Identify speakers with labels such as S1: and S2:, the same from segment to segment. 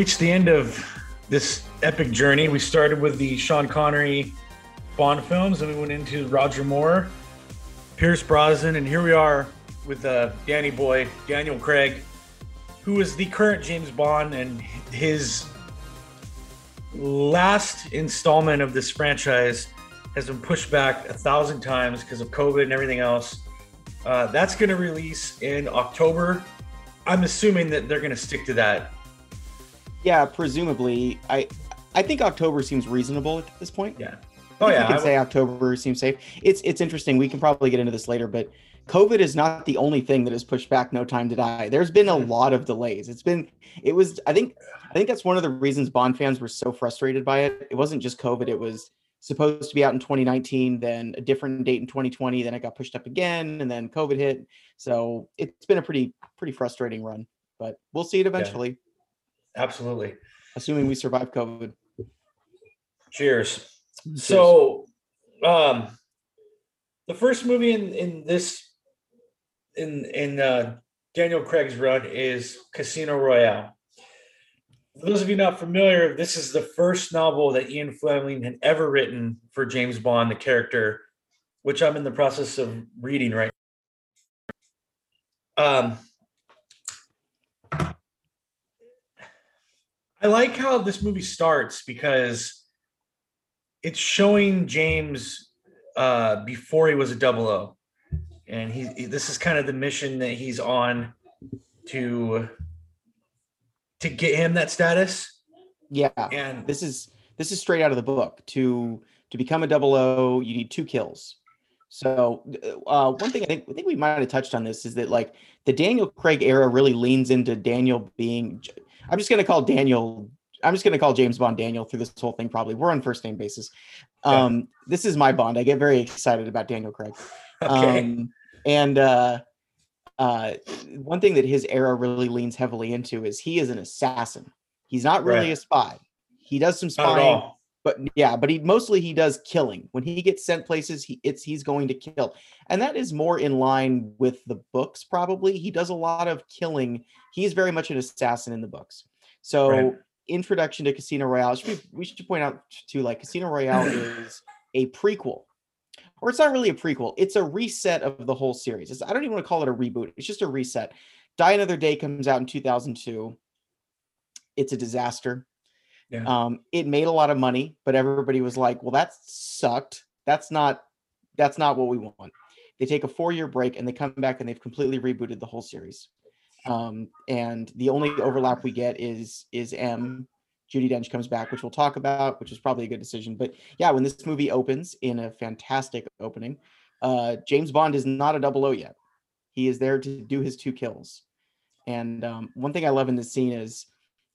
S1: reached the end of this epic journey. We started with the Sean Connery Bond films, and we went into Roger Moore, Pierce Brosnan, and here we are with uh, Danny Boy, Daniel Craig, who is the current James Bond, and his last installment of this franchise has been pushed back a thousand times because of COVID and everything else. Uh, that's going to release in October. I'm assuming that they're going to stick to that.
S2: Yeah, presumably. I I think October seems reasonable at this point.
S1: Yeah.
S2: Oh yeah. I can say October seems safe. It's it's interesting. We can probably get into this later, but COVID is not the only thing that has pushed back No Time to Die. There's been a mm-hmm. lot of delays. It's been it was I think I think that's one of the reasons Bond fans were so frustrated by it. It wasn't just COVID. It was supposed to be out in 2019, then a different date in 2020, then it got pushed up again, and then COVID hit. So it's been a pretty pretty frustrating run, but we'll see it eventually.
S1: Yeah, absolutely.
S2: Assuming we survive COVID.
S1: Cheers. Cheers. So um the first movie in in this in in uh Daniel Craig's run is Casino Royale. For those of you not familiar, this is the first novel that Ian Fleming had ever written for James Bond, the character, which I'm in the process of reading right. Um, I like how this movie starts because it's showing James uh, before he was a double O, and he this is kind of the mission that he's on to to get him that status.
S2: Yeah, and this is this is straight out of the book. To to become a double O, you need two kills. So uh, one thing I think I think we might have touched on this is that like the Daniel Craig era really leans into Daniel being. I'm just going to call Daniel. I'm just going to call James Bond Daniel through this whole thing. Probably we're on first name basis. Um, yeah. This is my Bond. I get very excited about Daniel Craig. Okay. Um, and uh, uh, one thing that his era really leans heavily into is he is an assassin. He's not really right. a spy. He does some spying, but yeah, but he mostly he does killing. When he gets sent places, he it's he's going to kill, and that is more in line with the books. Probably he does a lot of killing. He's very much an assassin in the books. So right. introduction to Casino Royale. Should we, we should point out too, like Casino Royale is a prequel or it's not really a prequel. It's a reset of the whole series. It's, I don't even want to call it a reboot. It's just a reset. Die Another Day comes out in 2002. It's a disaster. Yeah. Um, it made a lot of money, but everybody was like, "Well, that sucked. That's not that's not what we want." They take a four year break and they come back and they've completely rebooted the whole series. Um, and the only overlap we get is is M Judi Dench comes back, which we'll talk about, which is probably a good decision. But yeah, when this movie opens in a fantastic opening, uh, James Bond is not a double O yet. He is there to do his two kills. And um, one thing I love in this scene is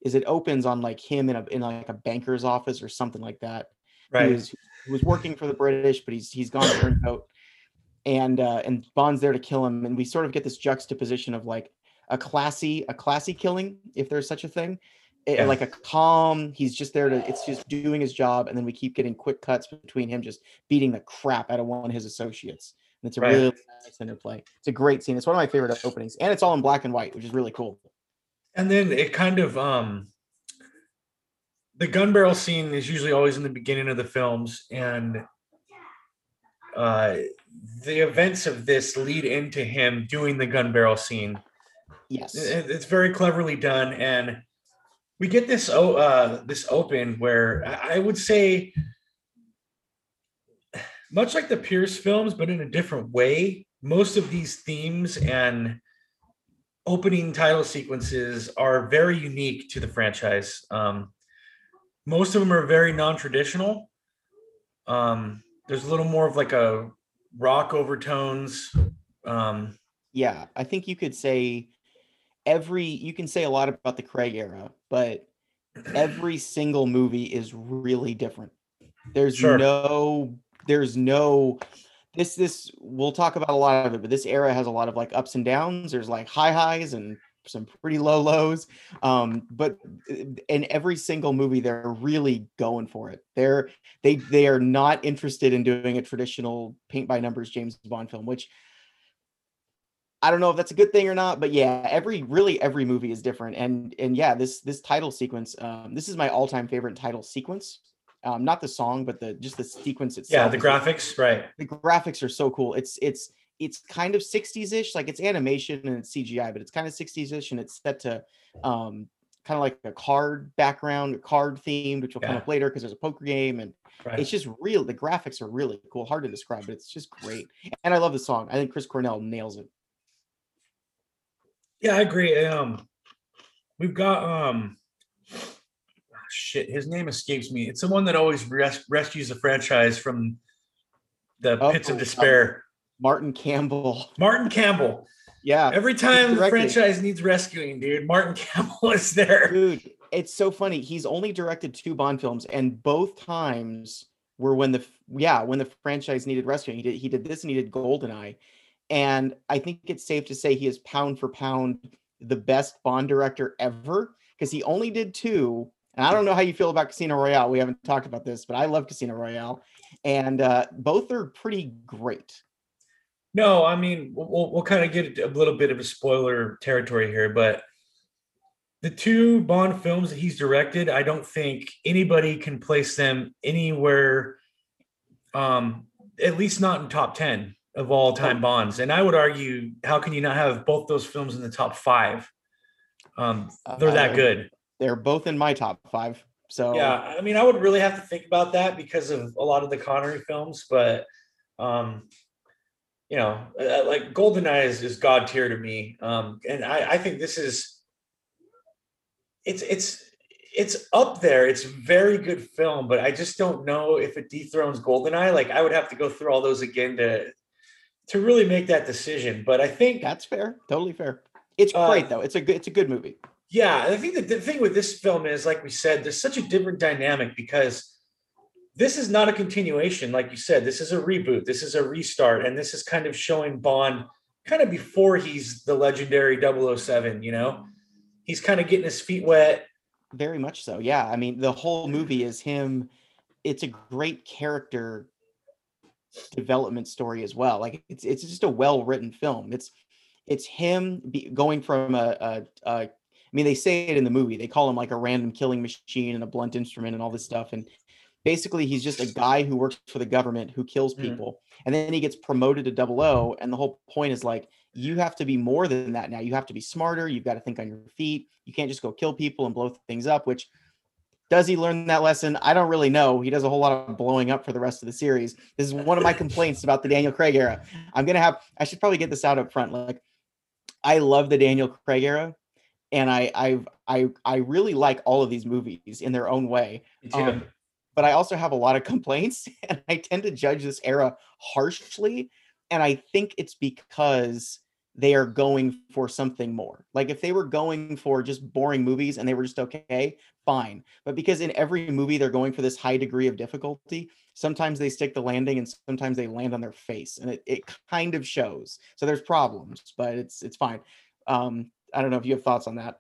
S2: is it opens on like him in a in like a banker's office or something like that.
S1: Right.
S2: He was, who was working for the British, but he's he's gone turncoat. And uh, and Bond's there to kill him, and we sort of get this juxtaposition of like a classy a classy killing, if there's such a thing, yeah. like a calm he's just there to it's just doing his job and then we keep getting quick cuts between him just beating the crap out of one of his associates and it's a right. really nice interplay it's a great scene it's one of my favorite openings and it's all in black and white which is really cool
S1: and then it kind of um the gun barrel scene is usually always in the beginning of the films and uh the events of this lead into him doing the gun barrel scene
S2: yes
S1: it's very cleverly done and we get this oh uh this open where I would say much like the Pierce films, but in a different way. Most of these themes and opening title sequences are very unique to the franchise. Um, most of them are very non-traditional. Um, there's a little more of like a rock overtones. Um,
S2: yeah, I think you could say every you can say a lot about the Craig era, but every single movie is really different. There's sure. no there's no this this we'll talk about a lot of it, but this era has a lot of like ups and downs. There's like high highs and some pretty low lows. Um, but in every single movie, they're really going for it. They're they they are not interested in doing a traditional paint by numbers James Bond film, which I don't know if that's a good thing or not, but yeah, every really every movie is different, and and yeah, this this title sequence, um, this is my all time favorite title sequence. Um, not the song, but the just the sequence itself.
S1: Yeah, the graphics, right?
S2: The graphics are so cool. It's it's it's kind of 60s ish, like it's animation and it's CGI, but it's kind of 60s ish, and it's set to um, kind of like a card background, card themed, which will yeah. come up later because there's a poker game and right. it's just real. The graphics are really cool, hard to describe, but it's just great. And I love the song. I think Chris Cornell nails it.
S1: Yeah, I agree. Um, we've got um, shit. His name escapes me. It's the one that always res- rescues the franchise from the oh, pits of despair. Um,
S2: Martin Campbell.
S1: Martin Campbell.
S2: Yeah.
S1: Every time the franchise needs rescuing, dude, Martin Campbell is there.
S2: Dude, it's so funny. He's only directed two Bond films, and both times were when the yeah when the franchise needed rescuing. He did he did this and he did Goldeneye, and I think it's safe to say he is pound for pound the best Bond director ever because he only did two. And I don't know how you feel about Casino Royale. We haven't talked about this, but I love Casino Royale, and uh, both are pretty great.
S1: No, I mean we'll we'll kind of get a little bit of a spoiler territory here, but the two Bond films that he's directed, I don't think anybody can place them anywhere, um, at least not in top ten of all time Bonds. And I would argue, how can you not have both those films in the top five? Um, they're that good.
S2: They're both in my top five. So
S1: yeah, I mean, I would really have to think about that because of a lot of the Connery films, but um, you know, uh, uh, like Goldeneye is, is god tier to me. Um, and I, I think this is it's it's it's up there. It's very good film, but I just don't know if it dethrones Goldeneye. Like I would have to go through all those again to to really make that decision. But I think
S2: that's fair. Totally fair. It's uh, great uh, though. It's a good it's a good movie.
S1: Yeah, I think the thing with this film is, like we said, there's such a different dynamic because this is not a continuation, like you said. This is a reboot. This is a restart, and this is kind of showing Bond kind of before he's the legendary 007, You know, he's kind of getting his feet wet.
S2: Very much so. Yeah, I mean, the whole movie is him. It's a great character development story as well. Like it's it's just a well written film. It's it's him be, going from a, a, a mean, they say it in the movie. They call him like a random killing machine and a blunt instrument and all this stuff. And basically he's just a guy who works for the government who kills mm-hmm. people. Mm. and then he gets promoted to double o. And the whole point is like you have to be more than that now. You have to be smarter. You've got to think on your feet. You can't just go kill people and blow things up which does he learn that lesson? I don't really know. He does a whole lot of blowing up for the rest of the series. This is one of my complaints about the daniel craig era. I'm gonna have i should probably get this out up front. Like i love the daniel craig era and i i i, I really like all of these movies in their own way um, but I also have a lot of complaints and I tend to judge this era harshly. And I think it's because they are going for something more. Like if they were going for just boring movies and they were just okay, fine. But because in every movie they're going for this high degree of difficulty, sometimes they stick the landing and sometimes they land on their face and it, it kind of shows. So there's problems, but it's it's fine. Um, I don't know if you have thoughts on that.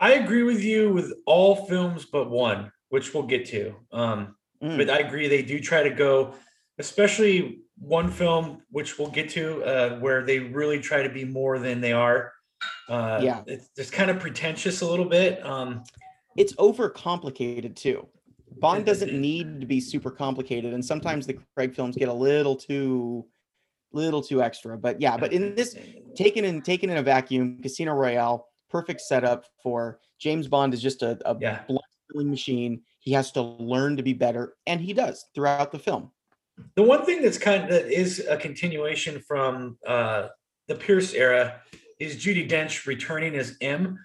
S1: I agree with you with all films but one which we'll get to. Um, mm. But I agree, they do try to go, especially one film, which we'll get to, uh, where they really try to be more than they are. Uh, yeah, it's, it's kind of pretentious a little bit. Um,
S2: it's overcomplicated too. Bond doesn't need to be super complicated, and sometimes the Craig films get a little too, little too extra. But yeah, but in this, taken in taken in a vacuum, Casino Royale, perfect setup for James Bond is just a, a yeah. blunt machine. He has to learn to be better, and he does throughout the film.
S1: The one thing that's kind of that is a continuation from uh, the Pierce era is Judi Dench returning as M,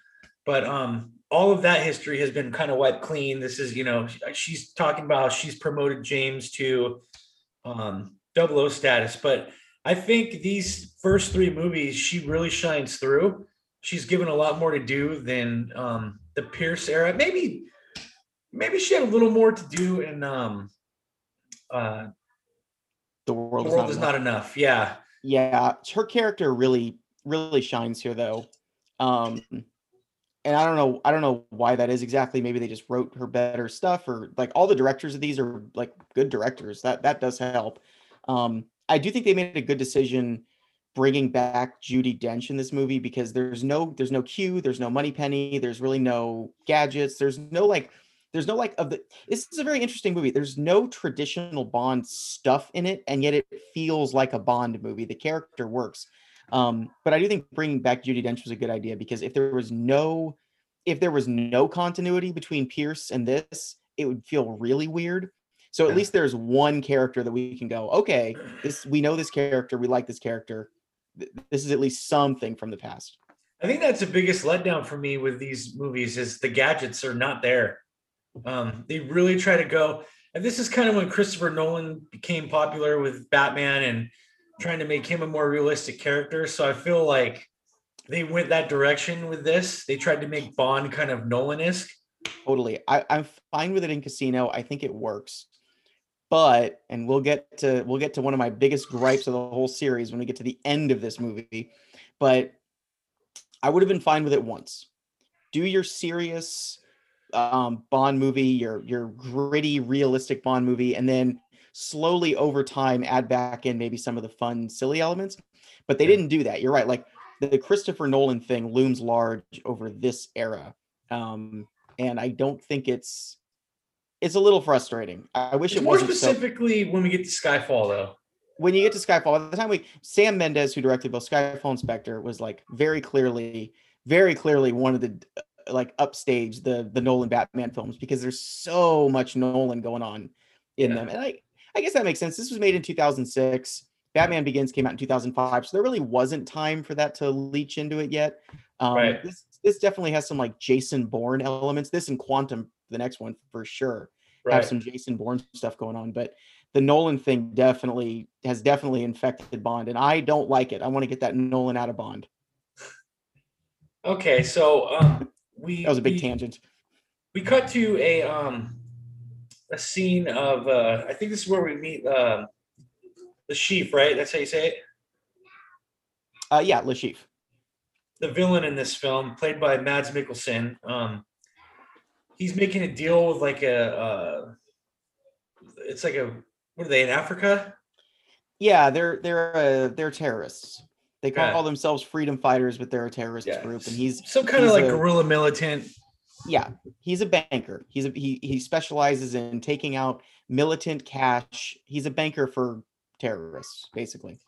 S1: but um, all of that history has been kind of wiped clean. This is, you know, she's talking about she's promoted James to um, double O status, but I think these first three movies she really shines through. She's given a lot more to do than um, the Pierce era. Maybe maybe she had a little more to do in um uh
S2: the world,
S1: the world is, not, is enough. not enough yeah
S2: yeah her character really really shines here though um and i don't know i don't know why that is exactly maybe they just wrote her better stuff or like all the directors of these are like good directors that that does help um i do think they made a good decision bringing back Judi Dench in this movie because there's no there's no Q, there's no Moneypenny, there's really no gadgets, there's no like there's no like of the this is a very interesting movie. There's no traditional Bond stuff in it, and yet it feels like a Bond movie. The character works. Um, but I do think bringing back Judi Dench was a good idea because if there was no if there was no continuity between Pierce and this, it would feel really weird. So at least there's one character that we can go, okay, this we know this character, we like this character. This is at least something from the past.
S1: I think that's the biggest letdown for me with these movies is the gadgets are not there. Um, they really try to go, and this is kind of when Christopher Nolan became popular with Batman and trying to make him a more realistic character. So I feel like they went that direction with this. They tried to make Bond kind of Nolan-esque.
S2: Totally. I, I'm fine with it in Casino. I think it works. But and we'll get to we'll get to one of my biggest gripes of the whole series when we get to the end of this movie. But I would have been fine with it once. Do your serious um, Bond movie, your your gritty, realistic Bond movie, and then slowly over time add back in maybe some of the fun, silly elements. But they didn't do that. You're right. Like the Christopher Nolan thing looms large over this era. Um, and I don't think it's it's a little frustrating. I wish
S1: it's
S2: it
S1: more
S2: wasn't
S1: specifically
S2: so...
S1: when we get to Skyfall though.
S2: When you get to Skyfall, by the time we Sam Mendes, who directed both Skyfall and Spectre, was like very clearly, very clearly wanted to uh, like upstage the the Nolan Batman films because there's so much Nolan going on in yeah. them. And I I guess that makes sense. This was made in 2006. Batman Begins came out in 2005, so there really wasn't time for that to leach into it yet. Um, right. This this definitely has some like Jason Bourne elements. This and Quantum, the next one for sure, right. have some Jason Bourne stuff going on. But the Nolan thing definitely has definitely infected Bond, and I don't like it. I want to get that Nolan out of Bond.
S1: Okay, so um, we
S2: that was a big
S1: we,
S2: tangent.
S1: We cut to a um a scene of uh I think this is where we meet uh, the chief, right? That's how you say it.
S2: Uh, yeah, Le Chiffre.
S1: The villain in this film, played by Mads Mikkelsen, um, he's making a deal with like a, uh, it's like a, what are they in Africa?
S2: Yeah, they're they're uh, they're terrorists. They call yeah. themselves freedom fighters, but they're a terrorist yeah. group, and he's
S1: some kind
S2: of
S1: like a, guerrilla militant.
S2: Yeah, he's a banker. He's a he he specializes in taking out militant cash. He's a banker for terrorists, basically.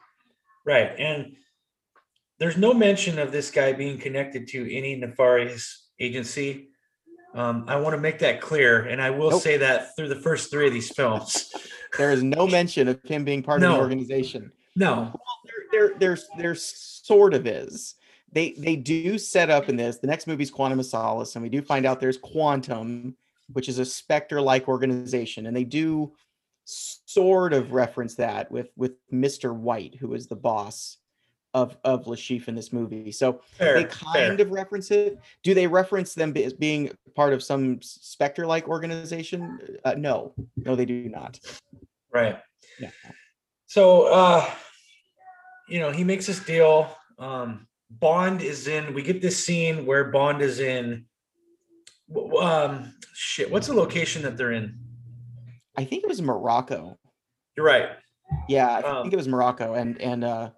S1: Right. And there's no mention of this guy being connected to any nefarious agency. Um, I want to make that clear, and I will nope. say that through the first three of these films,
S2: there is no mention of him being part no. of the organization.
S1: No,
S2: well, there, there, there's, there sort of is. They, they do set up in this. The next movie is Quantum of Solace, and we do find out there's Quantum, which is a Spectre-like organization, and they do sort of reference that with with Mr. White, who is the boss of of Chiffre in this movie. So fair, they kind fair. of reference it. Do they reference them as being part of some Spectre like organization? Uh, no, no, they do not.
S1: Right. Yeah. So, uh, you know, he makes this deal. Um, Bond is in. We get this scene where Bond is in. Um, shit. What's the location that they're in?
S2: I think it was Morocco.
S1: You're right.
S2: Yeah, I um, think it was Morocco, and and uh,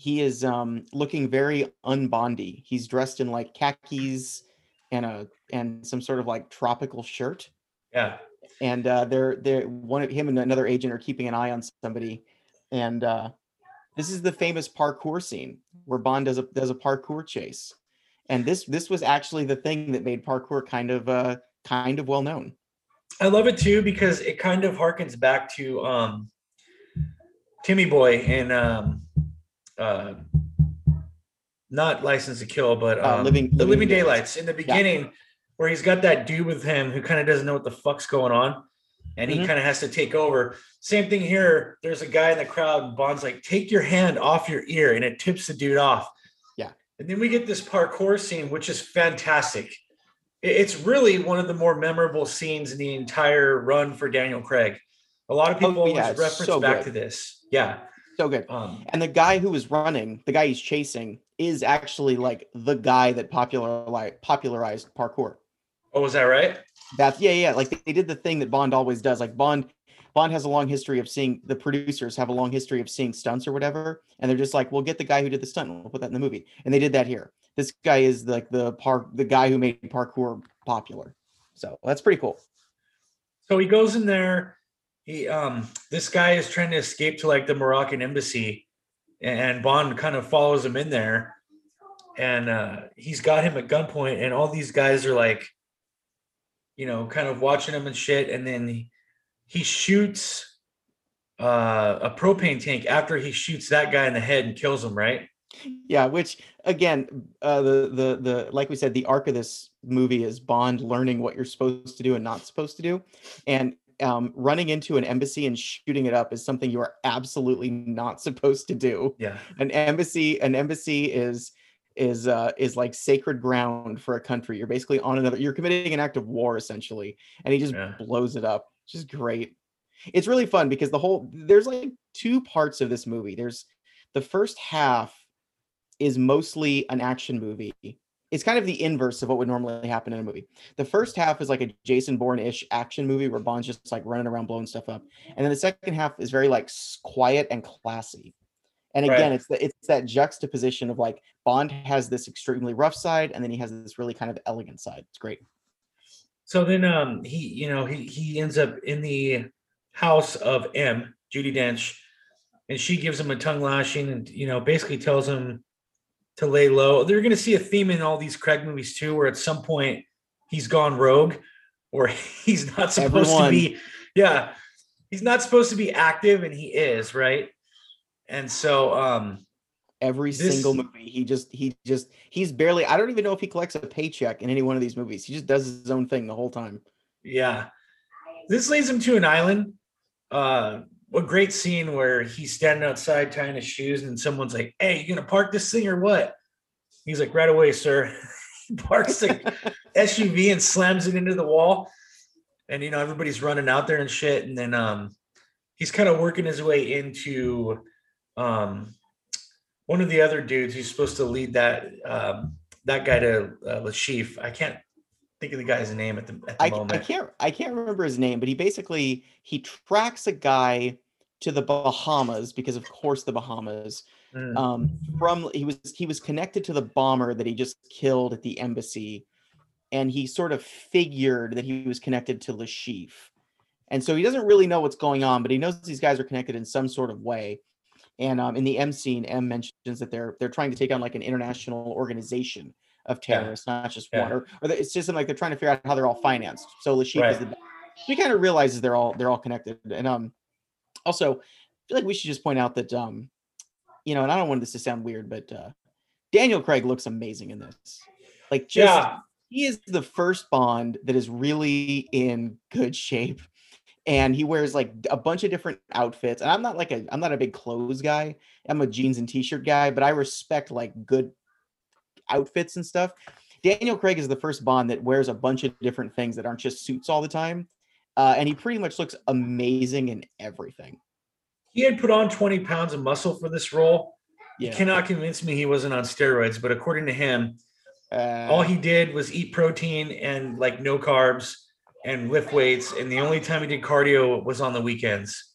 S2: he is um, looking very unbondy. He's dressed in like khakis and a and some sort of like tropical shirt.
S1: Yeah.
S2: And uh, they're they're one of him and another agent are keeping an eye on somebody, and uh, this is the famous parkour scene where Bond does a does a parkour chase, and this this was actually the thing that made parkour kind of uh kind of well known.
S1: I love it too because it kind of harkens back to um, Timmy Boy and um, uh, not License to Kill, but uh, um, uh, living, the Living, Daylights. in the beginning, yeah. where he's got that dude with him who kind of doesn't know what the fuck's going on, and mm-hmm. he kind of has to take over. Same thing here. There's a guy in the crowd, and Bond's like, "Take your hand off your ear," and it tips the dude off.
S2: Yeah,
S1: and then we get this parkour scene, which is fantastic it's really one of the more memorable scenes in the entire run for Daniel Craig. A lot of oh, people oh, yeah, always reference so back good. to this. Yeah.
S2: So good. Um, and the guy who was running, the guy he's chasing, is actually like the guy that popular popularized parkour.
S1: Oh, is that right?
S2: That's yeah, yeah. Like they did the thing that Bond always does. Like Bond, Bond has a long history of seeing the producers have a long history of seeing stunts or whatever, and they're just like, "We'll get the guy who did the stunt, and we'll put that in the movie." And they did that here. This guy is like the park, the guy who made parkour popular. So that's pretty cool.
S1: So he goes in there. He um, this guy is trying to escape to like the Moroccan embassy, and Bond kind of follows him in there, and uh, he's got him at gunpoint, and all these guys are like, you know, kind of watching him and shit, and then he, he shoots uh, a propane tank after he shoots that guy in the head and kills him, right?
S2: Yeah, which again, uh, the the the like we said, the arc of this movie is Bond learning what you're supposed to do and not supposed to do, and um, running into an embassy and shooting it up is something you are absolutely not supposed to do.
S1: Yeah,
S2: an embassy, an embassy is is uh is like sacred ground for a country. You're basically on another. You're committing an act of war essentially, and he just
S1: Yeah.
S2: blows it up. Which is great. It's really fun because the whole there's like two parts of this movie. There's the first half is mostly an action movie. It's kind of the inverse of what would normally happen in a movie. The first half is like a Jason Bourne-ish action movie where Bond's just like running around blowing stuff up, and then the second half is very like quiet and classy. And again,
S1: Right.
S2: it's the, it's that juxtaposition of like Bond has this extremely rough side, and then he has this really kind of elegant side. It's great.
S1: So then um he you know he he ends up in the house of M, Judy Dench, and she gives him a tongue lashing and you know basically tells him to lay low. They're gonna see a theme in all these Craig movies too, where at some point he's gone rogue or he's not supposed
S2: Everyone.
S1: to be, yeah, he's not supposed to be active and he is, right? And so um
S2: Every
S1: This-
S2: single movie, he just he just he's barely. I don't even know if he collects a paycheck in any one of these movies. He just does his own thing the whole time.
S1: Yeah. This leads him to an island. Uh a great scene where he's standing outside tying his shoes and someone's like, Hey, you gonna park this thing or what? He's like, Right away, sir. he parks the SUV and slams it into the wall. And you know, everybody's running out there and shit. And then um he's kind of working his way into um one of the other dudes who's supposed to lead that um that guy to uh, Lashif. I can't think of the guy's name at the at the
S2: I,
S1: moment.
S2: I can't I can't remember his name, but he basically he tracks a guy to the Bahamas because of course the Bahamas.
S1: Mm.
S2: Um, from he was he was connected to the bomber that he just killed at the embassy, and he sort of figured that he was connected to Lashif. And so he doesn't really know what's going on, but he knows these guys are connected in some sort of way. And um, in the M scene, M mentions that they're they're trying to take on like an international organization of
S1: Yeah.
S2: terrorists, not just
S1: Yeah.
S2: one. Or, or it's just like they're trying to figure out how they're all financed. So Lashif
S1: Right.
S2: is the he kind of realizes they're all they're all connected. And um, also, I feel like we should just point out that um, you know, and I don't want this to sound weird, but uh, Daniel Craig looks amazing in this. Like, just
S1: yeah,
S2: he is the first Bond that is really in good shape, and he wears like a bunch of different outfits. And I'm not like a I'm not a big clothes guy. I'm a jeans and t-shirt guy, but I respect like good outfits and stuff. Daniel Craig is the first Bond that wears a bunch of different things that aren't just suits all the time. Uh, and he pretty much looks amazing in everything.
S1: he had put on 20 pounds of muscle for this role.
S2: Yeah.
S1: You cannot convince me he wasn't on steroids, but according to him,
S2: Uh,
S1: all he did was eat protein and like no carbs and lift weights. And the only time he did cardio was on the weekends.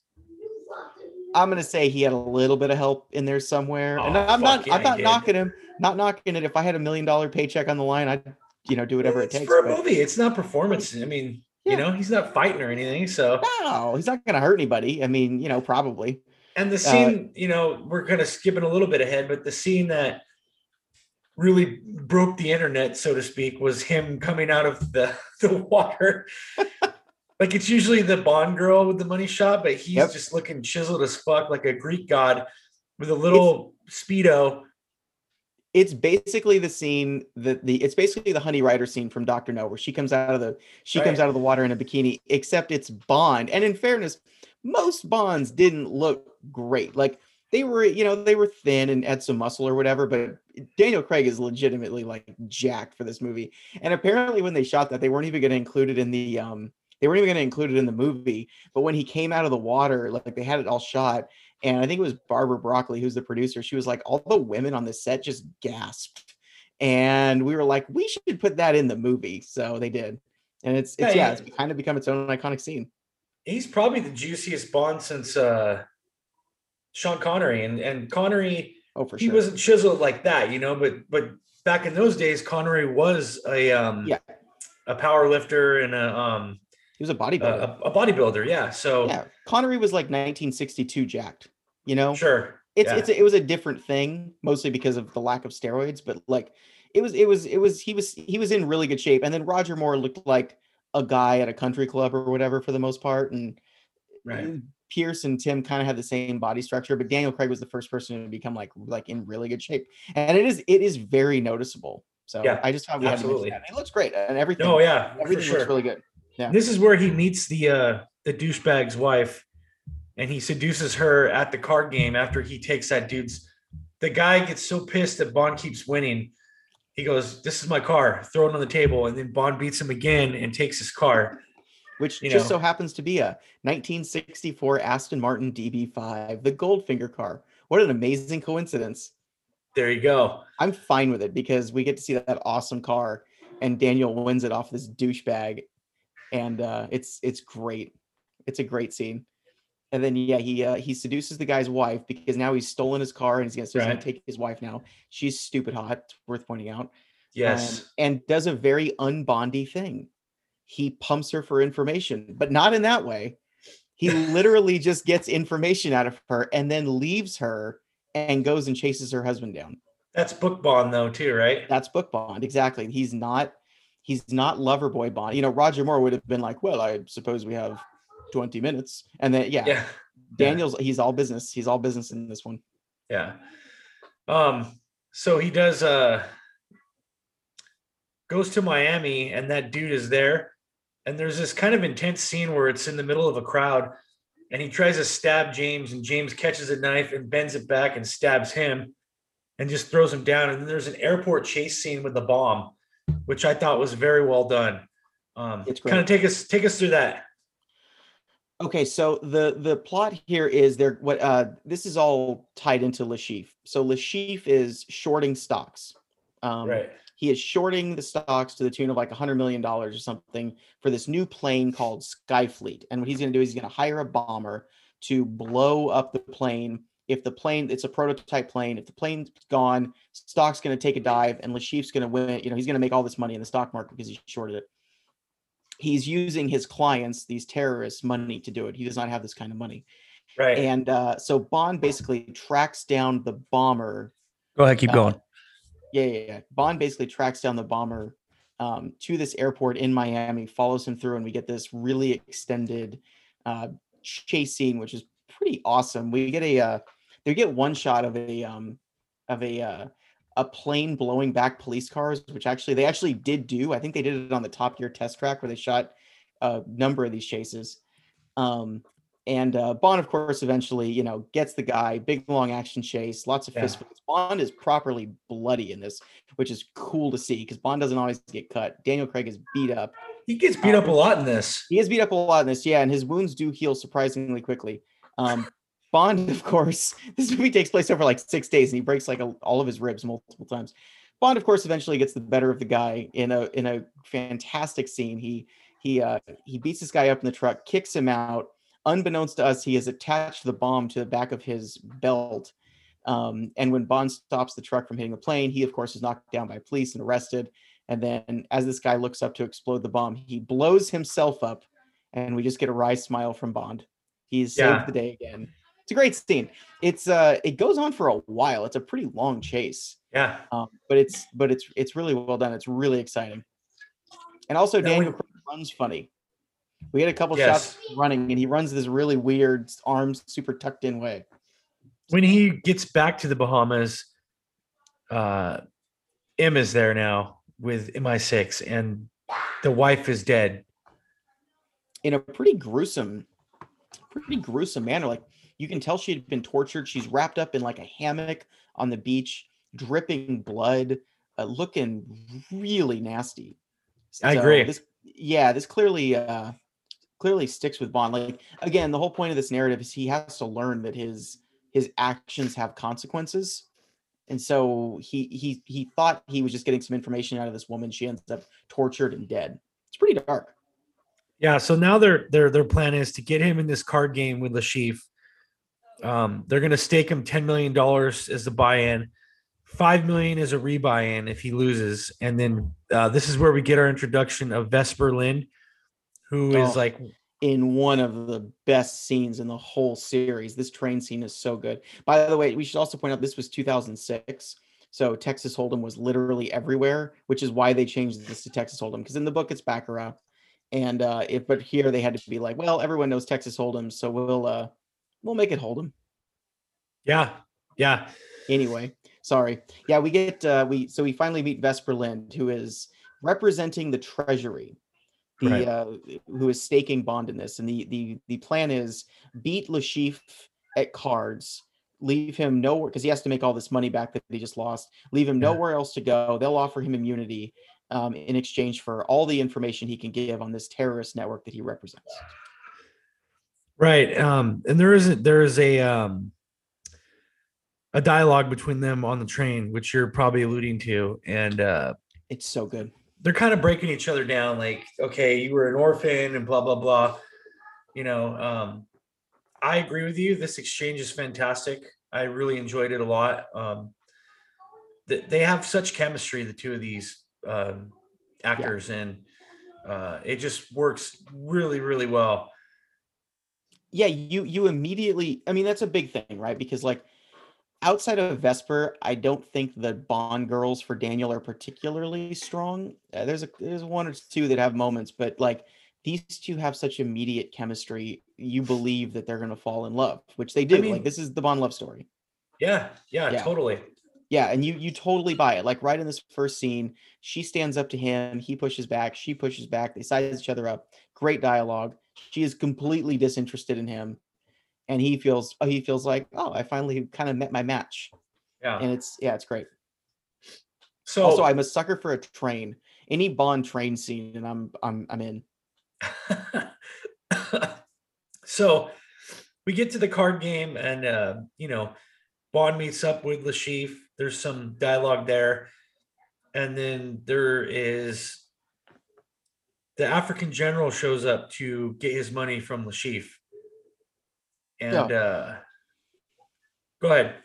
S2: I'm gonna say he had a little bit of help in there somewhere, and
S1: Oh,
S2: I'm not.
S1: yeah,
S2: I'm not knocking him. Not knocking it. If I had a million dollar paycheck on the line, I'd you know do whatever it takes.
S1: for a
S2: but-
S1: movie. It's not performance. I mean,
S2: Yeah.
S1: you know, he's not fighting or anything. So,
S2: No, he's not gonna hurt anybody. I mean, you know, probably.
S1: and the
S2: Uh,
S1: scene, you know, we're kind of skipping a little bit ahead, but the scene that really broke the internet, so to speak, was him coming out of the, the water. like it's usually the Bond girl with the money shot, but he's
S2: Yep.
S1: just looking chiseled as fuck, like a Greek god with a little speedo.
S2: It's basically the scene that the it's basically the Honey Rider scene from Doctor No, where she comes out of the she comes out of the water in a bikini, except it's Bond. And in fairness, most Bonds didn't look great. Like they were, you know, they were thin and had some muscle or whatever, but Daniel Craig is legitimately like jacked for this movie. And apparently when they shot that, they weren't even going to include it in the um they weren't even going to include it in the movie. But when he came out of the water, like they had it all shot. And I think it was Barbara Broccoli, who's the producer. She was like, all the women on the set just gasped. And we were like, we should put that in the movie. So they did. And it's it's
S1: Yeah,
S2: yeah, it's kind of become its own iconic scene.
S1: he's probably the juiciest Bond since uh Sean Connery and and Connery.
S2: Oh, for
S1: he
S2: sure.
S1: wasn't chiseled like that, you know. But but back in those days, Connery was a um
S2: Yeah.
S1: a power lifter and a um
S2: he was a
S1: a,
S2: bodybuilder.
S1: a bodybuilder. Yeah. So
S2: yeah, Connery was like 1962 jacked. You know,
S1: sure.
S2: it's
S1: yeah.
S2: it's it was a different thing, mostly because of the lack of steroids. But like, it was it was it was he was he was in really good shape. And then Roger Moore looked like a guy at a country club or whatever for the most part. And
S1: Right.
S2: Pierce and Tim kind of had the same body structure, but Daniel Craig was the first person to become like like in really good shape, and it is it is very noticeable. So
S1: Yeah,
S2: I just thought we
S1: absolutely.
S2: had to. It looks great and everything.
S1: Oh yeah,
S2: everything
S1: sure.
S2: looks really good. Yeah.
S1: This is where he meets the uh the douchebag's wife, and he seduces her at the card game after he takes that dude's. The guy gets so pissed that Bond keeps winning. He goes, "This is my car." Throw it on the table, and then Bond beats him again and takes his car.
S2: Which
S1: you
S2: just
S1: know.
S2: so happens to be a 1964 Aston Martin DB5, the Goldfinger car. What an amazing coincidence!
S1: There you go.
S2: I'm fine with it because we get to see that awesome car, and Daniel wins it off this douchebag, and uh, it's it's great. It's a great scene. And then yeah, he uh, he seduces the guy's wife because now he's stolen his car and he's gonna, so he's gonna take his wife now. She's stupid hot. It's worth pointing out. um,
S1: Yes.
S2: and does a very unbondy thing. He pumps her for information, but not in that way. He literally just gets information out of her and then leaves her and goes and chases her husband down.
S1: That's book Bond though too, right?
S2: That's book bond. Exactly. He's not he's not lover boy bond. You know, Roger Moore would have been like, well, I suppose we have 20 minutes. And then yeah,
S1: Yeah.
S2: Daniel's he's all business. He's all business in this one.
S1: Yeah. Um, so he does uh goes to Miami and that dude is there. And there's this kind of intense scene where it's in the middle of a crowd and he tries to stab James and James catches a knife and bends it back and stabs him and just throws him down. And then there's an airport chase scene with the bomb, which I thought was very well done. Um
S2: It's
S1: kind of take us take us through that.
S2: Okay, so the the plot here is there what uh this is all tied into Lashif. So Lashif is shorting stocks. Um
S1: right.
S2: he is shorting the stocks to the tune of like a hundred million dollars or something for this new plane called Skyfleet. And what he's gonna do is he's gonna hire a bomber to blow up the plane. If the plane, it's a prototype plane, if the plane's gone, stock's gonna take a dive, and Lashif's gonna win. You know, he's gonna make all this money in the stock market because he shorted it he's using his clients, these terrorists, money to do it. He does not have this kind of money.
S1: Right.
S2: And uh, so Bond basically tracks down the bomber.
S1: Go ahead, keep
S2: uh, Yeah, yeah, yeah. Bond basically tracks down the bomber um, to this airport in Miami, follows him through, and we get this really extended uh, chase scene, which is pretty awesome. We get a, uh, they get one shot of a, um, of a, uh, a plane blowing back police cars, which actually they actually did do. I think they did it on the Top Gear test track where they shot a number of these chases. Um, and uh, Bond, of course, eventually, you know, gets the guy. Big long action chase, lots of
S1: Yeah.
S2: fist fights. Bond is properly bloody in this, which is cool to see because Bond doesn't always get cut. Daniel Craig is beat up.
S1: He gets beat up a lot in this.
S2: He is beat up a lot in this, yeah, and his wounds do heal surprisingly quickly. Um, Bond, of course, this movie takes place over like six days, and he breaks like a, all of his ribs multiple times. Bond, of course, eventually gets the better of the guy in a in a fantastic scene. He he uh, he beats this guy up in the truck, kicks him out. Unbeknownst to us, he has attached the bomb to the back of his belt. Um, and when Bond stops the truck from hitting the plane, he of course is knocked down by police and arrested. And then, as this guy looks up to explode the bomb, he blows himself up, and we just get a wry smile from Bond. He's
S1: Yeah.
S2: saved the day again. It's a great scene. It's uh, it goes on for a while. It's a pretty long chase,
S1: Yeah.
S2: um, but it's but it's it's really well done. It's really exciting. And also, Daniel Craig runs funny. We had a couple
S1: Yes.
S2: shots running, and he runs this really weird, arms super tucked in way.
S1: when he gets back to the Bahamas, uh, M is there now with MI6, and the wife is dead.
S2: in a pretty gruesome, pretty gruesome manner. Like you can tell she had been tortured. She's wrapped up in like a hammock on the beach, dripping blood, uh, looking really nasty.
S1: I agree.
S2: This, yeah, this clearly, uh, clearly sticks with Bond. Like again, the whole point of this narrative is he has to learn that his his actions have consequences. And so he he he thought he was just getting some information out of this woman. She ends up tortured and dead. It's pretty dark.
S1: Yeah, so now their their their plan is to get him in this card game with Chiffre. Um, they're going to stake him ten million dollars as the buy-in, $5 million as a rebuy-in if he loses, and then uh, this is where we get our introduction of Vesper Lynd, who is
S2: Oh.
S1: like
S2: in one of the best scenes in the whole series. This train scene is so good. By the way, we should also point out this was 2006. So Texas Hold'em was literally everywhere, which is why they changed this to Texas Hold'em. Because in the book it's Baccarat, and uh, if but here they had to be like, well, everyone knows Texas Hold'em, so we'll uh, we'll make it Hold'em
S1: yeah, yeah,
S2: anyway. Sorry, yeah, we get uh, we so we finally meet Vesper Lynd, who is representing the Treasury, the
S1: Right.
S2: uh, who is staking bond in this, and the the the plan is beat Chiffre at cards, leave him nowhere because he has to make all this money back that he just lost. Leave him
S1: Yeah.
S2: nowhere else to go. They'll offer him immunity um, in exchange for all the information he can give on this terrorist network that he represents.
S1: Right. Um, and there isn't there is a um a dialogue between them on the train, which you're probably alluding to, and uh,
S2: It's so good.
S1: they're kind of breaking each other down like okay you were an orphan and blah blah blah you know um i agree with you this exchange is fantastic i really enjoyed it a lot um th- they have such chemistry the two of these um actors and uh it just works really really well
S2: yeah you you immediately i mean that's a big thing right? Because like outside of vesper i don't think the bond girls for daniel are particularly strong. Uh, there's a there's one or two that have moments but like these two have such immediate chemistry you believe that they're going to fall in love which they do.
S1: Mean-
S2: like this is the bond love story.
S1: Yeah yeah,
S2: Yeah.
S1: totally.
S2: Yeah and you you totally buy it. Like right in this first scene she stands up to him he pushes back she pushes back they size each other up. Great dialogue she is completely disinterested in him and he feels oh he feels like oh i finally kind of met my match.
S1: Yeah.
S2: And it's yeah it's great.
S1: So
S2: also i'm a sucker for a train any bond train scene and i'm i'm i'm in.
S1: So we get to the card game and uh you know bond meets up with lashif there's some dialogue there and then there is the african general shows up to get his money from lashif and uh go ahead.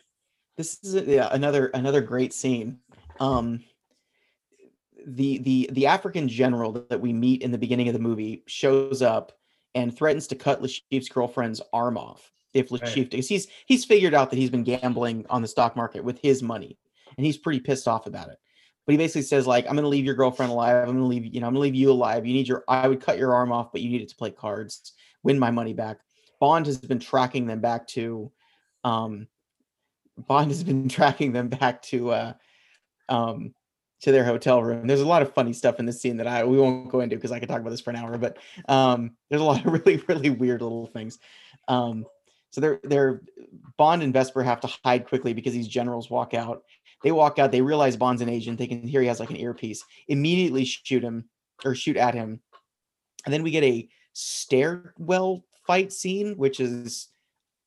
S2: This is yeah, another another great scene. Um the the the african general that we meet in the beginning of the movie shows up and threatens to cut Lashif's girlfriend's arm off if
S1: Right.
S2: Lashif because he's he's figured out that he's been gambling on the stock market with his money and he's pretty pissed off about it but he basically says like i'm to leave your girlfriend alive i'm to leave you know i'm to leave you alive you need your i would cut your arm off but you need it to play cards win my money back bond has been tracking them back to um Bond has been tracking them back to uh um to their hotel room. There's a lot of funny stuff in this scene that I we won't go into because I could talk about this for an hour, but um there's a lot of really, really weird little things. Um so they're they're Bond and Vesper have to hide quickly because these generals walk out. They walk out, they realize Bond's an agent, they can hear he has like an earpiece, immediately shoot him or shoot at him. And then we get a stairwell fight scene, which is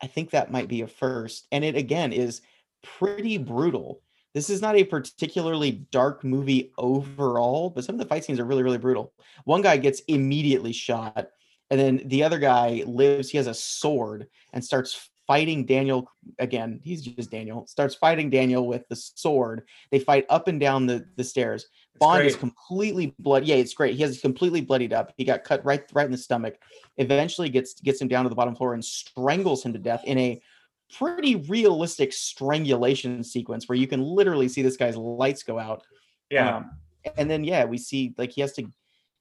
S2: I think that might be a first. And it again is pretty brutal. This is not a particularly dark movie overall, but some of the fight scenes are really, really brutal. One guy gets immediately shot, and then the other guy lives. He has a sword and starts fighting Daniel again. He's just Daniel, starts fighting Daniel with the sword. They fight up and down the, the stairs.
S1: It's
S2: Bond is completely blood. Yeah, it's great. He has completely bloodied up. He got cut right right in the stomach. Eventually gets gets him down to the bottom floor and strangles him to death in a pretty realistic strangulation sequence where you can literally see this guy's lights go out.
S1: yeah
S2: Um, and then yeah, we see like he has to.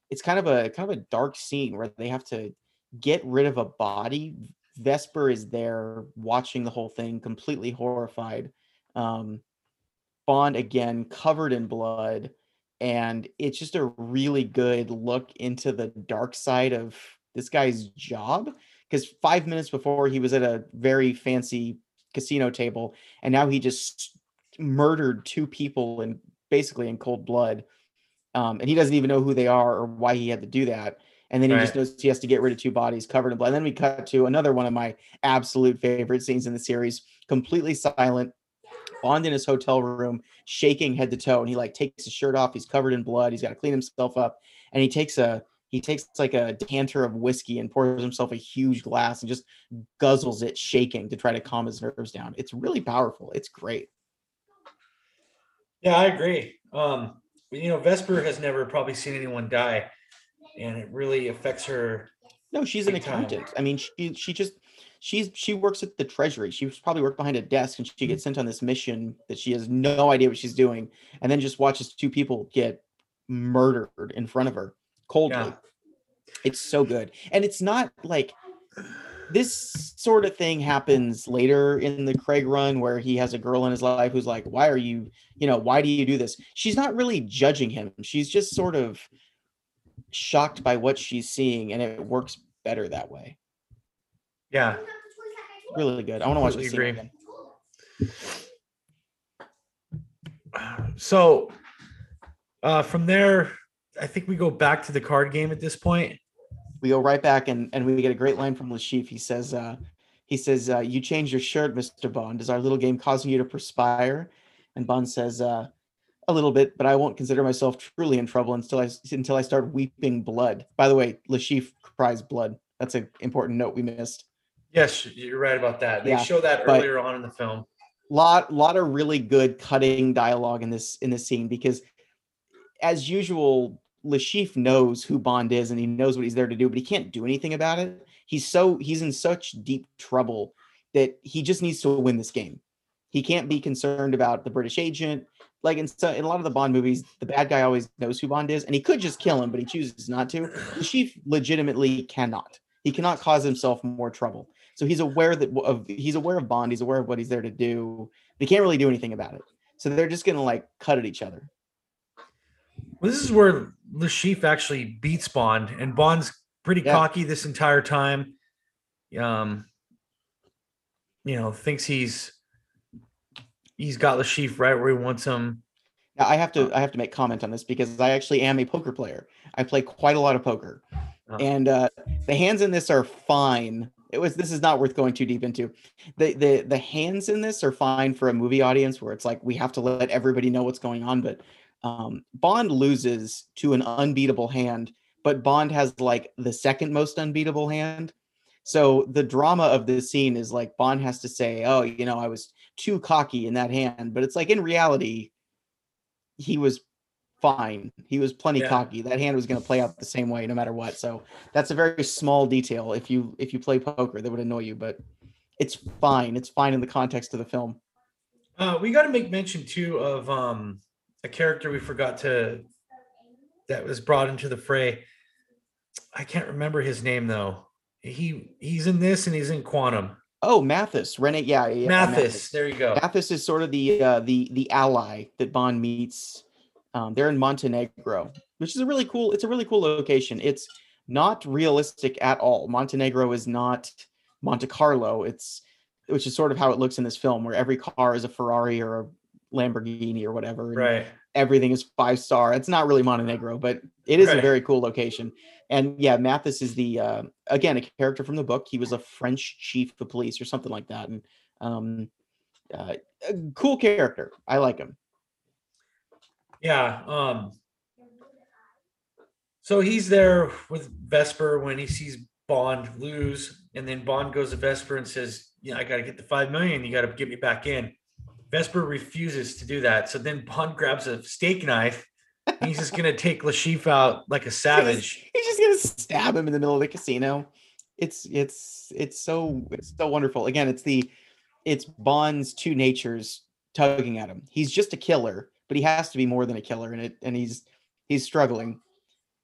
S2: It's kind of a kind of a dark scene where they have to get rid of a body. Vesper is there watching the whole thing, completely horrified. Um, Bond again covered in blood, and it's just a really good look into the dark side of this guy's job. Because five minutes before he was at a very fancy casino table, and now he just murdered two people in basically in cold blood. Um, and he doesn't even know who they are or why he had to do that. And then he just knows he has to get rid of two bodies covered in blood. And then we cut to another one of my absolute favorite scenes in the series, completely silent. Bond in his hotel room, shaking head to toe, and he like takes his shirt off. He's covered in blood. He's got to clean himself up, and he takes a he takes like a decanter of whiskey and pours himself a huge glass and just guzzles it shaking to try to calm his nerves down. It's really powerful. It's great.
S1: Yeah, I agree. Um, you know, Vesper has never probably seen anyone die, and it really affects her.
S2: No, she's an accountant. Time. I mean, she she just she's she works at the treasury. She's probably worked behind a desk, and she mm-hmm. gets sent on this mission that she has no idea what she's doing, and then just watches two people get murdered in front of her coldly. Yeah. It's so good, and it's not like this sort of thing happens later in the Craig run where he has a girl in his life who's like, Why are you, you know, why do you do this? She's not really judging him. She's just sort of shocked by what she's seeing, and it works better that way.
S1: Yeah.
S2: Really good. I want to watch this scene again.
S1: So uh from there, I think we go back to the card game at this point
S2: we go right back and, and we get a great line from Chiffre. He says, uh, he says, uh, you changed your shirt, Mr. Bond. Is our little game causing you to perspire? And Bond says, uh, a little bit, but I won't consider myself truly in trouble until I until I start weeping blood. By the way, Chiffre cries blood. That's an important note we missed.
S1: Yes, you're right about that. They yeah, show that earlier on in the film.
S2: Lot lot of really good cutting dialogue in this in this scene because as usual, Chiffre knows who Bond is and he knows what he's there to do, but he can't do anything about it. He's so he's in such deep trouble that he just needs to win this game. He can't be concerned about the British agent. Like in, so, in a lot of the Bond movies, the bad guy always knows who Bond is, and he could just kill him, but he chooses not to. Le Chiffre legitimately cannot. He cannot cause himself more trouble. So he's aware that of he's aware of Bond. He's aware of what he's there to do, he can't really do anything about it. So they're just gonna like cut at each other.
S1: Well, this is where Le Chiffre actually beats Bond, and Bond's pretty yeah. cocky this entire time. Um, you know, thinks he's he's got Le Chiffre right where he wants him.
S2: Now, I have to I have to make comment on this because I actually am a poker player. I play quite a lot of poker, uh-huh. and uh, the hands in this are fine. It was this is not worth going too deep into. The the the hands in this are fine for a movie audience where it's like we have to let everybody know what's going on, but um, Bond loses to an unbeatable hand, but Bond has like the second most unbeatable hand. So the drama of this scene is like Bond has to say, "Oh, you know, I was too cocky in that hand," but it's like in reality, he was fine. He was plenty yeah. cocky. That hand was going to play out the same way no matter what. So that's a very small detail. If you if you play poker, that would annoy you, but it's fine. It's fine in the context of the film.
S1: Uh, we got to make mention too of um, a character we forgot to that was brought into the fray. I can't remember his name though. He he's in this and he's in Quantum.
S2: Oh, Mathis, Rene, yeah, yeah
S1: Mathis, Mathis. There you go.
S2: Mathis is sort of the uh, the the ally that Bond meets. Um, they're in Montenegro, which is a really cool. It's a really cool location. It's not realistic at all. Montenegro is not Monte Carlo. It's which is sort of how it looks in this film, where every car is a Ferrari or a Lamborghini or whatever.
S1: right.
S2: Everything is five star. It's not really Montenegro, but it is right. a very cool location. And yeah, Mathis is the uh, again a character from the book. He was a French chief of police or something like that, and um, uh, a cool character. I like him.
S1: Yeah. Um. So he's there with Vesper when he sees Bond lose, and then Bond goes to Vesper and says, "Yeah, I got to get the five million. You got to get me back in." Vesper refuses to do that. So then Bond grabs a steak knife. he's just gonna take Chiffre out like a savage.
S2: He's, he's, just gonna stab him in the middle of the casino. It's it's it's so it's so wonderful. Again, it's the it's Bond's two natures tugging at him. He's just a killer, but he has to be more than a killer, and it and he's he's struggling.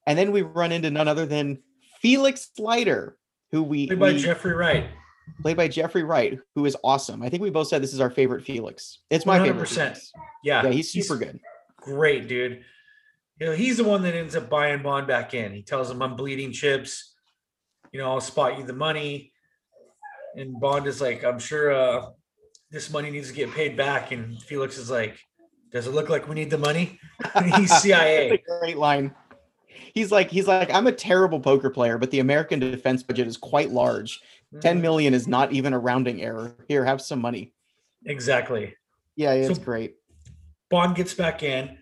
S2: And then we run into none other than Felix Leiter, who we
S1: played by
S2: we,
S1: Jeffrey Wright
S2: played by Jeffrey Wright, who is awesome. I think we both said this is our favorite Felix. It's my 100%. favorite. Felix.
S1: Yeah,
S2: yeah, he's super he's good.
S1: Great, dude. You know, he's the one that ends up buying Bond back in. He tells him, "I'm bleeding chips. You know, I'll spot you the money." And Bond is like, "I'm sure uh, this money needs to get paid back." And Felix is like, "Does it look like we need the money?" he's CIA.
S2: great line. He's like, he's like, I'm a terrible poker player, but the American defense budget is quite large. 10 mm-hmm. is not even a rounding error. Here, have some money.
S1: Exactly.
S2: Yeah, it's so great.
S1: Bond gets back in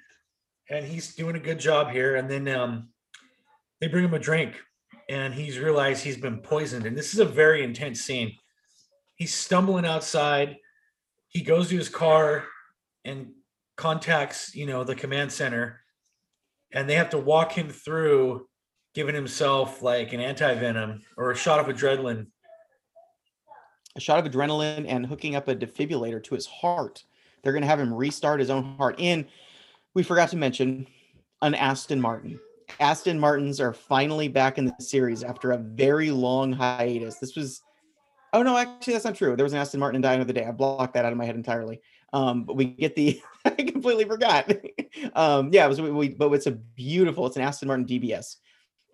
S1: and he's doing a good job here. And then um they bring him a drink and he's realized he's been poisoned. And this is a very intense scene. He's stumbling outside. He goes to his car and contacts, you know, the command center, and they have to walk him through giving himself like an anti-venom or a shot of adrenaline.
S2: A shot of adrenaline and hooking up a defibrillator to his heart. They're going to have him restart his own heart. And we forgot to mention an Aston Martin. Aston Martins are finally back in the series after a very long hiatus. This was, oh no, actually that's not true. There was an Aston Martin in Die Another Day. I blocked that out of my head entirely. Um, but we get the, I completely forgot. um, yeah, it was, we, but it's a beautiful, it's an Aston Martin DBS,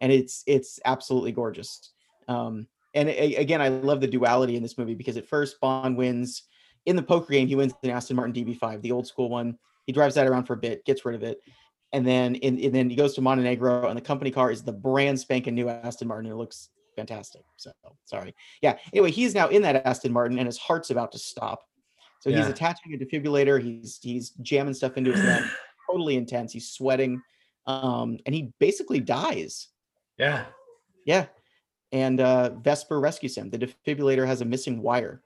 S2: and it's it's absolutely gorgeous. Um, and a, again, I love the duality in this movie because at first Bond wins in the poker game. He wins an Aston Martin DB5, the old school one. He drives that around for a bit, gets rid of it and then in, and then he goes to Montenegro, and the company car is the brand spanking new Aston Martin. It looks fantastic. So sorry, yeah. Anyway, he's now in that Aston Martin, and his heart's about to stop. So yeah. he's attaching a defibrillator. He's he's jamming stuff into his neck. totally intense. He's sweating, um, and he basically dies.
S1: Yeah,
S2: yeah. And uh, Vesper rescues him. The defibrillator has a missing wire,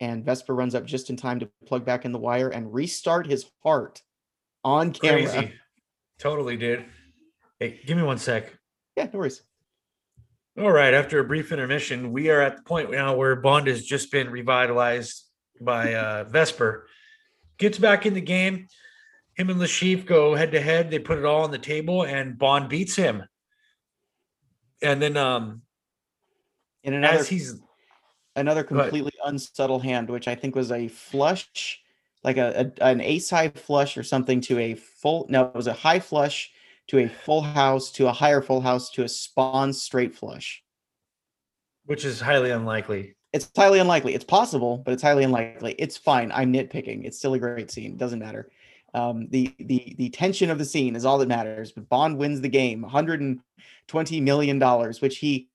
S2: and Vesper runs up just in time to plug back in the wire and restart his heart on camera. Crazy.
S1: Totally, dude. Hey, give me one sec.
S2: Yeah, no worries.
S1: All right. After a brief intermission, we are at the point now where Bond has just been revitalized by uh, Vesper. Gets back in the game. Him and Chiffre go head to head. They put it all on the table, and Bond beats him. And then, um,
S2: in another, as he's another completely unsubtle hand, which I think was a flush like a, a an ace high flush or something to a full no it was a high flush to a full house to a higher full house to a spawn straight flush.
S1: Which is highly unlikely.
S2: It's highly unlikely. It's possible but it's highly unlikely. It's fine. I'm nitpicking. It's still a great scene. Doesn't matter um, the the the tension of the scene is all that matters but bond wins the game 120 million dollars which he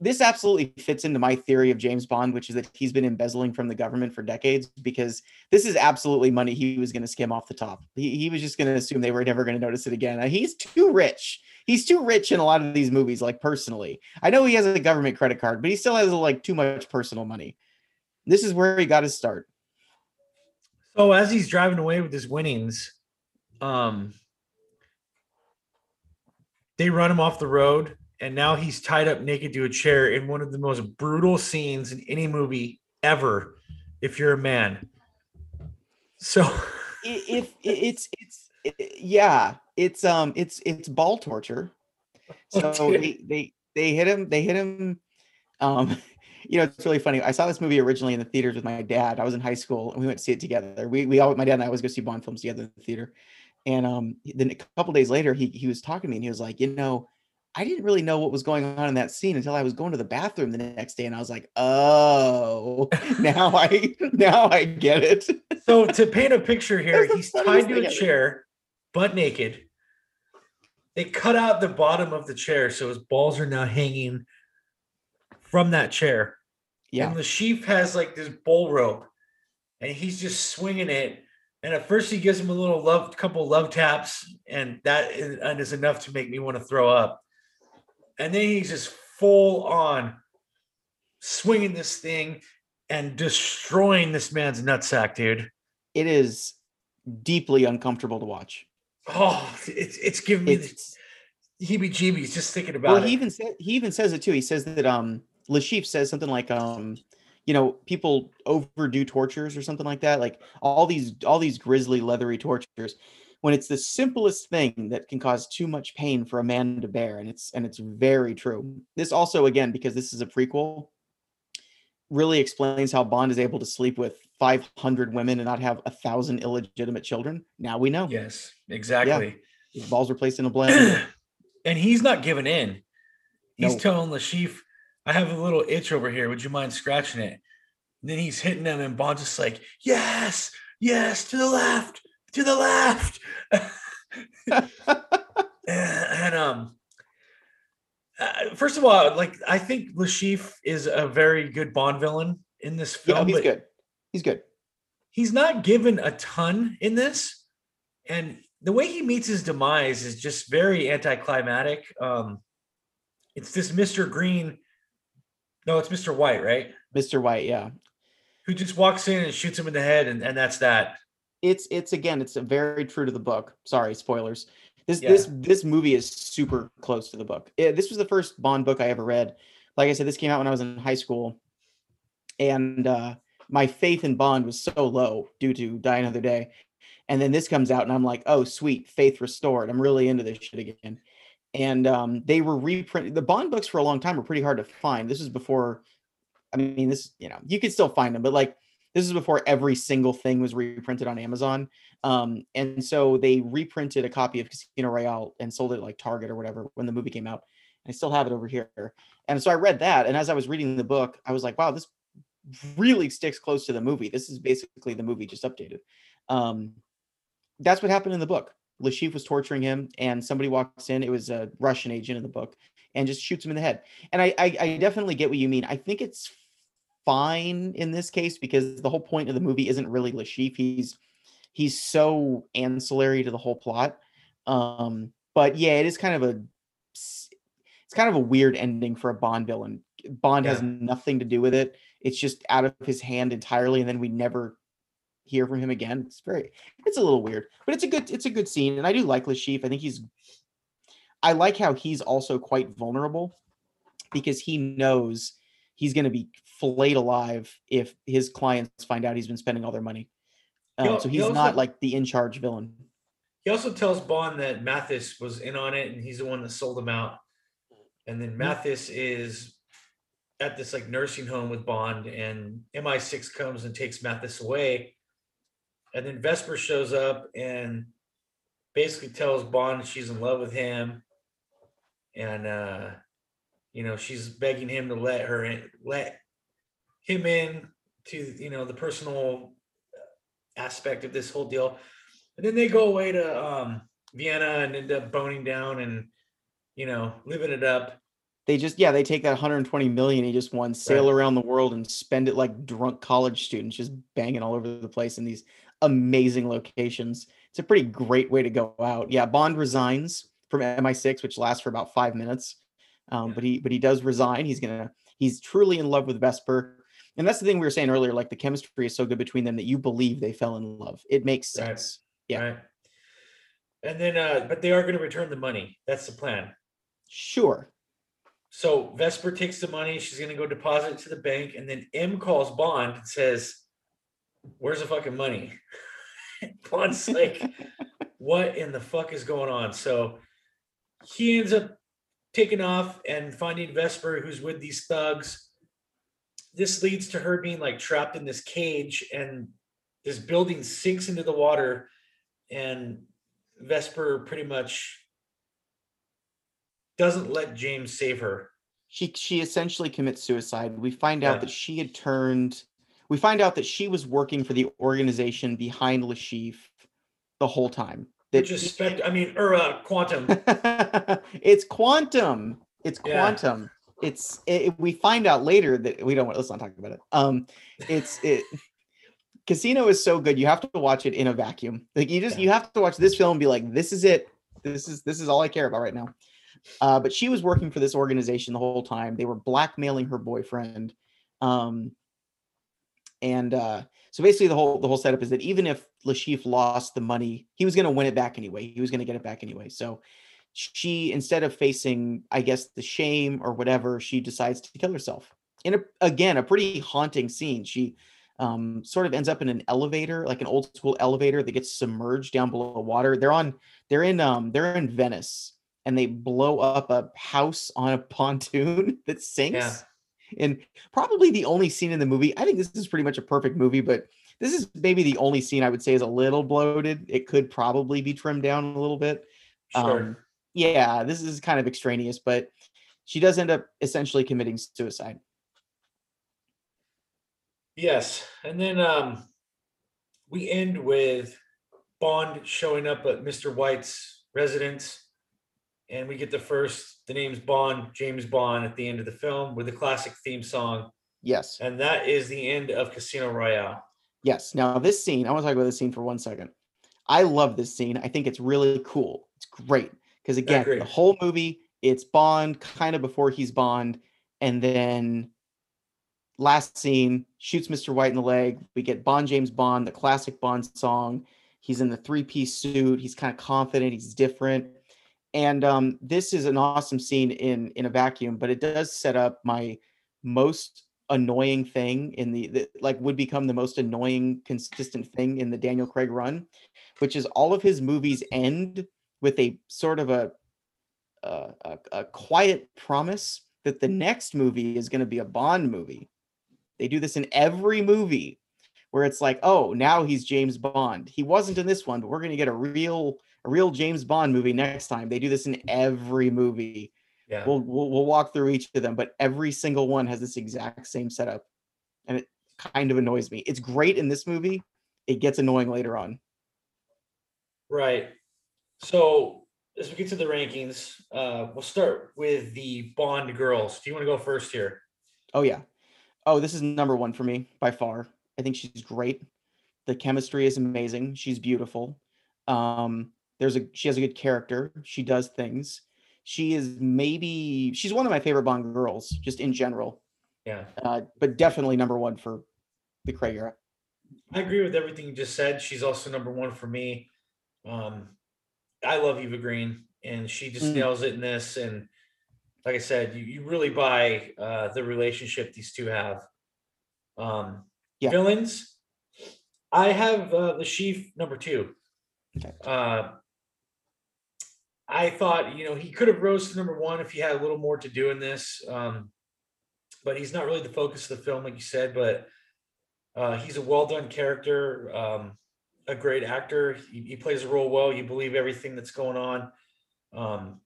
S2: this absolutely fits into my theory of James Bond, which is that he's been embezzling from the government for decades because this is absolutely money he was going to skim off the top. He, he was just going to assume they were never going to notice it again. He's too rich. He's too rich in a lot of these movies, like personally. I know he has a government credit card, but he still has like too much personal money. This is where he got his start.
S1: So as he's driving away with his winnings, um, they run him off the road and now he's tied up naked to a chair in one of the most brutal scenes in any movie ever if you're a man so
S2: if it's it's it, yeah it's um it's it's ball torture so okay. they, they they hit him they hit him um you know it's really funny. I saw this movie originally in the theaters with my dad. I was in high school and we went to see it together. We we all my dad and i always go see bond films together in the theater. And um then a couple days later he he was talking to me and he was like you know I didn't really know what was going on in that scene until I was going to the bathroom the next day, and I was like, "Oh, now I now I get it."
S1: so to paint a picture here, he's tied to a chair, butt naked. They cut out the bottom of the chair, so his balls are now hanging from that chair. Yeah, and the Chiffre has like this bull rope, and he's just swinging it. And at first, he gives him a little love, couple love taps, and that is, and is enough to make me want to throw up and then he's just full on swinging this thing and destroying this man's nutsack, dude.
S2: It is deeply uncomfortable to watch.
S1: Oh, it's it's giving me it's, the heebie-jeebies just thinking about well,
S2: it. He even said he even says it too. He says that um Chiffre says something like um you know people overdo tortures or something like that like all these all these grisly leathery tortures when it's the simplest thing that can cause too much pain for a man to bear and it's and it's very true. This also again because this is a prequel really explains how bond is able to sleep with 500 women and not have a thousand illegitimate children. Now we know.
S1: Yes exactly.
S2: Yeah. balls were placed in a blender.
S1: and he's not giving in. He's telling the Chiffre i have a little itch over here would you mind scratching it and then he's hitting them and bond's just like yes yes to the left to the left. and um uh, first of all, like I think Chiffre is a very good Bond villain in this film.
S2: Yeah, he's good. He's good.
S1: He's not given a ton in this, and the way he meets his demise is just very anticlimactic. Um, it's this Mr. Green. No, it's Mr. White, right?
S2: Mr. White, yeah.
S1: Who just walks in and shoots him in the head, and, and that's that.
S2: It's it's again, it's very true to the book. Sorry, spoilers. This yeah. this this movie is super close to the book. It, this was the first Bond book I ever read. Like I said, this came out when I was in high school, and uh, my faith in Bond was so low due to Die Another Day. And then this comes out, and I'm like, oh, sweet, faith restored. I'm really into this shit again. And um, they were reprinted. The Bond books for a long time were pretty hard to find. This is before, I mean, this, you know, you could still find them, but like, this is before every single thing was reprinted on Amazon. Um, and so they reprinted a copy of Casino Royale and sold it at like Target or whatever when the movie came out. I still have it over here. And so I read that. And as I was reading the book, I was like, wow, this really sticks close to the movie. This is basically the movie just updated. Um, that's what happened in the book. Chiffre was torturing him, and somebody walks in. It was a Russian agent in the book, and just shoots him in the head. And I, I, I definitely get what you mean. I think it's fine in this case because the whole point of the movie isn't really Chiffre. He's he's so ancillary to the whole plot. Um, but yeah, it is kind of a it's kind of a weird ending for a Bond villain. Bond yeah. has nothing to do with it. It's just out of his hand entirely, and then we never hear from him again. It's very it's a little weird, but it's a good it's a good scene, and I do like Chiffre. I think he's I like how he's also quite vulnerable because he knows he's going to be flayed alive if his clients find out he's been spending all their money. Um, so he's he also, not like the in charge villain.
S1: He also tells Bond that Mathis was in on it and he's the one that sold him out. And then Mathis is at this like nursing home with Bond, and MI6 comes and takes Mathis away. And then Vesper shows up and basically tells Bond she's in love with him. And uh, you know, she's begging him to let her in, let him in to, you know, the personal aspect of this whole deal. And then they go away to um, Vienna and end up boning down and, you know, living it up
S2: they just yeah they take that 120 million he just won sail right. around the world and spend it like drunk college students just banging all over the place in these amazing locations. It's a pretty great way to go out. Yeah bond resigns from mi6 which lasts for about five minutes. Um, but he but he does resign. He's gonna he's truly in love with vesper. And that's the thing we were saying earlier like the chemistry is so good between them that you believe they fell in love. It makes sense. Right. yeah. Right.
S1: and then uh but they are going to return the money. That's the plan.
S2: Sure.
S1: So Vesper takes the money. She's going to go deposit it to the bank. And then M calls Bond and says, Where's the fucking money? Bond's like, What in the fuck is going on? So he ends up taking off and finding Vesper, who's with these thugs. This leads to her being like trapped in this cage, and this building sinks into the water. And Vesper pretty much doesn't let James save her.
S2: She she essentially commits suicide. We find out that she had turned. We find out that she was working for the organization behind Chiffre the whole time. That
S1: just I mean, or uh, quantum.
S2: it's quantum. It's quantum. Yeah. It's it, we find out later that we don't want. Let's not talk about it. Um, it's it. Casino is so good. You have to watch it in a vacuum. Like you just yeah. you have to watch this film and be like, this is it. This is this is all I care about right now. Uh, but she was working for this organization the whole time. They were blackmailing her boyfriend. Um, and uh, so basically the whole the whole setup is that even if Chiffre lost the money, he was going to win it back anyway. He was going to get it back anyway. So she instead of facing, I guess, the shame or whatever, she decides to kill herself. In a, again, a pretty haunting scene. She um, sort of ends up in an elevator, like an old school elevator that gets submerged down below water. They're on, they're in, um, they're in Venice, and they blow up a house on a pontoon that sinks. Yeah. And probably the only scene in the movie, I think this is pretty much a perfect movie, but this is maybe the only scene I would say is a little bloated. It could probably be trimmed down a little bit. Sure. Um, yeah, this is kind of extraneous, but she does end up essentially committing suicide.
S1: Yes. And then um, we end with Bond showing up at Mr. White's residence and we get the first the name's bond james bond at the end of the film with the classic theme song
S2: yes
S1: and that is the end of casino royale
S2: yes now this scene i want to talk about this scene for one second I love this scene. I think it's really cool. It's great because again, the whole movie it's Bond kind of before he's Bond, and then last scene shoots Mr. White in the leg. We get Bond James Bond, the classic Bond song. He's in the three piece suit. He's kind of confident. He's different. And um, this is an awesome scene in in a vacuum, but it does set up my most annoying thing in the, the like would become the most annoying consistent thing in the Daniel Craig run, which is all of his movies end with a sort of a a, a, a quiet promise that the next movie is going to be a Bond movie. They do this in every movie where it's like, oh, now he's James Bond. He wasn't in this one, but we're going to get a real a real James Bond movie next time. They do this in every movie. Yeah. We'll, we'll we'll walk through each of them, but every single one has this exact same setup. And it kind of annoys me. It's great in this movie. It gets annoying later on.
S1: Right. So as we get to the rankings, uh, we'll start with the Bond girls. Do you want to go first here?
S2: Oh yeah. Oh, this is number one for me by far. I think she's great. The chemistry is amazing. She's beautiful. Um, there's a she has a good character. She does things. She is maybe she's one of my favorite Bond girls, just in general.
S1: Yeah.
S2: Uh, but definitely number one for the Craig era.
S1: I agree with everything you just said. She's also number one for me. Um, I love Eva Green, and she just mm. nails it in this. And like I said, you, you really buy uh, the relationship these two have. Um, yeah. Villains, I have uh, the Chiffre number two. Okay. Uh, I thought, you know, he could have rose to number one if he had a little more to do in this. Um, but he's not really the focus of the film, like you said. But uh, he's a well done character, um, a great actor. He, he, plays a role well. You believe everything that's going on. Um,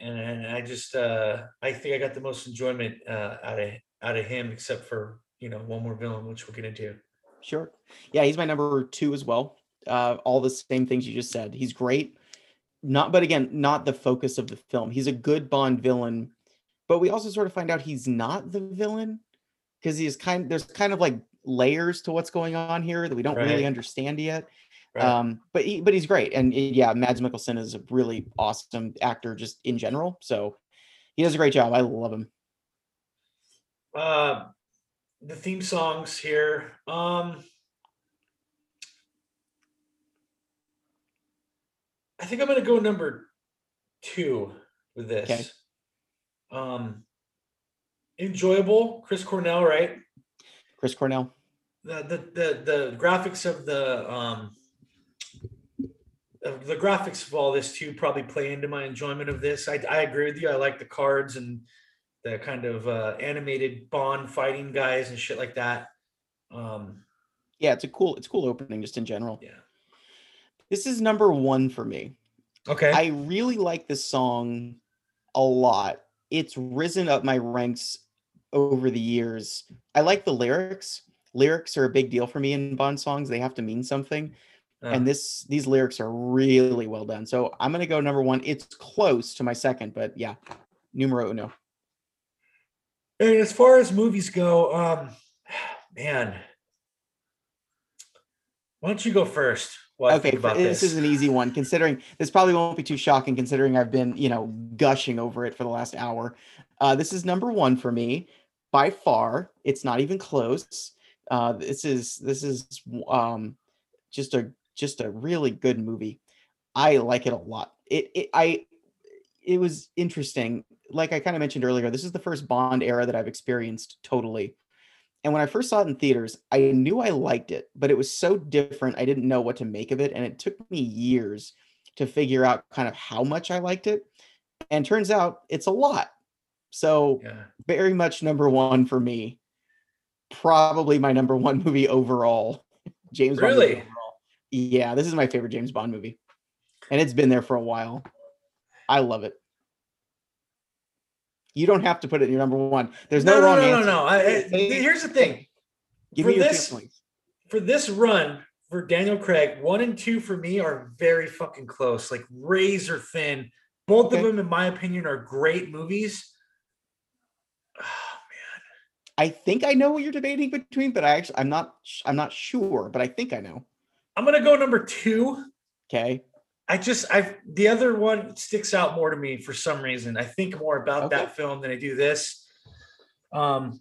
S1: and, and I just, uh, I think I got the most enjoyment uh, out of out of him, except for you know one more villain, which we'll get into.
S2: Sure. Yeah, he's my number two as well. Uh, all the same things you just said. He's great not but again not the focus of the film. He's a good bond villain but we also sort of find out he's not the villain because he's kind there's kind of like layers to what's going on here that we don't right. really understand yet. Right. um but he, but he's great. And yeah mads mikkelsen is a really awesome actor just in general. So he does a great job. I love him.
S1: Uh the theme songs here um I think I'm going to go number two with this. Okay. Um, enjoyable, Chris Cornell, right?
S2: Chris Cornell.
S1: The the the, the graphics of the um the graphics of all this too probably play into my enjoyment of this. I I agree with you. I like the cards and the kind of uh, animated Bond fighting guys and shit like that. Um,
S2: yeah, it's a cool it's a cool opening just in general.
S1: Yeah.
S2: This is number one for me.
S1: Okay.
S2: I really like this song a lot. It's risen up my ranks over the years. I like the lyrics. Lyrics are a big deal for me in Bond songs. They have to mean something. Uh. And this these lyrics are really well done. So I'm gonna go number one. It's close to my second, but yeah, numero uno.
S1: And as far as movies go, um, man, why don't you go first?
S2: Okay, this. this is an easy one. Considering this probably won't be too shocking, considering I've been you know gushing over it for the last hour. Uh, this is number one for me by far. It's not even close. Uh, this is this is um, just a just a really good movie. I like it a lot. It, it I it was interesting. Like I kind of mentioned earlier, this is the first Bond era that I've experienced totally. And when I first saw it in theaters, I knew I liked it, but it was so different. I didn't know what to make of it. And it took me years to figure out kind of how much I liked it. And turns out it's a lot. So, yeah. very much number one for me. Probably my number one movie overall. James
S1: really? Bond.
S2: Yeah, this is my favorite James Bond movie. And it's been there for a while. I love it. You don't have to put it in your number one. There's no, no wrong
S1: no,
S2: no, answer.
S1: No, no, I, here's the thing.
S2: Give for me your this.
S1: For this run for Daniel Craig, one and two for me are very fucking close, like razor thin. Both okay. of them, in my opinion, are great movies. Oh man.
S2: I think I know what you're debating between, but I actually I'm not I'm not sure, but I think I know.
S1: I'm gonna go number two.
S2: Okay.
S1: I just I the other one sticks out more to me for some reason. I think more about
S2: Okay.
S1: that film than I do this. Um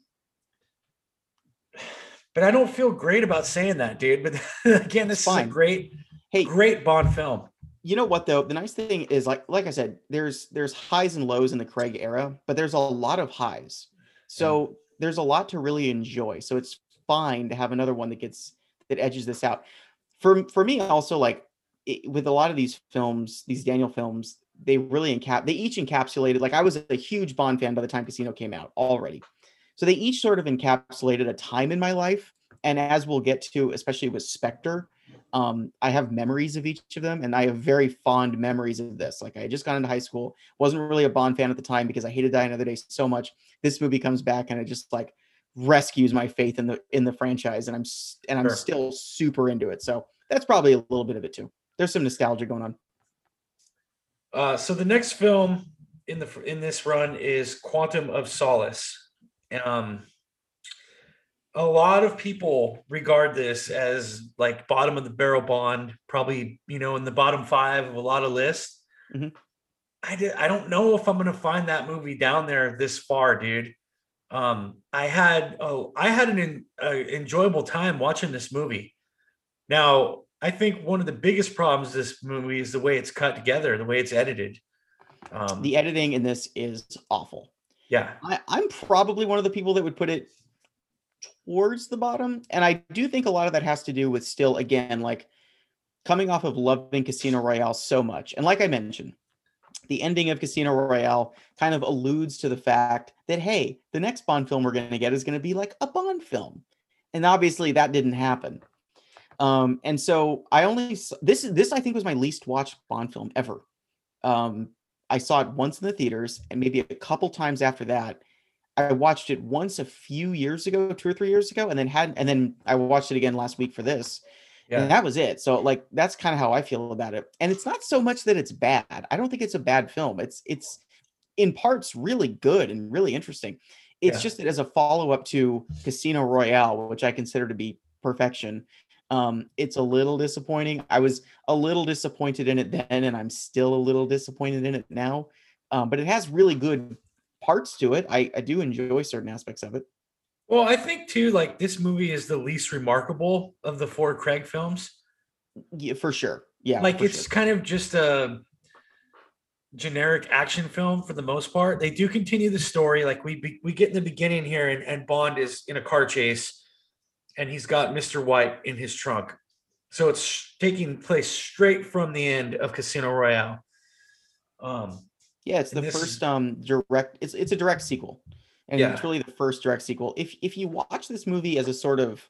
S1: but I don't feel great about saying that, dude. But again, this is a great,
S2: Hey,
S1: great Bond film.
S2: you know what though? The nice thing is like like I said, there's there's highs and lows in the Craig era, but there's a lot of highs. So there's a lot to really enjoy. So it's fine to have another one that gets that edges this out. For for me also like it, with a lot of these films, these Daniel films, they really encap they each encapsulated like I was a huge Bond fan by the time Casino came out already. So they each sort of encapsulated a time in my life and as we'll get to especially with Spectre, um, I have memories of each of them, and I have very fond memories of this. Like I had just got into high school, wasn't really a Bond fan at the time because I hated Die Another Day so much. This movie comes back and it just like rescues my faith in the in the franchise, and I'm and I'm
S1: Sure.
S2: still super into it. So that's probably a little bit of it too. There's some nostalgia going on.
S1: Uh, so the next film in the in this run is Quantum of Solace. Um, a lot of people regard this as like bottom of the barrel Bond, probably you know in the bottom five of a lot of lists.
S2: Mhm.
S1: I did, I don't know if I'm gonna find that movie down there this far, dude. Um, I had oh I had an en- uh, enjoyable time watching this movie. Now, I think one of the biggest problems of this movie is the way it's cut together, the way it's edited. Um,
S2: The editing in this is awful.
S1: yeah,
S2: I, I'm probably one of the people that would put it towards the bottom. And I do think a lot of that has to do with still, again, like coming off of loving Casino Royale so much. And like I mentioned, the ending of Casino Royale kind of alludes to the fact that, hey, the next Bond film we're going to get is going to be like a Bond film. And obviously that didn't happen. Um, and so I only this is this I think was my least watched Bond film ever. Um, I saw it once in the theaters and maybe a couple times after that. I watched it once a few years ago, two or three years ago, and then had and then I watched it again last week for this.
S1: yeah,
S2: And that was it. So like that's kind of how I feel about it. And it's not so much that it's bad. I don't think it's a bad film. It's it's in parts really good and really interesting. It's
S1: Yeah.
S2: just that as a follow-up to Casino Royale, which I consider to be perfection, um, it's a little disappointing. I was a little disappointed in it then, and I'm still a little disappointed in it now. Um, but it has really good parts to it. I, I do enjoy certain aspects of it.
S1: Well, I think too, like this movie is the least remarkable of the four Craig films.
S2: Yeah, for sure. Yeah.
S1: like it's
S2: sure.
S1: kind of just a generic action film for the most part. They do continue the story. Like we be, we get in the beginning here, and, and Bond is in a car chase, and he's got Mister White in his trunk. So it's taking place straight from the end of Casino Royale. Um,
S2: Yeah, it's the
S1: this
S2: first um direct it's it's a direct sequel. And
S1: Yeah.
S2: it's really the first direct sequel. If if you watch this movie as a sort of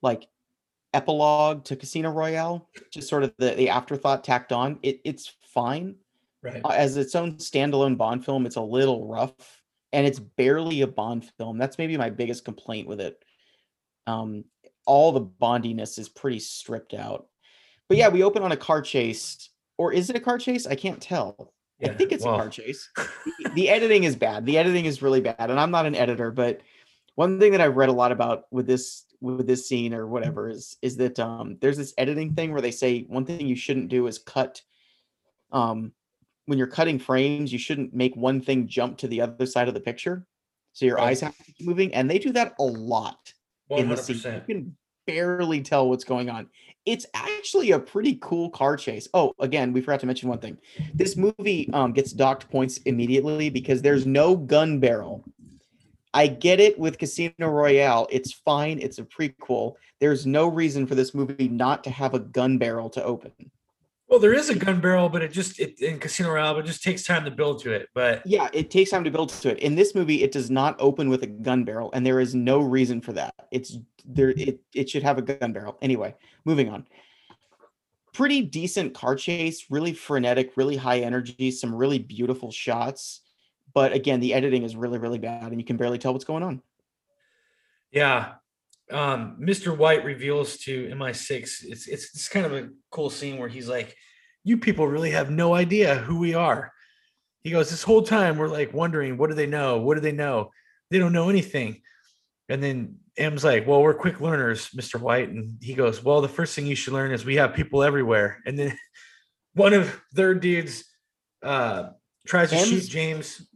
S2: like epilogue to Casino Royale, just sort of the, the afterthought tacked on, it it's fine.
S1: right.
S2: Uh, As its own standalone Bond film, it's a little rough and it's barely a Bond film. That's maybe my biggest complaint with it. Um all the bondiness is pretty stripped out. But yeah, we open on a car chase. Or is it a car chase? I can't tell. I think it's
S1: well,
S2: a car chase. The- the editing is bad. The editing is really bad, and I'm not an editor, but one thing that I've read a lot about with this with this scene or whatever is is that um, there's this editing thing where they say one thing you shouldn't do is cut. Um, when you're cutting frames, you shouldn't make one thing jump to the other side of the picture, so your
S1: Right.
S2: eyes have to keep moving, and they do that a lot in the scene. You can barely tell what's going on. It's actually a pretty cool car chase. Oh, again, we forgot to mention one thing. This movie um, gets docked points immediately because there's no gun barrel. I get it with Casino Royale. It's fine. It's a prequel. There's no reason for this movie not to have a gun barrel to open.
S1: Well, there is a gun barrel, but it just it, in Casino Royale, but it just takes time to build to it. But
S2: Yeah, it takes time to build to it. In this movie, it does not open with a gun barrel, and there is no reason for that. It's there. It it should have a gun barrel. Anyway, moving on. Pretty decent car chase, really frenetic, really high energy, some really beautiful shots. But again, the editing is really, really bad, and you can barely tell what's going on.
S1: Yeah. Um, Mr. White reveals to MI6, it's it's it's kind of a cool scene where he's like, You people really have no idea who we are. He goes, This whole time we're like wondering, what do they know? What do they know? They don't know anything. And then M's like, "Well, we're quick learners, Mr. White." And he goes, "Well, the first thing you should learn is we have people everywhere." And then one of their dudes uh, tries to
S2: M's-
S1: shoot James.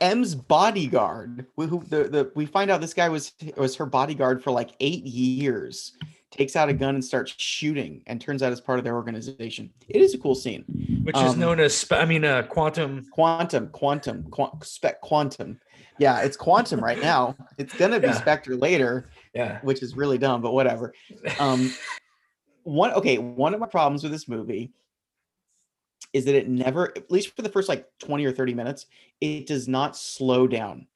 S2: M's bodyguard. We, who the, the we find out this guy was was her bodyguard for like eight years. Takes out a gun and starts shooting, and turns out it's part of their organization. It is a cool scene.
S1: which is
S2: Um,
S1: known as I mean uh, quantum.
S2: Quantum, quantum, quant, spec quantum. Yeah, it's quantum right now. It's gonna be
S1: Yeah.
S2: Spectre later,
S1: Yeah,
S2: which is really dumb, but whatever. Um, one okay, one of my problems with this movie is that it never, at least for the first like 20 or 30 minutes, it does not slow down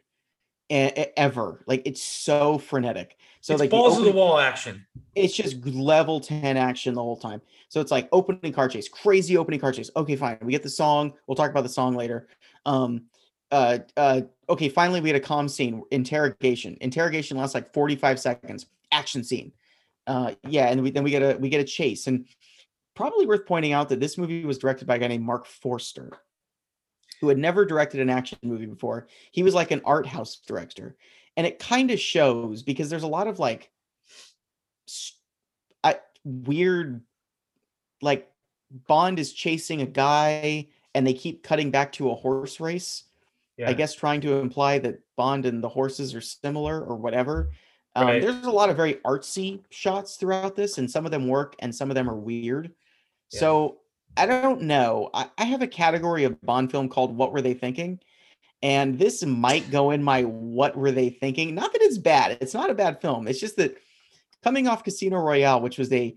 S2: ever. Like it's so frenetic. So
S1: it's
S2: like
S1: balls of the wall action.
S2: it's just level 10 action the whole time. So it's like opening car chase, crazy opening car chase. Okay, fine. We get the song. We'll talk about the song later. Um, uh, uh, okay, finally we get a calm scene, interrogation. Interrogation lasts like 45 seconds. Action scene. Uh, yeah, and we, then we get a we get a chase. And probably worth pointing out that this movie was directed by a guy named Marc Forster, who had never directed an action movie before. He was like an art house director. And it kind of shows because there's a lot of like I, weird like bond is chasing a guy and they keep cutting back to a horse race
S1: Yeah,
S2: i guess trying to imply that bond and the horses are similar or whatever um,
S1: Right.
S2: there's a lot of very artsy shots throughout this and some of them work and some of them are weird So i don't know I, I have a category of bond film called what were they thinking? And this might go in my what were they thinking? Not that it's bad it's not a bad film it's just that coming off casino royale which was a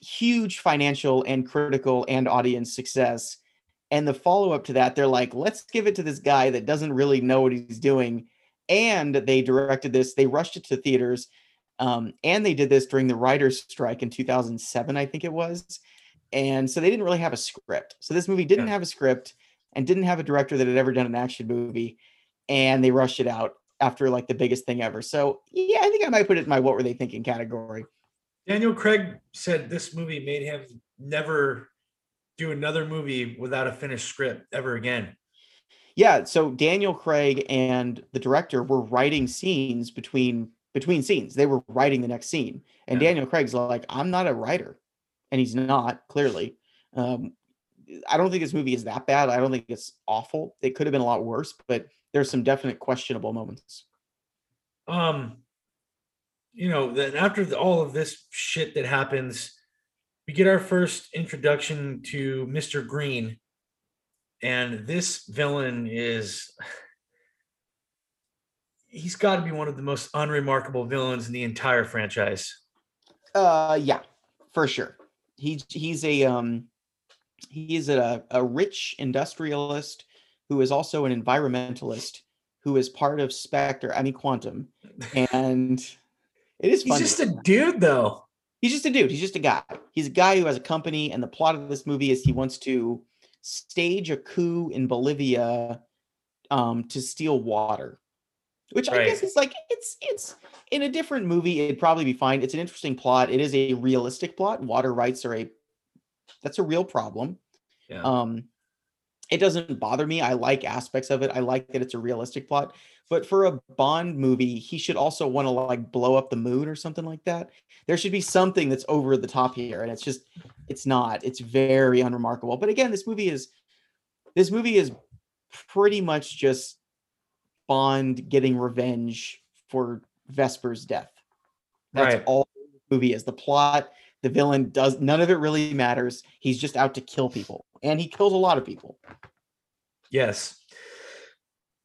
S2: huge financial and critical and audience success and the follow-up to that they're like let's give it to this guy that doesn't really know what he's doing and they directed this they rushed it to theaters um, and they did this during the writers strike in 2007 i think it was and so they didn't really have a script so this movie didn't
S1: Yeah.
S2: have a script and didn't have a director that had ever done an action movie and they rushed it out after like the biggest thing ever so yeah i think i might put it in my what were they thinking category
S1: Daniel Craig said this movie made him never do another movie without a finished script ever again.
S2: Yeah, so Daniel Craig and the director were writing scenes between between scenes. They were writing the next scene, and
S1: Yeah.
S2: Daniel Craig's like, "I'm not a writer," and he's not clearly. Um, I don't think this movie is that bad. I don't think it's awful. It could have been a lot worse, but there's some definite questionable moments.
S1: Um, you know, then after the, all of this shit that happens, we get our first introduction to Mr. Green, and this villain is. He's got to be one of the most unremarkable villains in the entire franchise.
S2: Uh, yeah, for sure. He's he's a um, he is a a rich industrialist who is also an environmentalist who is part of Spectre. I mean Quantum, and it is
S1: He's just a dude, though.
S2: He's just a dude. He's just a guy. He's a guy who has a company, and the plot of this movie is he wants to stage a coup in Bolivia um, to steal water, which I guess
S1: Right.
S2: is like it's it's in a different movie. It'd probably be fine. It's an interesting plot. It is a realistic plot. Water rights are a that's a real problem.
S1: Yeah.
S2: Um, it doesn't bother me. I like aspects of it. I like that it's a realistic plot. But for a Bond movie, he should also want to like blow up the moon or something like that. There should be something that's over the top here, and it's just it's not. It's very unremarkable. But again, this movie is this movie is pretty much just Bond getting revenge for Vesper's death. That's
S1: Right.
S2: all the movie is. The plot, the villain does none of it really matters. He's just out to kill people, and he kills a lot of people.
S1: Yes.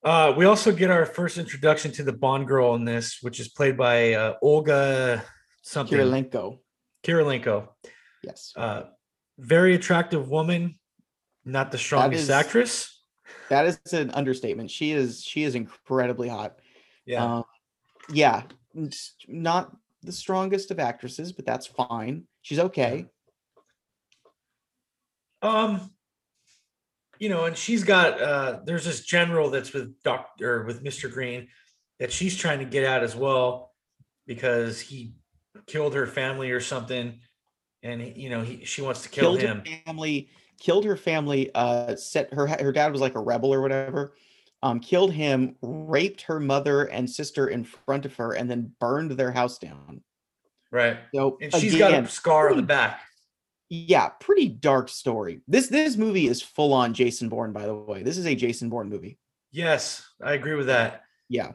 S1: Uh, we also get our first introduction to the Bond girl in this, which is played by uh, Olga something
S2: Kurylenko.
S1: Kurylenko.
S2: Yes,
S1: Uh, very attractive woman, not the strongest
S2: is-
S1: actress.
S2: That is an understatement. She is she is incredibly hot.
S1: Yeah.
S2: Um, yeah, not the strongest of actresses, but that's fine. She's okay.
S1: Um, you know, and she's got uh there's this general that's with Doctor with Mr. Green that she's trying to get out as well because he killed her family or something, and you know he she wants to kill
S2: killed
S1: him.
S2: family. Killed her family. Uh, set her her dad was like a rebel or whatever. um, killed him, raped her mother and sister in front of her, and then burned their house down.
S1: Right.
S2: So
S1: and she's again, got a scar on the back.
S2: Yeah, pretty dark story. This this movie is full on Jason Bourne, by the way. This is a Jason Bourne movie.
S1: Yes, I agree with that.
S2: Yeah.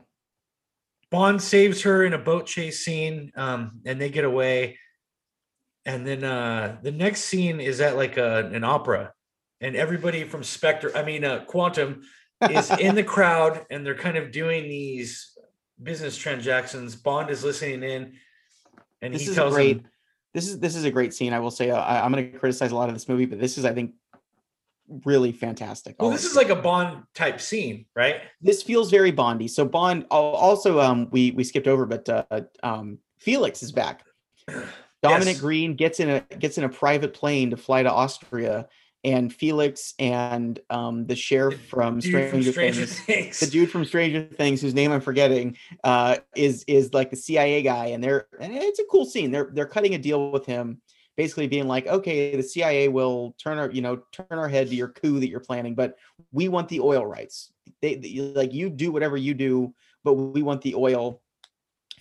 S1: Bond saves her in a boat chase scene, um, and they get away. And then uh, the next scene is at like a, an opera, and everybody from Spectre, I mean, uh, Quantum, is in the crowd, and they're kind of doing these business transactions. Bond is listening in, and
S2: this
S1: he
S2: is
S1: tells
S2: great.
S1: him,
S2: This is this is a great scene. I will say uh, I, I'm going to criticize a lot of this movie, but this is, I think, really fantastic.
S1: Well, this is like a Bond type scene, right?
S2: This feels very Bondy. So Bond also um we we skipped over, but uh um Felix is back. Dominic yes. Green gets in a gets in a private plane to fly to Austria, and Felix and um the sheriff from Stranger, from Stranger Things, Things, the dude from Stranger Things, whose name I'm forgetting, uh, is is like the CIA guy, and they're and it's a cool scene. They're they're cutting a deal with him basically being like, okay, the CIA will turn our, you know, turn our head to your coup that you're planning, but we want the oil rights. They, they like you do whatever you do, but we want the oil.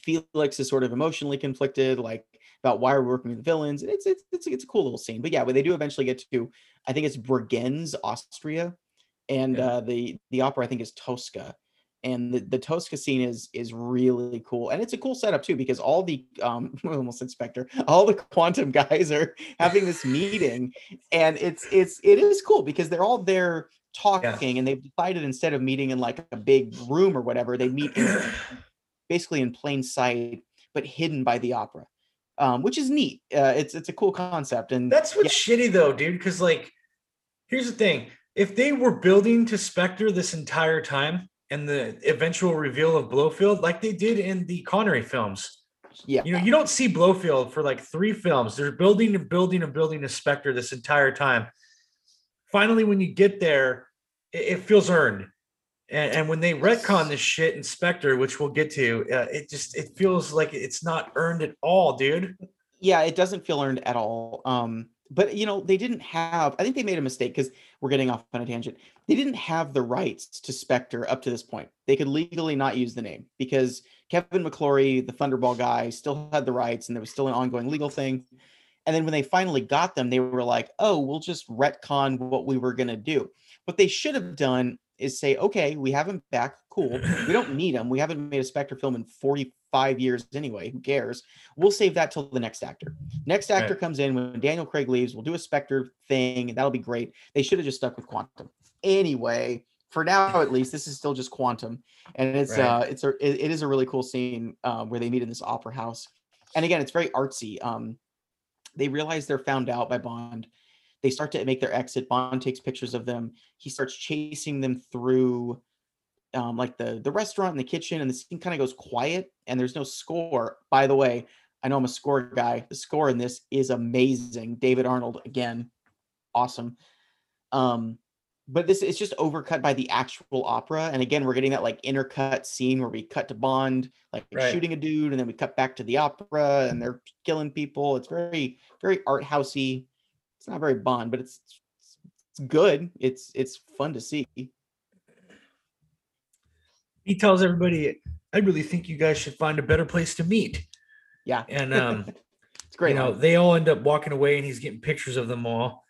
S2: Felix is sort of emotionally conflicted, like about why we're working with villains. It's it's it's it's a cool little scene. But yeah, they do eventually get to, I think it's Bregenz, Austria, and yeah. uh, the the opera I think is Tosca and the, the Tosca scene is is really cool, and it's a cool setup too because all the um almost inspector, all the quantum guys are having this meeting, and it's it's it is cool because they're all there talking, yeah. and they've decided instead of meeting in like a big room or whatever, they meet in, basically in plain sight, but hidden by the opera, um, which is neat. Uh, it's it's a cool concept, and
S1: that's what's yeah. shitty though, dude. Because like, here's the thing: if they were building to Spectre this entire time and the eventual reveal of Blofeld, like they did in the Connery films.
S2: Yeah.
S1: You know, you don't see Blofeld for like three films. They're building and building and building a Spectre this entire time. Finally, when you get there, it, it feels earned. And, and, when they retcon this shit in Spectre, which we'll get to, uh, it just it feels like it's not earned at all, dude.
S2: Yeah, it doesn't feel earned at all. Um, but you know they didn't have i think they made a mistake because we're getting off on a tangent they didn't have the rights to spectre up to this point they could legally not use the name because kevin mcclory the thunderball guy still had the rights and there was still an ongoing legal thing and then when they finally got them they were like oh we'll just retcon what we were going to do what they should have done is say okay we have him back cool we don't need him we haven't made a spectre film in 45 years anyway. Who cares? We'll save that till the next actor. Next actor right. comes in when Daniel Craig leaves. We'll do a Spectre thing. And that'll be great. They should have just stuck with Quantum. Anyway, for now at least, this is still just Quantum, and it's right. uh, it's a it, it is a really cool scene uh, where they meet in this opera house, and again, it's very artsy. Um, they realize they're found out by Bond. They start to make their exit. Bond takes pictures of them. He starts chasing them through um, like the the restaurant and the kitchen, and the scene kind of goes quiet, and there's no score. By the way, I know I'm a score guy. The score in this is amazing. David Arnold again, awesome. Um, but this is just overcut by the actual opera, and again, we're getting that like intercut scene where we cut to Bond like right. shooting a dude, and then we cut back to the opera, and they're killing people. It's very very art housey. It's not very Bond, but it's it's good. It's it's fun to see
S1: he tells everybody, I really think you guys should find a better place to meet.
S2: Yeah.
S1: And um
S2: it's great.
S1: You know, they all end up walking away and he's getting pictures of them all.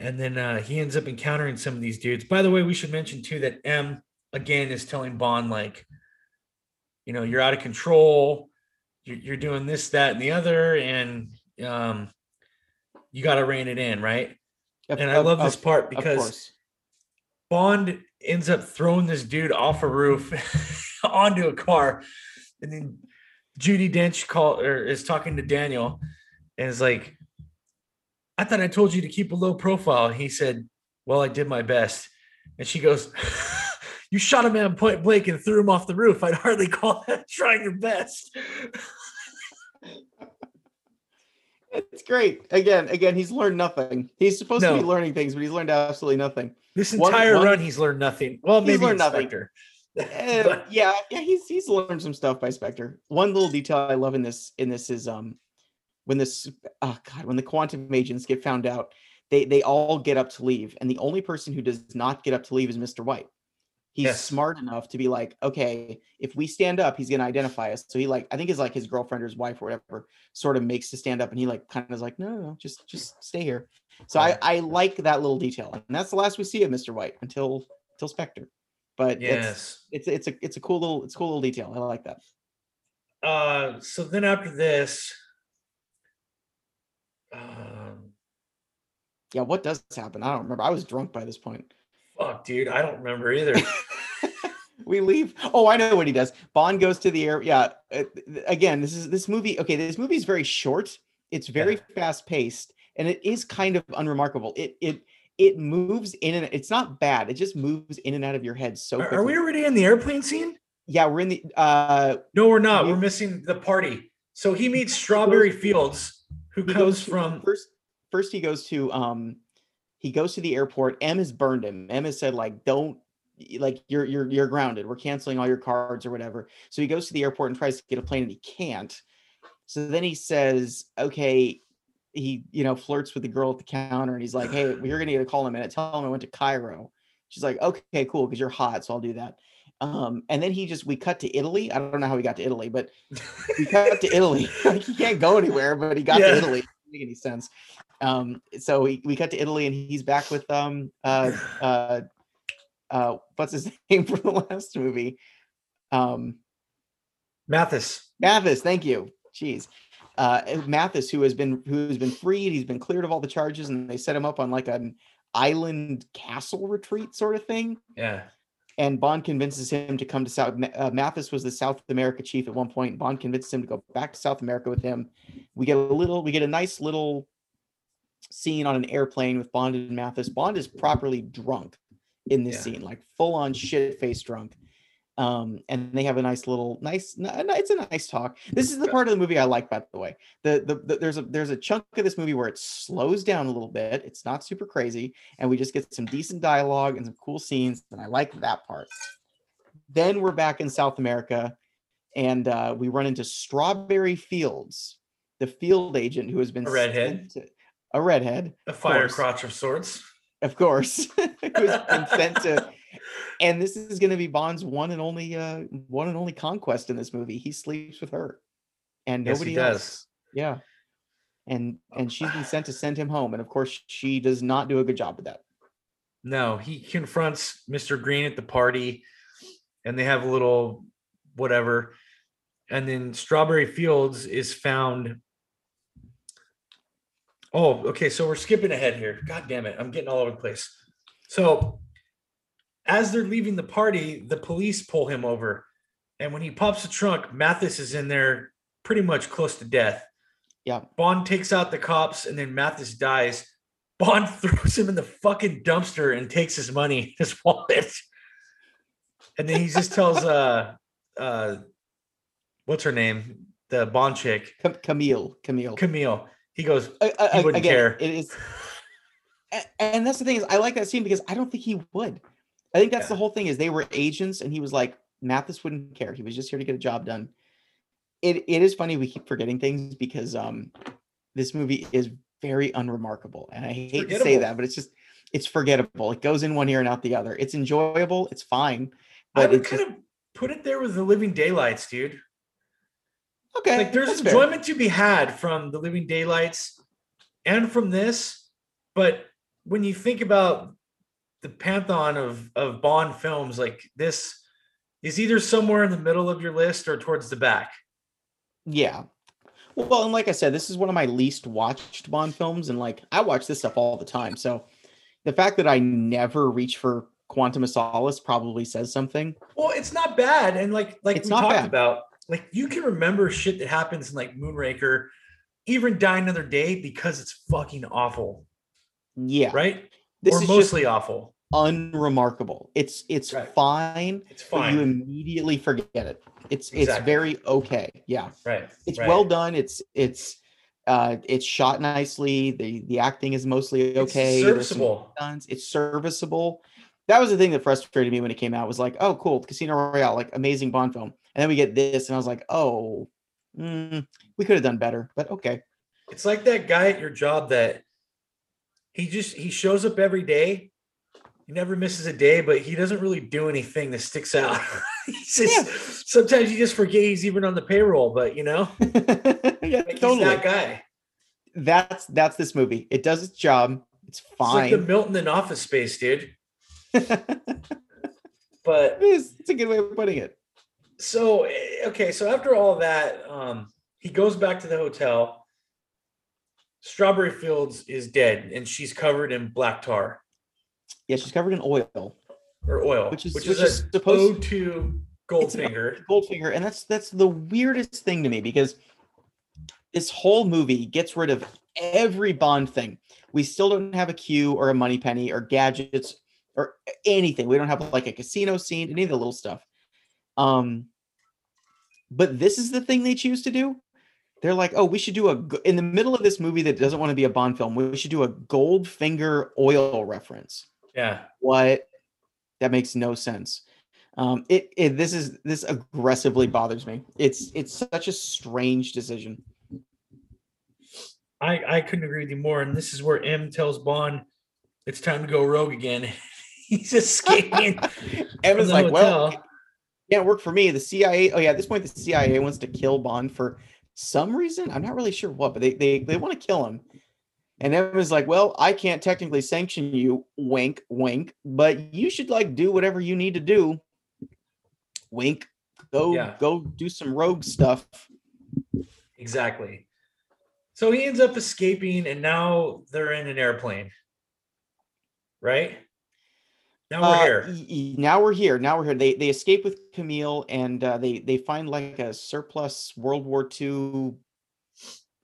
S1: And then uh he ends up encountering some of these dudes. By the way, we should mention too that M again is telling Bond, like, you know, you're out of control, you're, you're doing this, that, and the other, and um you gotta rein it in, right? Of, and I love of, this part because Bond ends up throwing this dude off a roof onto a car, and then Judi Dench call or is talking to Daniel, and is like, "I thought I told you to keep a low profile." He said, "Well, I did my best," and she goes. you shot a man point blank and threw him off the roof. I'd hardly call that trying your best.
S2: It's great. Again, again, he's learned nothing. He's supposed no. to be learning things, but he's learned absolutely nothing.
S1: This entire one, run, he's learned nothing. Well, maybe he's learned Spectre.
S2: nothing. uh, yeah, yeah, he's he's learned some stuff by Spectre. One little detail I love in this in this is um when this oh god when the quantum agents get found out, they they all get up to leave, and the only person who does not get up to leave is Mister White. He's
S1: Yes.
S2: smart enough to be like, okay, if we stand up, he's gonna identify us. So he like, I think it's like his girlfriend or his wife or whatever sort of makes to stand up, and he like kind of is like, no, no, no, just just stay here. So I I like that little detail, and that's the last we see of Mr. White until until Spectre. But it's
S1: Yes.
S2: it's it's a it's a cool little it's a cool little detail. I like that.
S1: Uh, so then after this, um,
S2: Yeah, what does happen? I don't remember. I was drunk by this point.
S1: Fuck, dude, I don't remember either.
S2: we leave. Oh, I know what he does. Bond goes to the air. Yeah. uh, Again, this is this movie. Okay, this movie is very short. It's very fast paced, and it is kind of unremarkable. It it it moves in and it's not bad. It just moves in and out of your head so
S1: Are,
S2: quickly.
S1: are we already in the airplane scene?
S2: yeah, we're in the. uh
S1: No, we're not.
S2: We-
S1: We're missing the party. So he meets Strawberry Fields, who comes
S2: goes
S1: from.
S2: first. First, he goes to um, he goes to the airport. M has burned him. M has said like, don't like you're you're you're grounded. We're canceling all your cards or whatever. So he goes to the airport and tries to get a plane and he can't. So then he says, okay, he you know flirts with the girl at the counter and he's like, hey, you're gonna get a call in a minute. Tell him I went to Cairo. She's like, okay, cool, because you're hot, so I'll do that. Um, and then he just we cut to Italy. I don't know how he got to Italy, but we cut to Italy. like he can't go anywhere, but he got
S1: Yeah.
S2: to Italy. Doesn't make any sense. Um, so we, we cut to Italy and he's back with um uh uh uh what's his name from the last movie? Um
S1: Mathis.
S2: Mathis, thank you. Jeez. Uh Mathis, who has been who has been freed, he's been cleared of all the charges, and they set him up on like an island castle retreat sort of thing
S1: Yeah.
S2: and Bond convinces him to come to South. Uh, Mathis was the South America chief at one point. Bond convinces him to go back to South America with him. We get a little, we get a nice little scene on an airplane with Bond and Mathis. Bond is properly drunk in this
S1: Yeah.
S2: scene, like full on shit face drunk. Um, and they have a nice little, nice, it's a nice talk. This is the part of the movie I like, by the way. The, the, the there's a there's a chunk of this movie where it slows down a little bit. It's not super crazy, and we just get some decent dialogue and some cool scenes, and I like that part. Then we're back in South America, and uh, we run into Strawberry Fields, the field agent who has been
S1: A redhead.
S2: to- a redhead,
S1: A fire
S2: course.
S1: crotch of sorts.
S2: of course, who has been sent to. And this is going to be Bond's one and only uh, one and only conquest in this movie. He sleeps with her, and
S1: Yes,
S2: nobody
S1: he
S2: else.
S1: does.
S2: Yeah, and and she's been sent to send him home, and of course she does not do a good job with that.
S1: No, he confronts Mr. Green at the party and they have a little whatever. And then Strawberry Fields is found. Oh, okay. So we're skipping ahead here. God damn it. I'm getting all over the place. So as they're leaving the party, the police pull him over. And when he pops the trunk, Mathis is in there pretty much close to death.
S2: Yeah.
S1: Bond takes out the cops and then Mathis dies. Bond throws him in the fucking dumpster and takes his money, his wallet. And then he just tells uh uh what's her name? The Bond chick,
S2: Camille, Camille.
S1: Camille. He goes,
S2: I- I-
S1: he wouldn't
S2: again,
S1: care.
S2: It is, and that's the thing is, I like that scene because I don't think he would. I think that's the whole thing is they were agents, and he was like, Mathis wouldn't care. He was just here to get a job done. It it is funny we keep forgetting things because um this movie is very unremarkable, and I hate to say that, but it's just it's forgettable. It goes in one ear and out the other. It's enjoyable. It's fine,
S1: I
S2: but
S1: would
S2: it's
S1: kind
S2: just
S1: of put it there with the living daylights, dude.
S2: Okay.
S1: Like there's
S2: that's fair.
S1: enjoyment to be had from the living daylights and from this, but when you think about the pantheon of of Bond films, like this is either somewhere in the middle of your list or towards the back.
S2: Yeah. Well, and like I said, this is one of my least watched Bond films, and like I watch this stuff all the time. So the fact that I never reach for Quantum of Solace probably says something.
S1: Well, it's not bad, and like like
S2: It's
S1: we
S2: not
S1: talked
S2: bad.
S1: about, like you can remember shit that happens in like Moonraker, even Die Another Day because it's fucking awful,
S2: Yeah.
S1: right?
S2: This
S1: or
S2: is
S1: mostly awful.
S2: unremarkable. It's it's
S1: Right.
S2: fine,
S1: It's
S2: but you immediately forget it. It's it's very okay. Yeah.
S1: right?
S2: It's
S1: right.
S2: well done. It's it's uh it's shot nicely. The the acting is mostly okay. Some
S1: serviceable.
S2: It's serviceable. That was the thing that frustrated me when it came out. Was like, oh, cool, Casino Royale, like amazing Bond film, and then we get this, and I was like, oh, mm, we could have done better, but okay.
S1: It's like that guy at your job that he just he shows up every day he never misses a day, but he doesn't really do anything that sticks out. just, yeah. Sometimes you just forget he's even on the payroll, but you know,
S2: yeah, like totally. that guy. That's that's this movie. It does its job. It's fine. It's
S1: like the Milton in Office Space, dude. but
S2: it is. It's a good way of putting it.
S1: So eh, okay, so after all that, um, he goes back to the hotel. Strawberry Fields is dead, and she's covered in black tar.
S2: Yeah, she's covered in oil.
S1: Or oil, which is which, which is, is supposed to Goldfinger.
S2: Goldfinger, and that's that's the weirdest thing to me because this whole movie gets rid of every Bond thing. We still don't have a a Q or a Moneypenny or gadgets or anything. We don't have like a casino scene, any of the little stuff. Um, but this is the thing they choose to do. They're like, oh, we should do a in the middle of this movie that doesn't want to be a Bond film. We should do a Goldfinger oil reference.
S1: Yeah.
S2: What? That makes no sense. Um, it, it this is this aggressively bothers me. It's it's such a strange decision.
S1: I I couldn't agree with you more. And this is where M tells Bond it's time to go rogue again. He's escaping.
S2: M is like, hotel. well, can't work for me. The CIA. Oh yeah, at this point, the CIA wants to kill Bond for some reason. I'm not really sure what, but they they they want to kill him. And Emma's like, well, I can't technically sanction you, wink, wink, but you should like do whatever you need to do. Wink. Go yeah. go do some rogue stuff.
S1: Exactly. So he ends up escaping and now they're in an airplane. Right? Now we're uh,
S2: here. Now we're here. Now we're here. They they escape with Camille and uh, they they find like a surplus World War II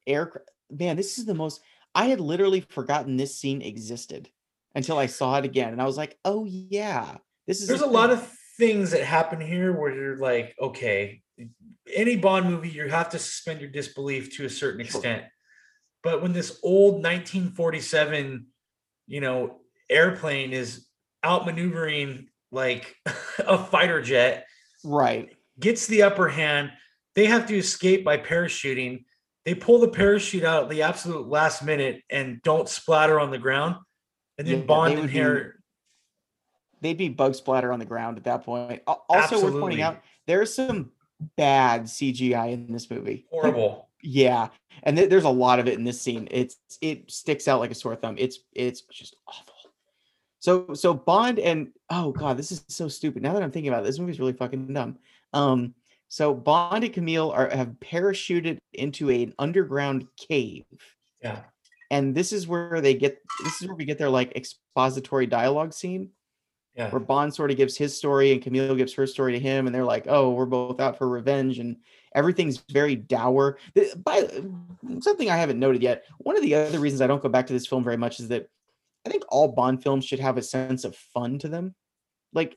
S2: aircraft. Man, this is the most I had literally forgotten this scene existed until I saw it again, and I was like, "Oh yeah, this is."
S1: There's a, a lot of things that happen here where you're like, okay, any Bond movie, you have to suspend your disbelief to a certain extent. But when this old 1947, you know, airplane is outmaneuvering like a fighter jet,
S2: right,
S1: gets the upper hand, they have to escape by parachuting they pull the parachute out at the absolute last minute and don't splatter on the ground. And then yeah, Bond and Harry.
S2: They'd be bug splatter on the ground at that point. Also, Absolutely. worth pointing out, there's some bad CGI in this movie.
S1: Horrible.
S2: yeah, and th- there's a lot of it in this scene. It's it sticks out like a sore thumb. It's it's just awful. So so Bond and oh god, this is so stupid. Now that I'm thinking about it, this movie's really fucking dumb. Um, so Bond and Camille are have parachuted into an underground cave.
S1: Yeah.
S2: And this is where they get this is where we get their like expository dialogue scene.
S1: Yeah.
S2: Where Bond sort of gives his story and Camille gives her story to him, and they're like, "Oh, we're both out for revenge," and everything's very dour. By something I haven't noted yet, one of the other reasons I don't go back to this film very much is that I think all Bond films should have a sense of fun to them. Like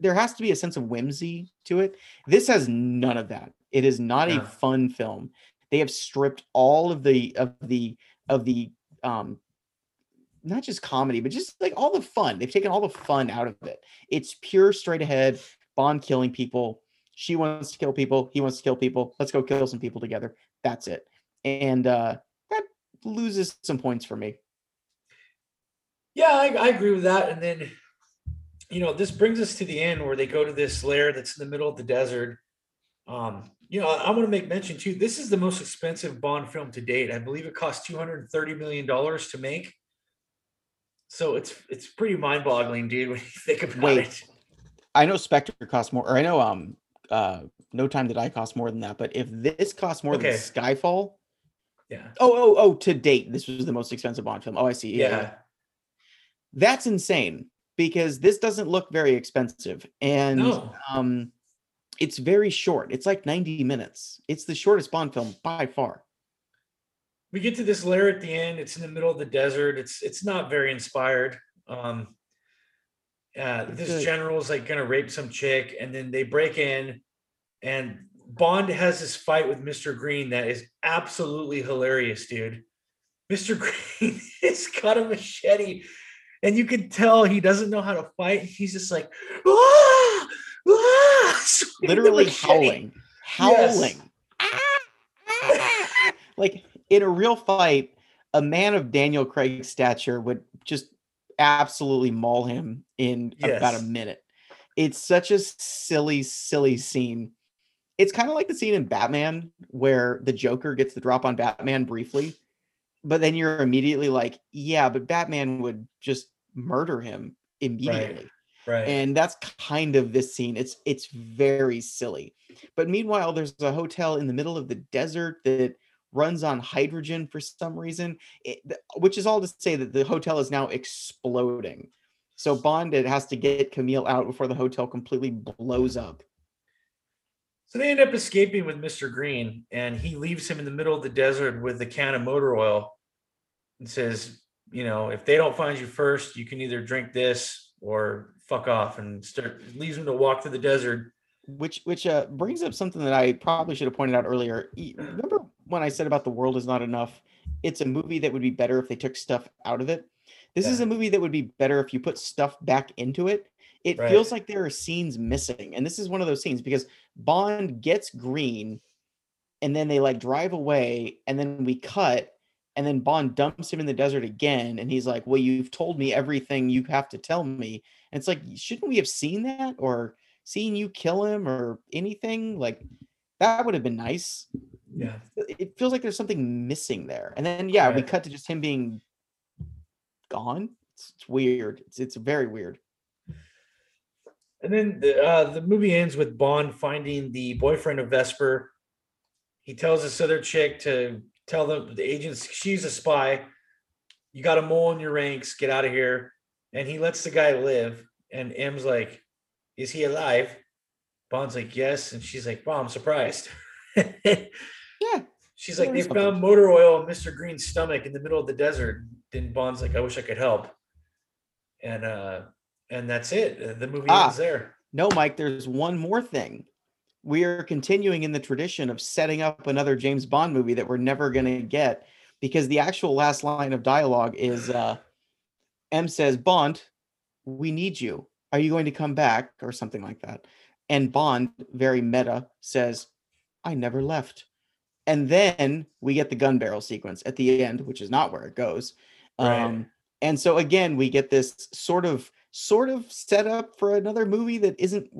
S2: there has to be a sense of whimsy to it. This has none of that. It is not yeah. a fun film. They have stripped all of the of the of the um not just comedy, but just like all the fun. They've taken all the fun out of it. It's pure straight ahead Bond killing people. She wants to kill people. He wants to kill people. Let's go kill some people together. That's it. And uh that loses some points for me.
S1: Yeah, I, I agree with that. And then you know, this brings us to the end where they go to this lair that's in the middle of the desert. Um, you know, I, I want to make mention too. This is the most expensive Bond film to date. I believe it cost two hundred and thirty million dollars to make. So it's it's pretty mind boggling, dude, when you think about Wait, it.
S2: I know Spectre costs more, or I know um uh No Time to Die costs more than that. But if this costs more okay. than Skyfall,
S1: yeah.
S2: Oh oh oh, to date, this was the most expensive Bond film. Oh, I see.
S1: yeah. yeah.
S2: That's insane because this doesn't look very expensive and no. um it's very short. It's like 90 minutes. It's the shortest Bond film by far.
S1: We get to this lair at the end. It's in the middle of the desert. It's it's not very inspired. Um uh this general's like gonna rape some chick and then they break in and Bond has this fight with Mr. Green that is absolutely hilarious, dude. Mr. Green has got a machete and you can tell he doesn't know how to fight. He's just like, ah,
S2: ah, literally howling, howling. Yes. like in a real fight, a man of Daniel Craig's stature would just absolutely maul him in yes. about a minute. It's such a silly, silly scene. It's kind of like the scene in Batman where the Joker gets the drop on Batman briefly, but then you're immediately like, yeah, but Batman would just murder him immediately.
S1: Right. right.
S2: And that's kind of this scene. It's it's very silly. But meanwhile, there's a hotel in the middle of the desert that runs on hydrogen for some reason, it, which is all to say that the hotel is now exploding. So Bond it has to get Camille out before the hotel completely blows up.
S1: So they end up escaping with Mr. Green, and he leaves him in the middle of the desert with the can of motor oil and says, you know, if they don't find you first, you can either drink this or fuck off and start leaves them to walk through the desert.
S2: Which which uh, brings up something that I probably should have pointed out earlier. Remember when I said about the world is not enough? It's a movie that would be better if they took stuff out of it. This yeah. is a movie that would be better if you put stuff back into it it right. feels like there are scenes missing. And this is one of those scenes because Bond gets green and then they like drive away and then we cut and then Bond dumps him in the desert again and he's like, "Well, you've told me everything you have to tell me." And it's like, shouldn't we have seen that or seen you kill him or anything? Like that would have been nice.
S1: Yeah.
S2: It feels like there's something missing there. And then yeah, right. we cut to just him being gone. It's, it's weird. It's it's very weird.
S1: And then the, uh, the movie ends with Bond finding the boyfriend of Vesper. He tells this other chick to tell them the agents she's a spy. You got a mole in your ranks. Get out of here. And he lets the guy live. And M's like, "Is he alive?" Bond's like, "Yes." And she's like, "Wow, I'm surprised."
S2: yeah.
S1: She's like, "They found motor oil in Mr. Green's stomach in the middle of the desert." Then Bond's like, "I wish I could help." And uh and that's it. The movie ah, ends there.
S2: No, Mike, there's one more thing. We are continuing in the tradition of setting up another James Bond movie that we're never going to get because the actual last line of dialogue is uh, M says, Bond, we need you. Are you going to come back? Or something like that. And Bond, very meta, says, I never left. And then we get the gun barrel sequence at the end, which is not where it goes. Right. Um, and so again, we get this sort of sort of set up for another movie that isn't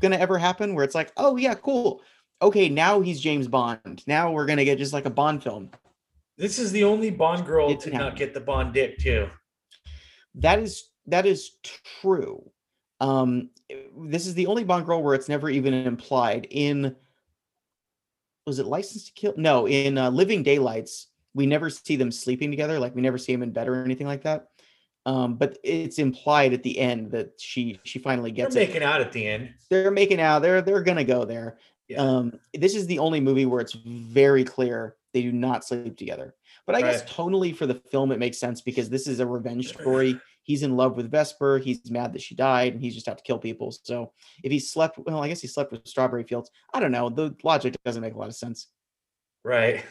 S2: going to ever happen where it's like, oh, yeah, cool. Okay, now he's James Bond. Now we're going to get just like a Bond film.
S1: This is the only Bond girl to not get the Bond dick, too.
S2: That is that is true. Um, this is the only Bond girl where it's never even implied in. Was it License to Kill? No, in uh, Living Daylights, we never see them sleeping together. Like we never see them in bed or anything like that. Um, but it's implied at the end that she she finally gets it.
S1: they're making it. out at the end.
S2: They're making out. They're they're gonna go there. Yeah. Um, this is the only movie where it's very clear they do not sleep together. But I right. guess tonally for the film it makes sense because this is a revenge story. He's in love with Vesper. He's mad that she died, and he's just out to kill people. So if he slept, well, I guess he slept with Strawberry Fields. I don't know. The logic doesn't make a lot of sense.
S1: Right.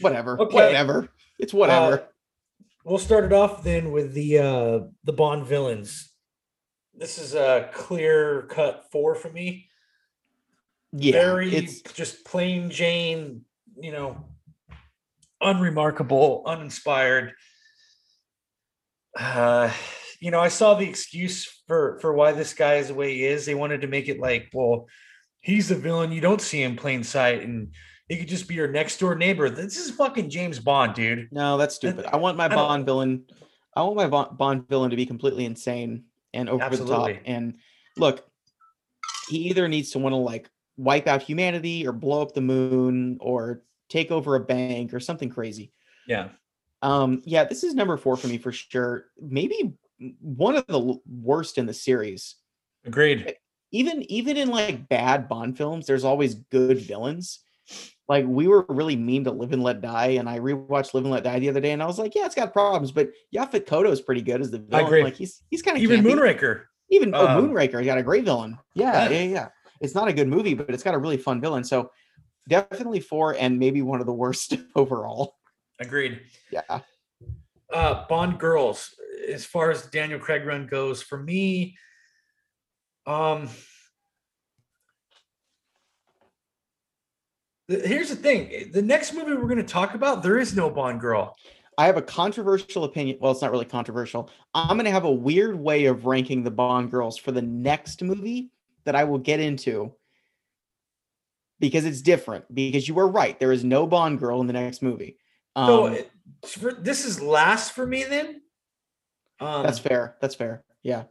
S2: whatever. Okay. Whatever. It's whatever. Uh,
S1: We'll start it off then with the uh the Bond villains. This is a clear cut four for me.
S2: Yeah,
S1: very it's just plain Jane, you know, unremarkable, uninspired. Uh, you know, I saw the excuse for for why this guy is the way he is. They wanted to make it like, well, he's the villain. You don't see him plain sight, and he could just be your next door neighbor. This is fucking James Bond, dude.
S2: No, that's stupid. I want my I Bond villain. I want my Bond villain to be completely insane and over Absolutely. the top. And look, he either needs to want to like wipe out humanity or blow up the moon or take over a bank or something crazy.
S1: Yeah.
S2: Um, yeah, this is number four for me for sure. Maybe one of the worst in the series.
S1: Agreed.
S2: Even even in like bad Bond films, there's always good villains like we were really mean to Live and Let Die, and I rewatched Live and Let Die the other day, and I was like, yeah, it's got problems, but Yaphet Kotto is pretty good as the villain. I agree. Like he's he's kind of
S1: even campy. Moonraker.
S2: Even oh, um, oh, Moonraker got a great villain. Yeah, yeah, yeah, yeah. It's not a good movie, but it's got a really fun villain. So definitely four, and maybe one of the worst overall.
S1: Agreed.
S2: Yeah.
S1: Uh, Bond girls, as far as Daniel Craig run goes, for me, um, here's the thing the next movie we're going to talk about there is no bond girl
S2: I have a controversial opinion. Well, it's not really controversial. I'm going to have a weird way of ranking the Bond girls for the next movie that I will get into because it's different. Because you were right. There is no Bond girl in the next movie. Um,
S1: so for, this is last for me then.
S2: Um, that's fair. That's fair. Yeah.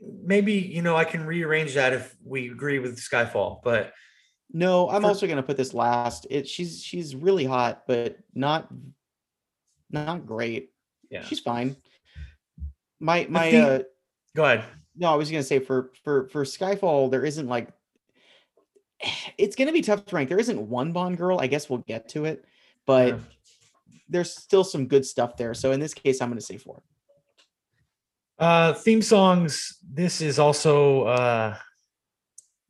S1: Maybe you know I can rearrange that if we agree with Skyfall, but
S2: no, I'm for, also going to put this last. It she's she's really hot, but not not great. Yeah, she's fine. My my theme, uh,
S1: go ahead.
S2: No, I was gonna say for for for Skyfall, there isn't like it's gonna be tough to rank. There isn't one Bond girl. I guess we'll get to it, but yeah. there's still some good stuff there. So in this case, I'm gonna say four.
S1: Uh, theme songs. This is also uh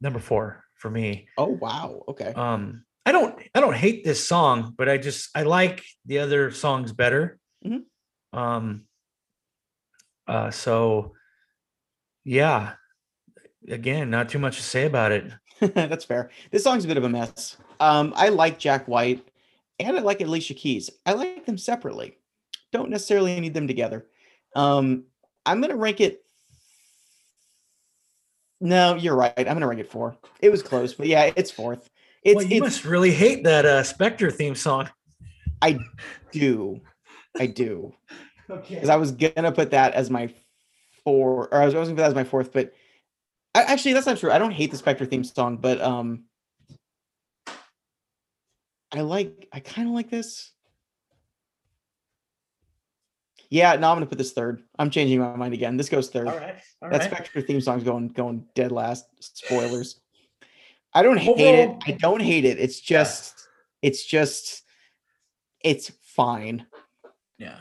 S1: number four for me.
S2: Oh wow. Okay.
S1: Um, I don't I don't hate this song, but I just I like the other songs better. Mm-hmm. Um uh so yeah. Again, not too much to say about it.
S2: That's fair. This song's a bit of a mess. Um I like Jack White and I like Alicia Keys. I like them separately. Don't necessarily need them together. Um I'm going to rank it no, you're right. I'm gonna rank it four. It was close, but yeah, it's fourth. It's,
S1: well, you it's, must really hate that uh, Spectre theme song.
S2: I do. I do. okay. Because I was gonna put that as my four, or I was, I was gonna put that as my fourth, but I, actually that's not true. I don't hate the Spectre theme song, but um, I like. I kind of like this. Yeah, no, I'm gonna put this third. I'm changing my mind again. This goes third. All right. All that right. Spectre theme song's going going dead last. Spoilers. I don't hate Overall, it. I don't hate it. It's just, yeah. it's just, it's fine.
S1: Yeah.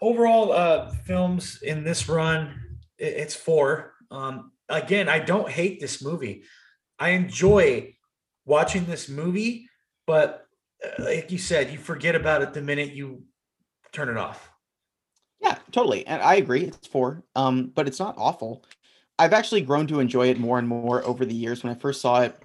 S1: Overall, uh, films in this run, it's four. Um, again, I don't hate this movie. I enjoy watching this movie, but uh, like you said, you forget about it the minute you turn it off.
S2: Yeah, totally. And I agree. It's four. Um, but it's not awful. I've actually grown to enjoy it more and more over the years. When I first saw it,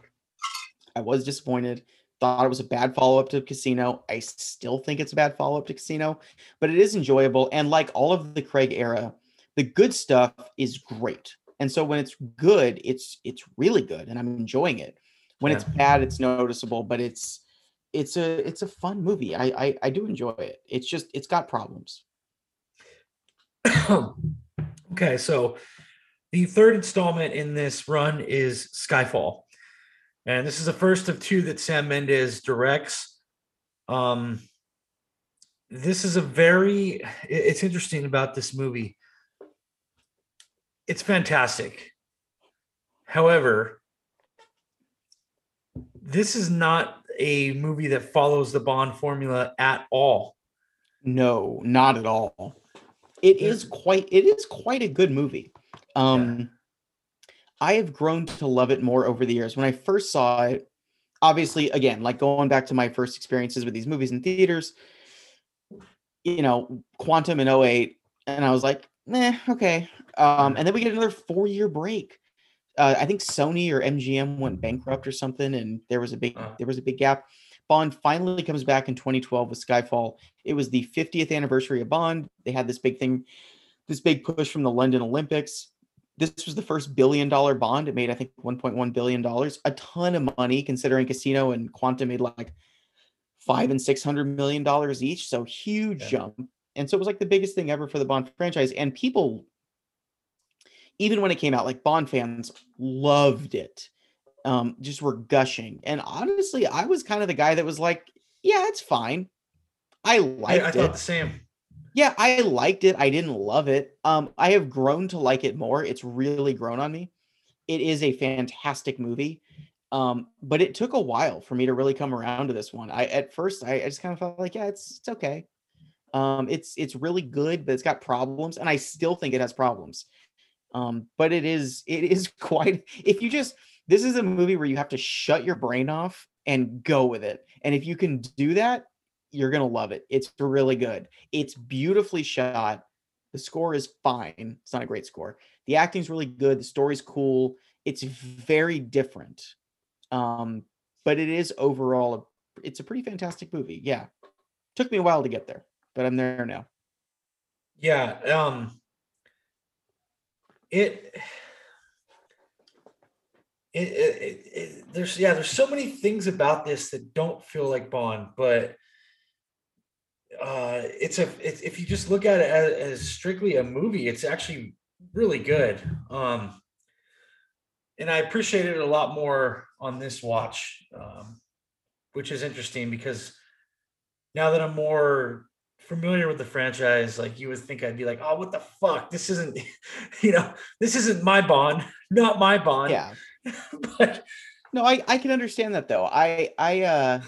S2: I was disappointed. Thought it was a bad follow up to Casino. I still think it's a bad follow up to Casino, but it is enjoyable. And like all of the Craig era, the good stuff is great. And so when it's good, it's it's really good, and I'm enjoying it. When yeah. it's bad, it's noticeable, but it's it's a it's a fun movie. I, I I do enjoy it. It's just it's got problems.
S1: okay, so the third installment in this run is Skyfall. And this is the first of two that Sam Mendes directs. Um, this is a very, it's interesting about this movie. It's fantastic. However, this is not a movie that follows the Bond formula at all.
S2: No, not at all. It is quite it is quite a good movie. Um yeah. I have grown to love it more over the years. When I first saw it, obviously again, like going back to my first experiences with these movies in theaters, you know, Quantum in 08 and I was like, "Nah, okay." Um and then we get another 4-year break. Uh, I think Sony or MGM went bankrupt or something and there was a big uh. there was a big gap. Bond finally comes back in 2012 with Skyfall. It was the 50th anniversary of Bond. They had this big thing, this big push from the London Olympics. This was the first billion dollar bond. It made, I think, 1.1 billion dollars, a ton of money considering Casino and Quantum made like five and six hundred million dollars each. So huge yeah. jump. And so it was like the biggest thing ever for the Bond franchise. And people, even when it came out, like Bond fans loved it um, just were gushing. And honestly, I was kind of the guy that was like, yeah, it's fine. I liked I, I thought
S1: the same.
S2: Yeah, I liked it. I didn't love it. Um, I have grown to like it more. It's really grown on me. It is a fantastic movie. Um, but it took a while for me to really come around to this one. I at first I, I just kind of felt like, yeah, it's it's okay. Um, it's it's really good, but it's got problems, and I still think it has problems. Um, but it is it is quite if you just this is a movie where you have to shut your brain off and go with it. And if you can do that, you're going to love it. It's really good. It's beautifully shot. The score is fine. It's not a great score. The acting's really good. The story's cool. It's very different. Um, but it is overall a, it's a pretty fantastic movie. Yeah. Took me a while to get there, but I'm there now.
S1: Yeah. Um it it, it, it, there's yeah there's so many things about this that don't feel like bond but uh it's a it's, if you just look at it as, as strictly a movie it's actually really good um and i appreciated it a lot more on this watch um which is interesting because now that i'm more familiar with the franchise, like you would think I'd be like, oh, what the fuck? This isn't, you know, this isn't my bond, not my bond.
S2: Yeah. but no, I I can understand that though. I I uh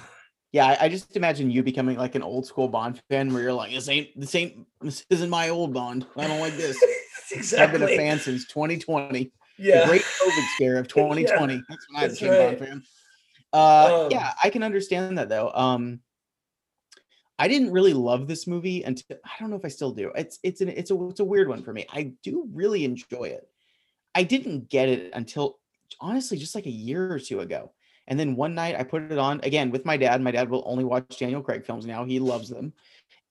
S2: yeah, I, I, just imagine you becoming like an old school Bond fan where you're like, this ain't this ain't this isn't my old Bond. I don't like this. exactly. I've been a fan since 2020. Yeah. The great COVID scare of 2020. Yeah. That's when I became right. Bond fan. Uh um, yeah, I can understand that though. Um I didn't really love this movie until I don't know if I still do. It's it's an it's a it's a weird one for me. I do really enjoy it. I didn't get it until honestly just like a year or two ago. And then one night I put it on again with my dad. My dad will only watch Daniel Craig films now. He loves them.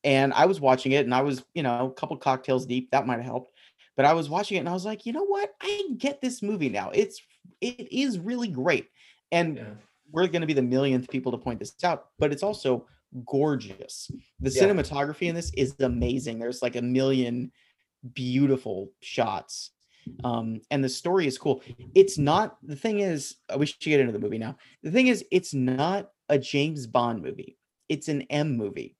S2: And I was watching it and I was, you know, a couple cocktails deep. That might have helped. But I was watching it and I was like, you know what? I get this movie now. It's it is really great. And yeah. we're going to be the millionth people to point this out, but it's also gorgeous. The yeah. cinematography in this is amazing. There's like a million beautiful shots um and the story is cool. It's not the thing is uh, we should get into the movie now. The thing is it's not a james bond movie. It's an m movie.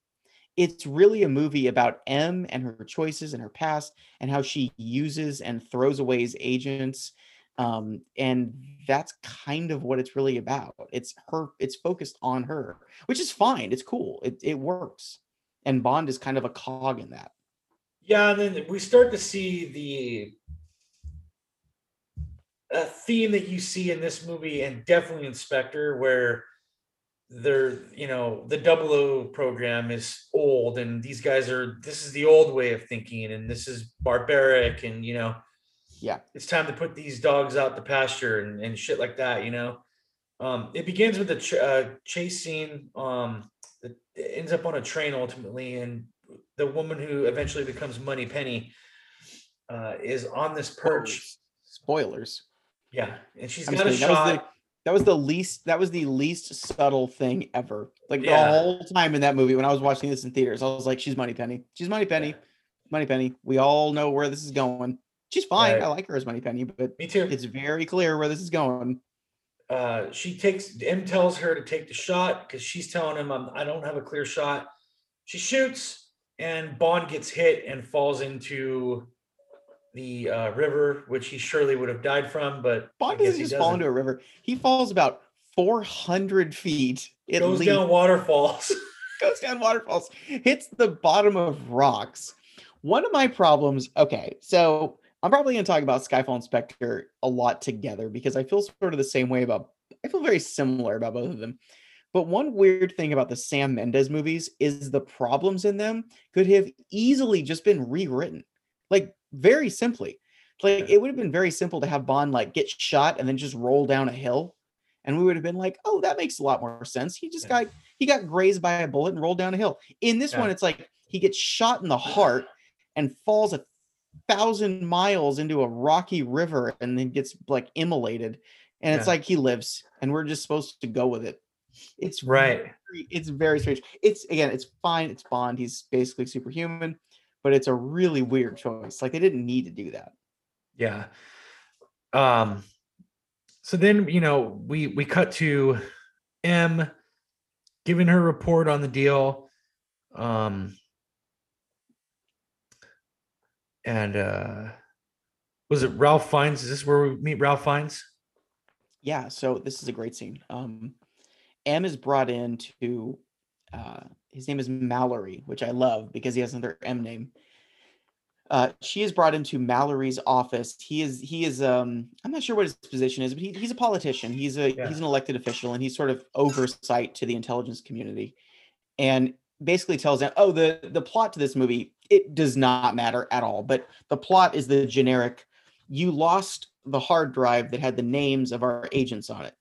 S2: It's really a movie about m and her choices and her past and how she uses and throws away his agents. Um and that's kind of what it's really about. It's her it's focused on her which is fine. It's cool. It, it works. And bond is kind of a cog in that.
S1: Yeah and then we start to see the a theme that you see in this movie and definitely in Spectre, where they're you know the double o program is old and these guys are this is the old way of thinking and this is barbaric and you know
S2: yeah.
S1: it's time to put these dogs out the pasture and, and shit like that you know? Um it begins with a ch- uh, chase scene um that ends up on a train ultimately and the woman who eventually becomes moneypenny uh is on this perch.
S2: Spoilers
S1: yeah, and she's I'm got a shot. That was, the,
S2: that was the least. That was the least subtle thing ever. Like yeah. the whole time in that movie, when I was watching this in theaters, I was like, "She's Moneypenny. She's Moneypenny. Yeah. Moneypenny. We all know where this is going. She's fine. Right. I like her as Moneypenny, but
S1: me too.
S2: It's very clear where this is going."
S1: Uh, she takes M tells her to take the shot because she's telling him, I'm, "I don't have a clear shot." She shoots, and Bond gets hit and falls into the uh, river, which he surely would have died from. But
S2: Bond doesn't just fall into a river. He falls about 400 feet.
S1: It goes least. down waterfalls.
S2: goes down waterfalls. Hits the bottom of rocks. One of my problems. Okay, so I'm probably going to talk about Skyfall and Spectre a lot together because I feel sort of the same way about. I feel very similar about both of them. But one weird thing about the Sam Mendes movies is the problems in them could have easily just been rewritten. Like very simply. Like it would have been very simple to have Bond like get shot and then just roll down a hill. And we would have been like, oh, that makes a lot more sense. He just yeah. got he got grazed by a bullet and rolled down a hill. In this yeah. one, it's like he gets shot in the heart and falls a thousand miles into a rocky river and then gets like immolated. And yeah. it's like he lives, and we're just supposed to go with it. It's
S1: right.
S2: Very, it's very strange. It's again, it's fine. It's Bond. He's basically superhuman but it's a really weird choice. Like they didn't need to do that.
S1: Yeah. Um so then, you know, we we cut to M giving her report on the deal. Um and uh was it Ralph Fiennes? Is this where we meet Ralph Fiennes?
S2: Yeah, so this is a great scene. Um M is brought in to uh his name is Mallory, which I love because he has another M name. Uh, she is brought into Mallory's office. He is he is um I'm not sure what his position is, but he, he's a politician. He's a yeah. he's an elected official, and he's sort of oversight to the intelligence community, and basically tells them, oh the the plot to this movie it does not matter at all. But the plot is the generic. You lost the hard drive that had the names of our agents on it.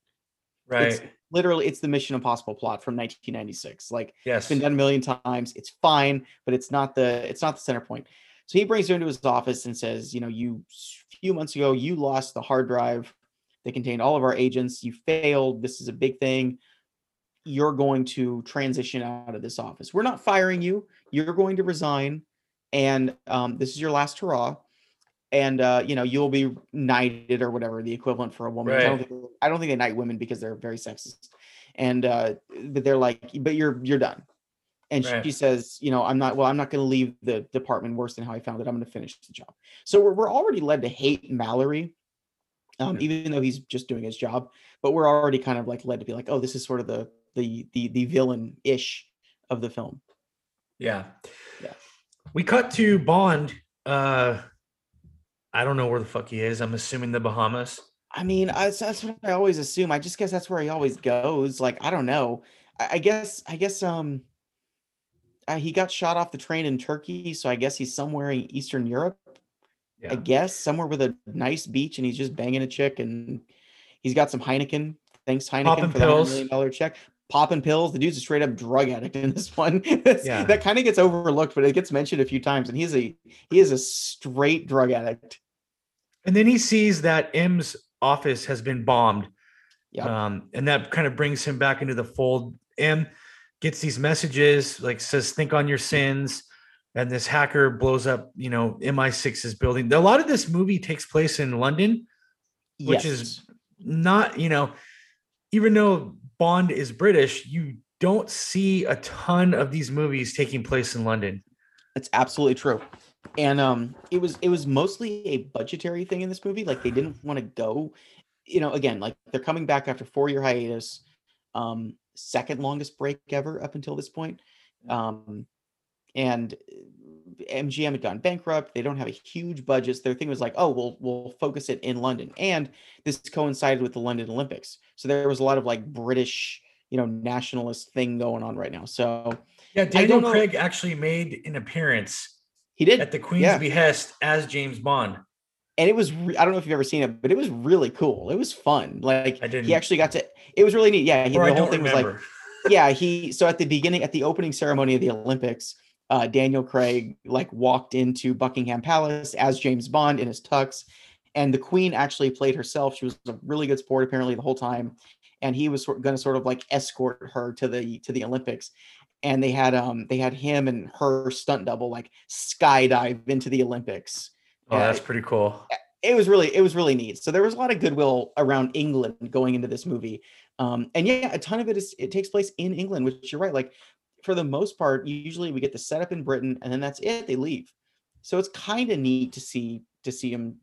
S1: Right.
S2: It's, literally it's the Mission Impossible plot from 1996. Like
S1: yes,
S2: it's been done a million times. It's fine, but it's not the it's not the center point. So he brings her into his office and says, you know, you a few months ago you lost the hard drive that contained all of our agents. You failed. This is a big thing. You're going to transition out of this office. We're not firing you. You're going to resign, and um, this is your last hurrah and uh, you know you'll be knighted or whatever the equivalent for a woman. Right. I don't think I don't think they knight women because they're very sexist, and uh, but they're like, but you're you're done. And right. she says, you know, I'm not. Well, I'm not going to leave the department worse than how I found it. I'm going to finish the job. So we're we're already led to hate Mallory, um, mm-hmm. even though he's just doing his job. But we're already kind of like led to be like, oh, this is sort of the the the the villain ish of the film.
S1: Yeah, yeah. We cut to Bond. Uh I don't know where the fuck he is. I'm assuming the Bahamas.
S2: I mean, I, that's what I always assume. I just guess that's where he always goes. Like, I don't know. I, I guess, I guess, um, uh, he got shot off the train in Turkey, so I guess he's somewhere in Eastern Europe. Yeah. I guess somewhere with a nice beach, and he's just banging a chick, and he's got some Heineken. Thanks Heineken Popping for that million dollar check. Popping pills. The dude's a straight up drug addict in this one. yeah. That kind of gets overlooked, but it gets mentioned a few times, and he's a he is a straight drug addict.
S1: And then he sees that M's office has been bombed. Yeah. Um, and that kind of brings him back into the fold. M gets these messages, like says, think on your sins. And this hacker blows up, you know, MI6's building. A lot of this movie takes place in London, which yes. is not, you know, even though Bond is British, you don't see a ton of these movies taking place in London.
S2: That's absolutely true and um it was it was mostly a budgetary thing in this movie like they didn't want to go you know again like they're coming back after four year hiatus um second longest break ever up until this point um and mgm had gone bankrupt they don't have a huge budget their thing was like oh we'll we'll focus it in london and this coincided with the london olympics so there was a lot of like british you know nationalist thing going on right now so
S1: yeah daniel craig actually made an appearance
S2: he did
S1: at the Queen's yeah. behest as James Bond.
S2: And it was re- I don't know if you've ever seen it, but it was really cool. It was fun. Like I didn't. He actually got to. It was really neat. Yeah, he, the whole thing remember. was like. yeah, he. So at the beginning, at the opening ceremony of the Olympics, uh, Daniel Craig like walked into Buckingham Palace as James Bond in his tux, and the Queen actually played herself. She was a really good sport apparently the whole time, and he was going to sort of like escort her to the to the Olympics and they had um they had him and her stunt double like skydive into the Olympics.
S1: Oh, that's pretty cool.
S2: It was really it was really neat. So there was a lot of goodwill around England going into this movie. Um, and yeah, a ton of it is it takes place in England, which you're right. Like for the most part, usually we get the setup in Britain and then that's it. They leave. So it's kind of neat to see to see him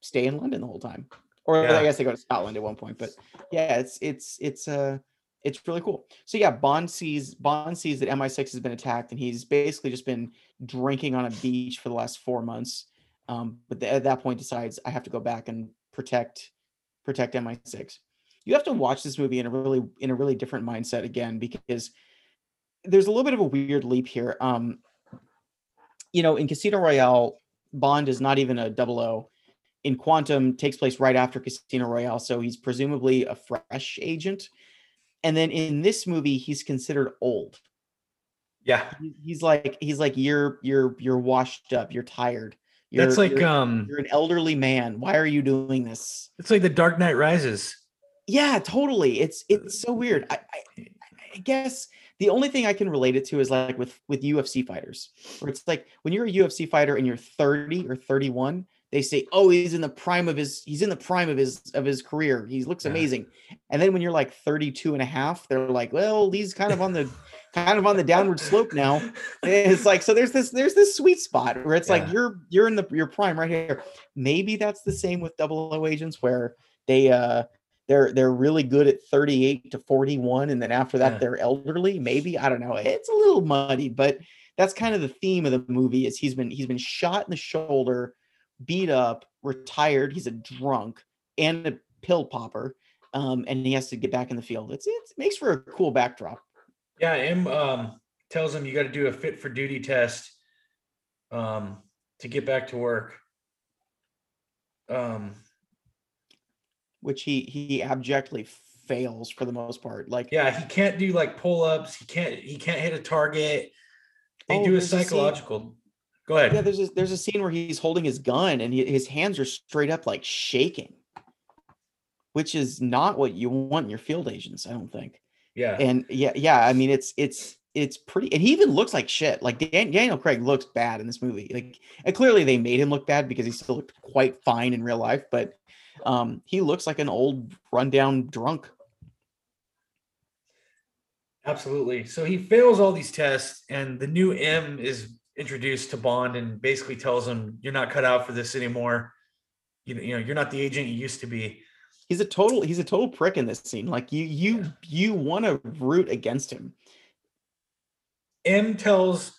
S2: stay in London the whole time. Or yeah. I guess they go to Scotland at one point. But yeah, it's it's it's uh it's really cool. So yeah, Bond sees Bond sees that MI6 has been attacked, and he's basically just been drinking on a beach for the last four months. Um, but the, at that point, decides I have to go back and protect protect MI6. You have to watch this movie in a really in a really different mindset again because there's a little bit of a weird leap here. Um, you know, in Casino Royale, Bond is not even a double O. In Quantum, takes place right after Casino Royale, so he's presumably a fresh agent. And then in this movie he's considered old.
S1: Yeah.
S2: He's like he's like you're you're you're washed up. You're tired. You're,
S1: that's like
S2: you're,
S1: um
S2: you're an elderly man. Why are you doing this?
S1: It's like the dark knight rises.
S2: Yeah totally. It's it's so weird. I, I, I guess the only thing i can relate it to is like with with ufc fighters where it's like when you're a ufc fighter and you're 30 or 31 they say, "Oh, he's in the prime of his he's in the prime of his of his career. He looks yeah. amazing." And then when you're like 32 and a half, they're like, "Well, he's kind of on the kind of on the downward slope now." And it's like so there's this there's this sweet spot where it's yeah. like you're you're in the your prime right here. Maybe that's the same with double O agents where they uh they're they're really good at 38 to 41 and then after that yeah. they're elderly maybe i don't know it's a little muddy but that's kind of the theme of the movie is he's been he's been shot in the shoulder beat up, retired. He's a drunk and a pill popper, um, and he has to get back in the field. It's, it makes for a cool backdrop.
S1: Yeah, M um, tells him you got to do a fit for duty test um, to get back to work. Um,
S2: which he he abjectly fails for the most part. Like
S1: yeah, he can't do like pull ups. He can't he can't hit a target. They oh, do a psychological. A Go ahead.
S2: Yeah, there's a, there's a scene where he's holding his gun and he, his hands are straight up like shaking, which is not what you want in your field agents. I don't think.
S1: Yeah.
S2: And yeah, yeah. I mean, it's it's it's pretty, and he even looks like shit. Like Dan, Daniel Craig looks bad in this movie. Like and clearly they made him look bad because he still looked quite fine in real life, but um, he looks like an old rundown drunk.
S1: Absolutely. So he fails all these tests, and the new M is introduced to Bond and basically tells him, "You're not cut out for this anymore. You, you know, you're not the agent you used to be."
S2: He's a total he's a total prick in this scene. Like you you yeah. you want to root against him.
S1: M tells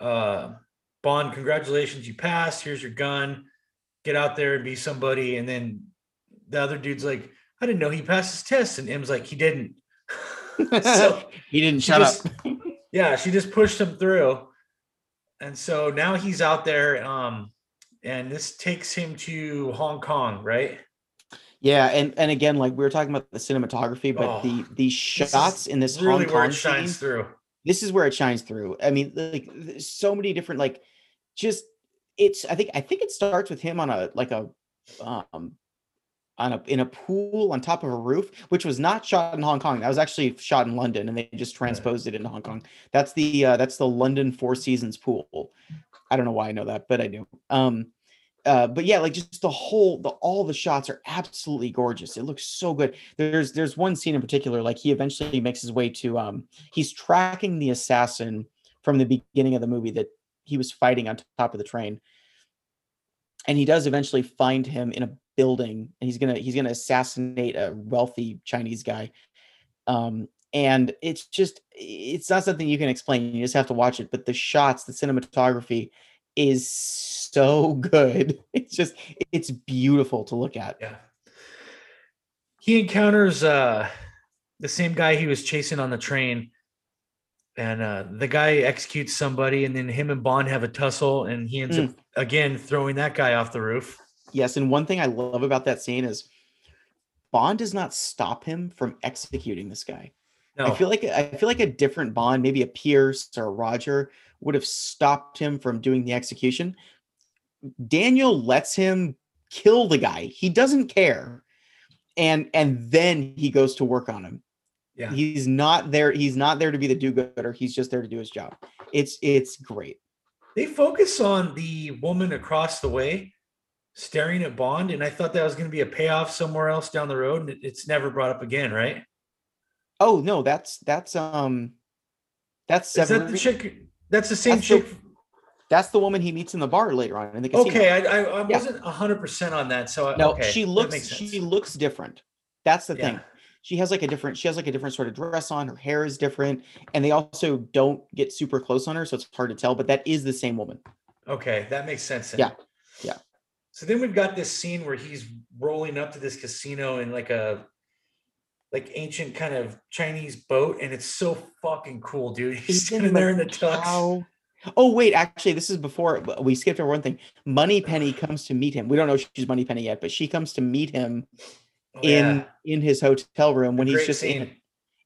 S1: uh, Bond, "Congratulations, you passed. Here's your gun. Get out there and be somebody." And then the other dude's like, "I didn't know he passed his test," and M's like, "He didn't."
S2: so he didn't shut
S1: just,
S2: up.
S1: yeah, she just pushed him through and so now he's out there um and this takes him to hong kong right
S2: yeah and and again like we were talking about the cinematography but oh, the the shots in this really hong kong shines scene, through this is where it shines through i mean like so many different like just it's i think i think it starts with him on a like a um on a in a pool on top of a roof, which was not shot in Hong Kong. That was actually shot in London, and they just transposed it into Hong Kong. That's the uh, that's the London Four Seasons pool. I don't know why I know that, but I do. Um, uh, but yeah, like just the whole the all the shots are absolutely gorgeous. It looks so good. There's there's one scene in particular, like he eventually makes his way to um he's tracking the assassin from the beginning of the movie that he was fighting on top of the train. And he does eventually find him in a building and he's gonna he's gonna assassinate a wealthy chinese guy. Um and it's just it's not something you can explain. You just have to watch it. But the shots the cinematography is so good. It's just it's beautiful to look at.
S1: Yeah. He encounters uh the same guy he was chasing on the train and uh the guy executes somebody and then him and bond have a tussle and he ends mm. up again throwing that guy off the roof
S2: Yes, and one thing I love about that scene is Bond does not stop him from executing this guy. No. I feel like I feel like a different Bond, maybe a Pierce or a Roger, would have stopped him from doing the execution. Daniel lets him kill the guy. He doesn't care. And and then he goes to work on him. Yeah. He's not there he's not there to be the do-gooder. He's just there to do his job. It's it's great.
S1: They focus on the woman across the way staring at Bond, and I thought that was going to be a payoff somewhere else down the road, and it's never brought up again, right?
S2: Oh no, that's that's um, that's
S1: Is that the chick? That's the same that's chick. The,
S2: that's the woman he meets in the bar later on in the casino.
S1: Okay, I, I, I wasn't hundred percent on that, so
S2: no,
S1: okay,
S2: she looks she looks different. That's the yeah. thing. She has like a different she has like a different sort of dress on. Her hair is different, and they also don't get super close on her, so it's hard to tell. But that is the same woman.
S1: Okay, that makes sense.
S2: Yeah, yeah.
S1: So then we've got this scene where he's rolling up to this casino in like a like ancient kind of Chinese boat, and it's so fucking cool, dude. He's sitting there in the tux.
S2: Oh wait, actually, this is before we skipped over one thing. Moneypenny comes to meet him. We don't know she's Moneypenny yet, but she comes to meet him in yeah. in his hotel room when he's just scene. in.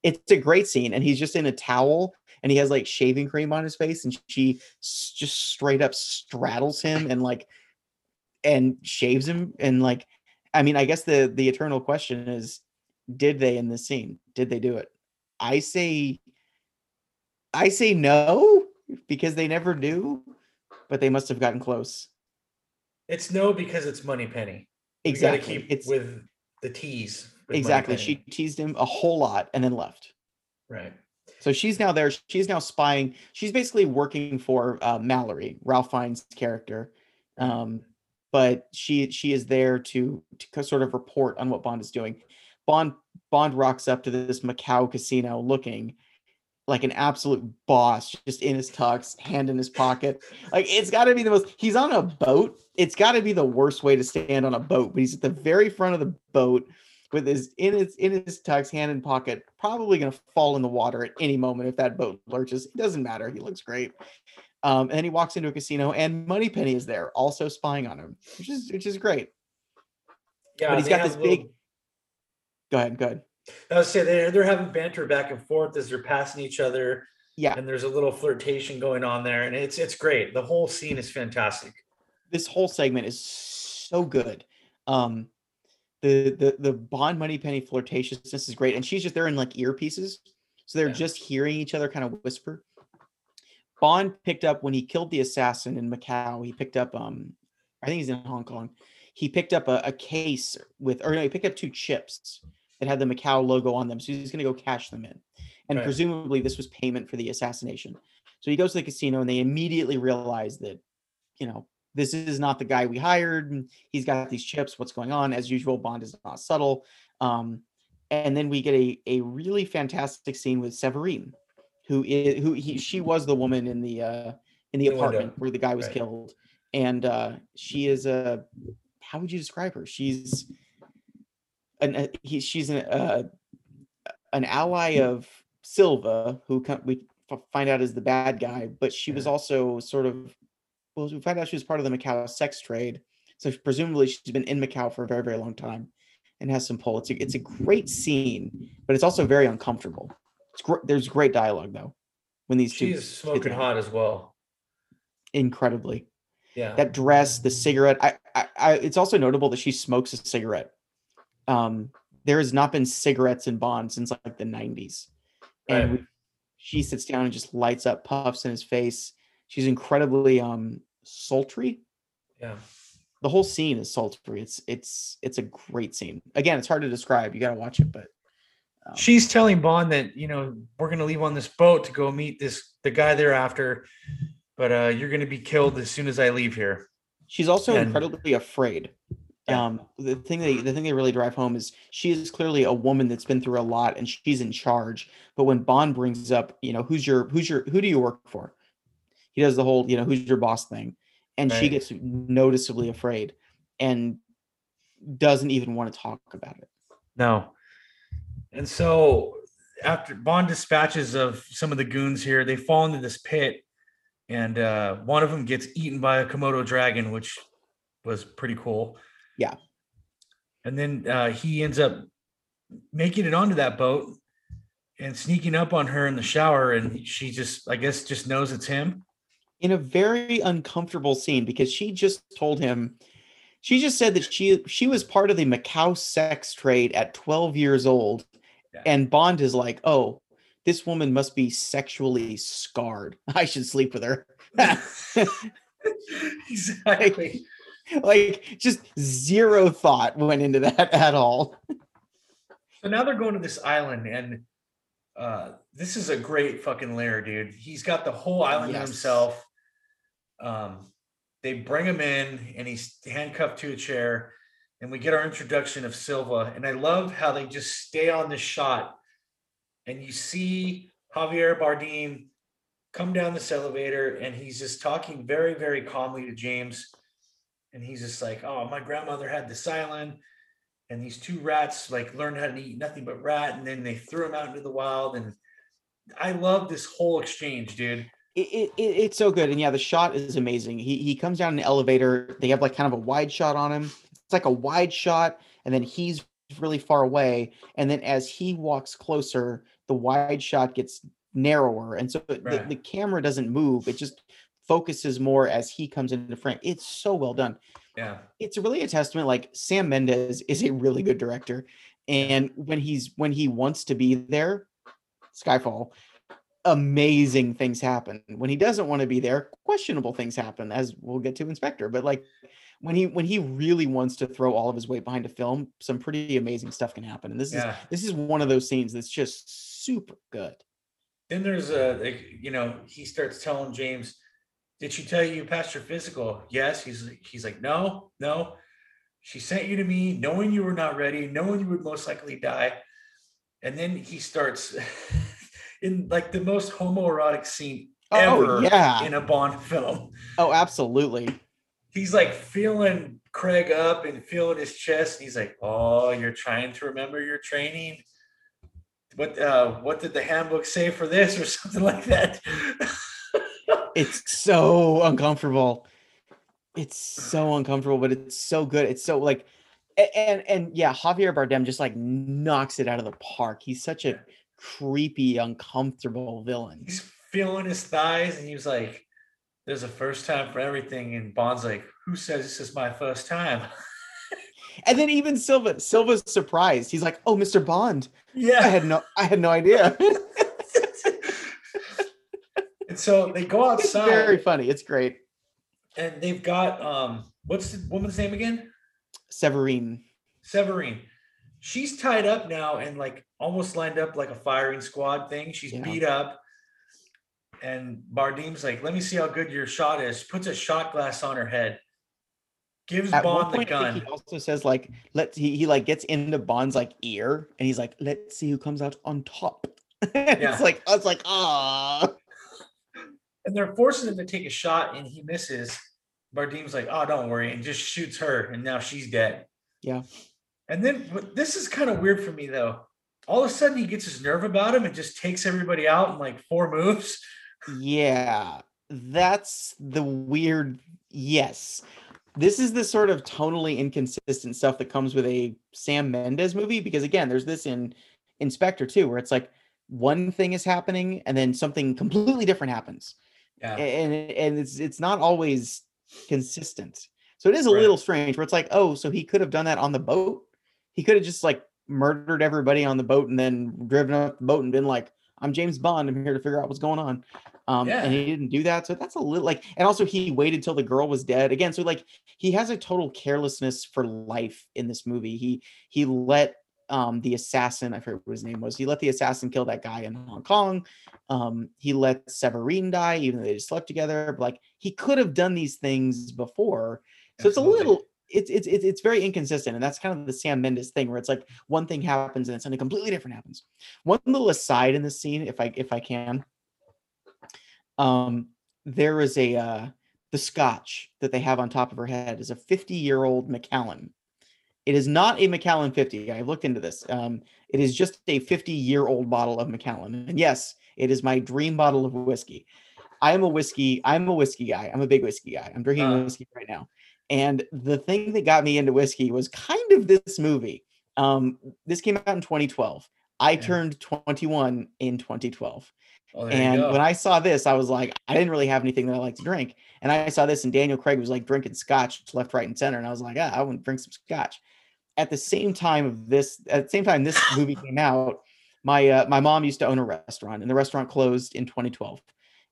S2: It's a great scene, and he's just in a towel, and he has like shaving cream on his face, and she just straight up straddles him and like and shaves him and like i mean i guess the the eternal question is did they in this scene did they do it i say i say no because they never do but they must have gotten close
S1: it's no because it's Moneypenny exactly keep it's with the tease
S2: exactly. She teased him a whole lot and then left.
S1: Right.
S2: So she's now there. She's now spying. She's basically working for uh, mallory ralph fiennes character. Um, but she she is there to to sort of report on what Bond is doing. Bond Bond rocks up to this Macau casino looking like an absolute boss, just in his tux, hand in his pocket. Like it's got to be the most. He's on a boat. It's got to be the worst way to stand on a boat, but he's at the very front of the boat with his in his in his tux, hand in pocket, probably going to fall in the water at any moment if that boat lurches. It doesn't matter. He looks great. Um, and then he walks into a casino, and Moneypenny is there, also spying on him, which is which is great. Yeah, but he's got this little... big. Go ahead. Go ahead.
S1: I was say they're they're having banter back and forth as they're passing each other.
S2: Yeah.
S1: And there's a little flirtation going on there. And it's it's great. The whole scene is fantastic.
S2: This whole segment is so good. Um the the the Bond Moneypenny flirtatiousness is great. And she's just there in like earpieces. So they're yeah. just hearing each other kind of whisper. Bond picked up when he killed the assassin in Macau, he picked up um I think he's in Hong Kong. He picked up a, a case with or no, he picked up two chips that had the Macau logo on them. So he's gonna go cash them in. And right. presumably this was payment for the assassination. So he goes to the casino and they immediately realize that, you know, this is not the guy we hired. He's got these chips. What's going on? As usual, Bond is not subtle. Um, and then we get a, a really fantastic scene with Severine, who is who he she was the woman in the uh, in the, the apartment window. where the guy was right. killed, and uh, she is a how would you describe her? She's an a, he, she's an uh, an ally of Silva, who we find out is the bad guy, but she was also sort of well, we find out she was part of the Macau sex trade. So presumably she's been in Macau for a very, very long time and has some pull. It's a, it's a great scene, but it's also very uncomfortable. It's great. There's great dialogue though. When these
S1: she's two smoking hot as well.
S2: Incredibly.
S1: Yeah.
S2: That dress, the cigarette. I, I, I, it's also notable that she smokes a cigarette. Um, there has not been cigarettes in Bond since like the 90s. And we, she sits down and just lights up puffs in his face she's incredibly um sultry.
S1: Yeah.
S2: The whole scene is sultry. It's it's it's a great scene. Again, it's hard to describe. You got to watch it, but
S1: um, she's telling Bond that you know we're gonna leave on this boat to go meet this the guy they're after, but uh, you're gonna be killed as soon as I leave here.
S2: She's also and, incredibly afraid. Um, the thing they the thing they really drive home is she is clearly a woman that's been through a lot and she's in charge. But when Bond brings up, you know, who's your who's your who do you work for? he does the whole you know who's your boss thing and right. she gets noticeably afraid and doesn't even want to talk about it
S1: no and so after bond dispatches of some of the goons here they fall into this pit and uh, one of them gets eaten by a komodo dragon which was pretty cool
S2: yeah
S1: and then uh, he ends up making it onto that boat and sneaking up on her in the shower and she just i guess just knows it's him
S2: in a very uncomfortable scene because she just told him she just said that she she was part of the Macau sex trade at 12 years old yeah. and Bond is like, "Oh, this woman must be sexually scarred. I should sleep with her."
S1: exactly.
S2: Like, just zero thought went into that at all.
S1: So now they're going to this island and uh this is a great fucking lair, dude. He's got the whole island yes. himself. Um, they bring him in and he's handcuffed to a chair and we get our introduction of Silva. And I love how they just stay on the shot and you see Javier Bardem come down this elevator and he's just talking very, very calmly to James. And he's just like, Oh, my grandmother had the island. And these two rats like learned how to eat nothing but rat. And then they threw him out into the wild. And I love this whole exchange, dude
S2: it, it, it's so good and yeah the shot is amazing he he comes down an elevator they have like kind of a wide shot on him it's like a wide shot and then he's really far away and then as he walks closer the wide shot gets narrower and so right. the, the camera doesn't move it just focuses more as he comes into frame it's so well done
S1: yeah
S2: it's really a testament like sam mendes is a really good director and when he's when he wants to be there skyfall amazing things happen. When he doesn't want to be there, questionable things happen, as we'll get to in Spectre. But like when he when he really wants to throw all of his weight behind a film, some pretty amazing stuff can happen. And this yeah. is this is one of those scenes that's just super good.
S1: Then there's a like, you know, he starts telling James, Did she tell you you passed your physical? Yes. He's he's like, No, no. She sent you to me knowing you were not ready, knowing you would most likely die. And then he starts in like the most homoerotic scene oh, ever yeah. in a Bond film.
S2: Oh, absolutely.
S1: He's like feeling Craig up and feeling his chest. And he's like, "Oh, you're trying to remember your training." What uh, what did the handbook say for this, or something like that?
S2: It's so uncomfortable. It's so uncomfortable, but it's so good. It's so like and and yeah, Javier Bardem just like knocks it out of the park. He's such a creepy, uncomfortable villain.
S1: He's feeling his thighs, and he was like, "There's a first time for everything." And Bond's like, "Who says this is my first time?"
S2: and then even Silva, Silva's surprised. He's like, "Oh, Mr. Bond."
S1: Yeah,
S2: I had no, I had no idea.
S1: and so they go outside.
S2: It's very funny. It's great.
S1: And they've got um, what's the woman's name again?
S2: Severine.
S1: Severine. She's tied up now and like almost lined up like a firing squad thing. She's yeah. beat up. And Bardem's like, let me see how good your shot is. Puts a shot glass on her head. Gives At Bond point, the gun.
S2: he also says like, let's he, he like gets into Bond's like ear and he's like, let's see who comes out on top. yeah. It's like I was like, ah.
S1: And they're forcing him to take a shot and he misses. Bardem's like, oh, don't worry, and just shoots her, and now she's dead.
S2: Yeah.
S1: And then this is kind of weird for me though. All of a sudden he gets his nerve about him and just takes everybody out in like four moves.
S2: Yeah. That's the weird yes. This is the sort of tonally inconsistent stuff that comes with a Sam Mendes movie because again, there's this in Inspector too where it's like one thing is happening and then something completely different happens. Yeah. And and it's it's not always consistent. So it is a right. little strange where it's like, oh, so he could have done that on the boat. He could have just like murdered everybody on the boat and then driven up the boat and been like, I'm James Bond. I'm here to figure out what's going on. Um, yeah. and he didn't do that. So that's a little like, and also he waited till the girl was dead again. So like he has a total carelessness for life in this movie. He, he let um, the assassin, I forget what his name was. He let the assassin kill that guy in Hong Kong. Um, he let Severine die, even though they just slept together. But like he could have done these things before. So Absolutely. it's a little it's, it's it's very inconsistent, and that's kind of the Sam Mendes thing, where it's like one thing happens and then something completely different happens. One little aside in the scene, if I if I can, um, there is a uh, the scotch that they have on top of her head is a 50 year old Macallan it is not a Macallan 50. I've looked into this. Um, it is just a 50 year old bottle of Macallan. And yes, it is my dream bottle of whiskey. I am a whiskey. I'm a whiskey guy. I'm a big whiskey guy. I'm drinking uh, whiskey right now. And the thing that got me into whiskey was kind of this movie. Um, this came out in 2012. I yeah. turned 21 in 2012. Oh, and when I saw this, I was like, I didn't really have anything that I like to drink. And I saw this, and Daniel Craig was like drinking scotch left, right, and center. And I was like, ah, I want to drink some scotch at the same time of this, at the same time this movie came out, my uh, my mom used to own a restaurant, and the restaurant closed in 2012.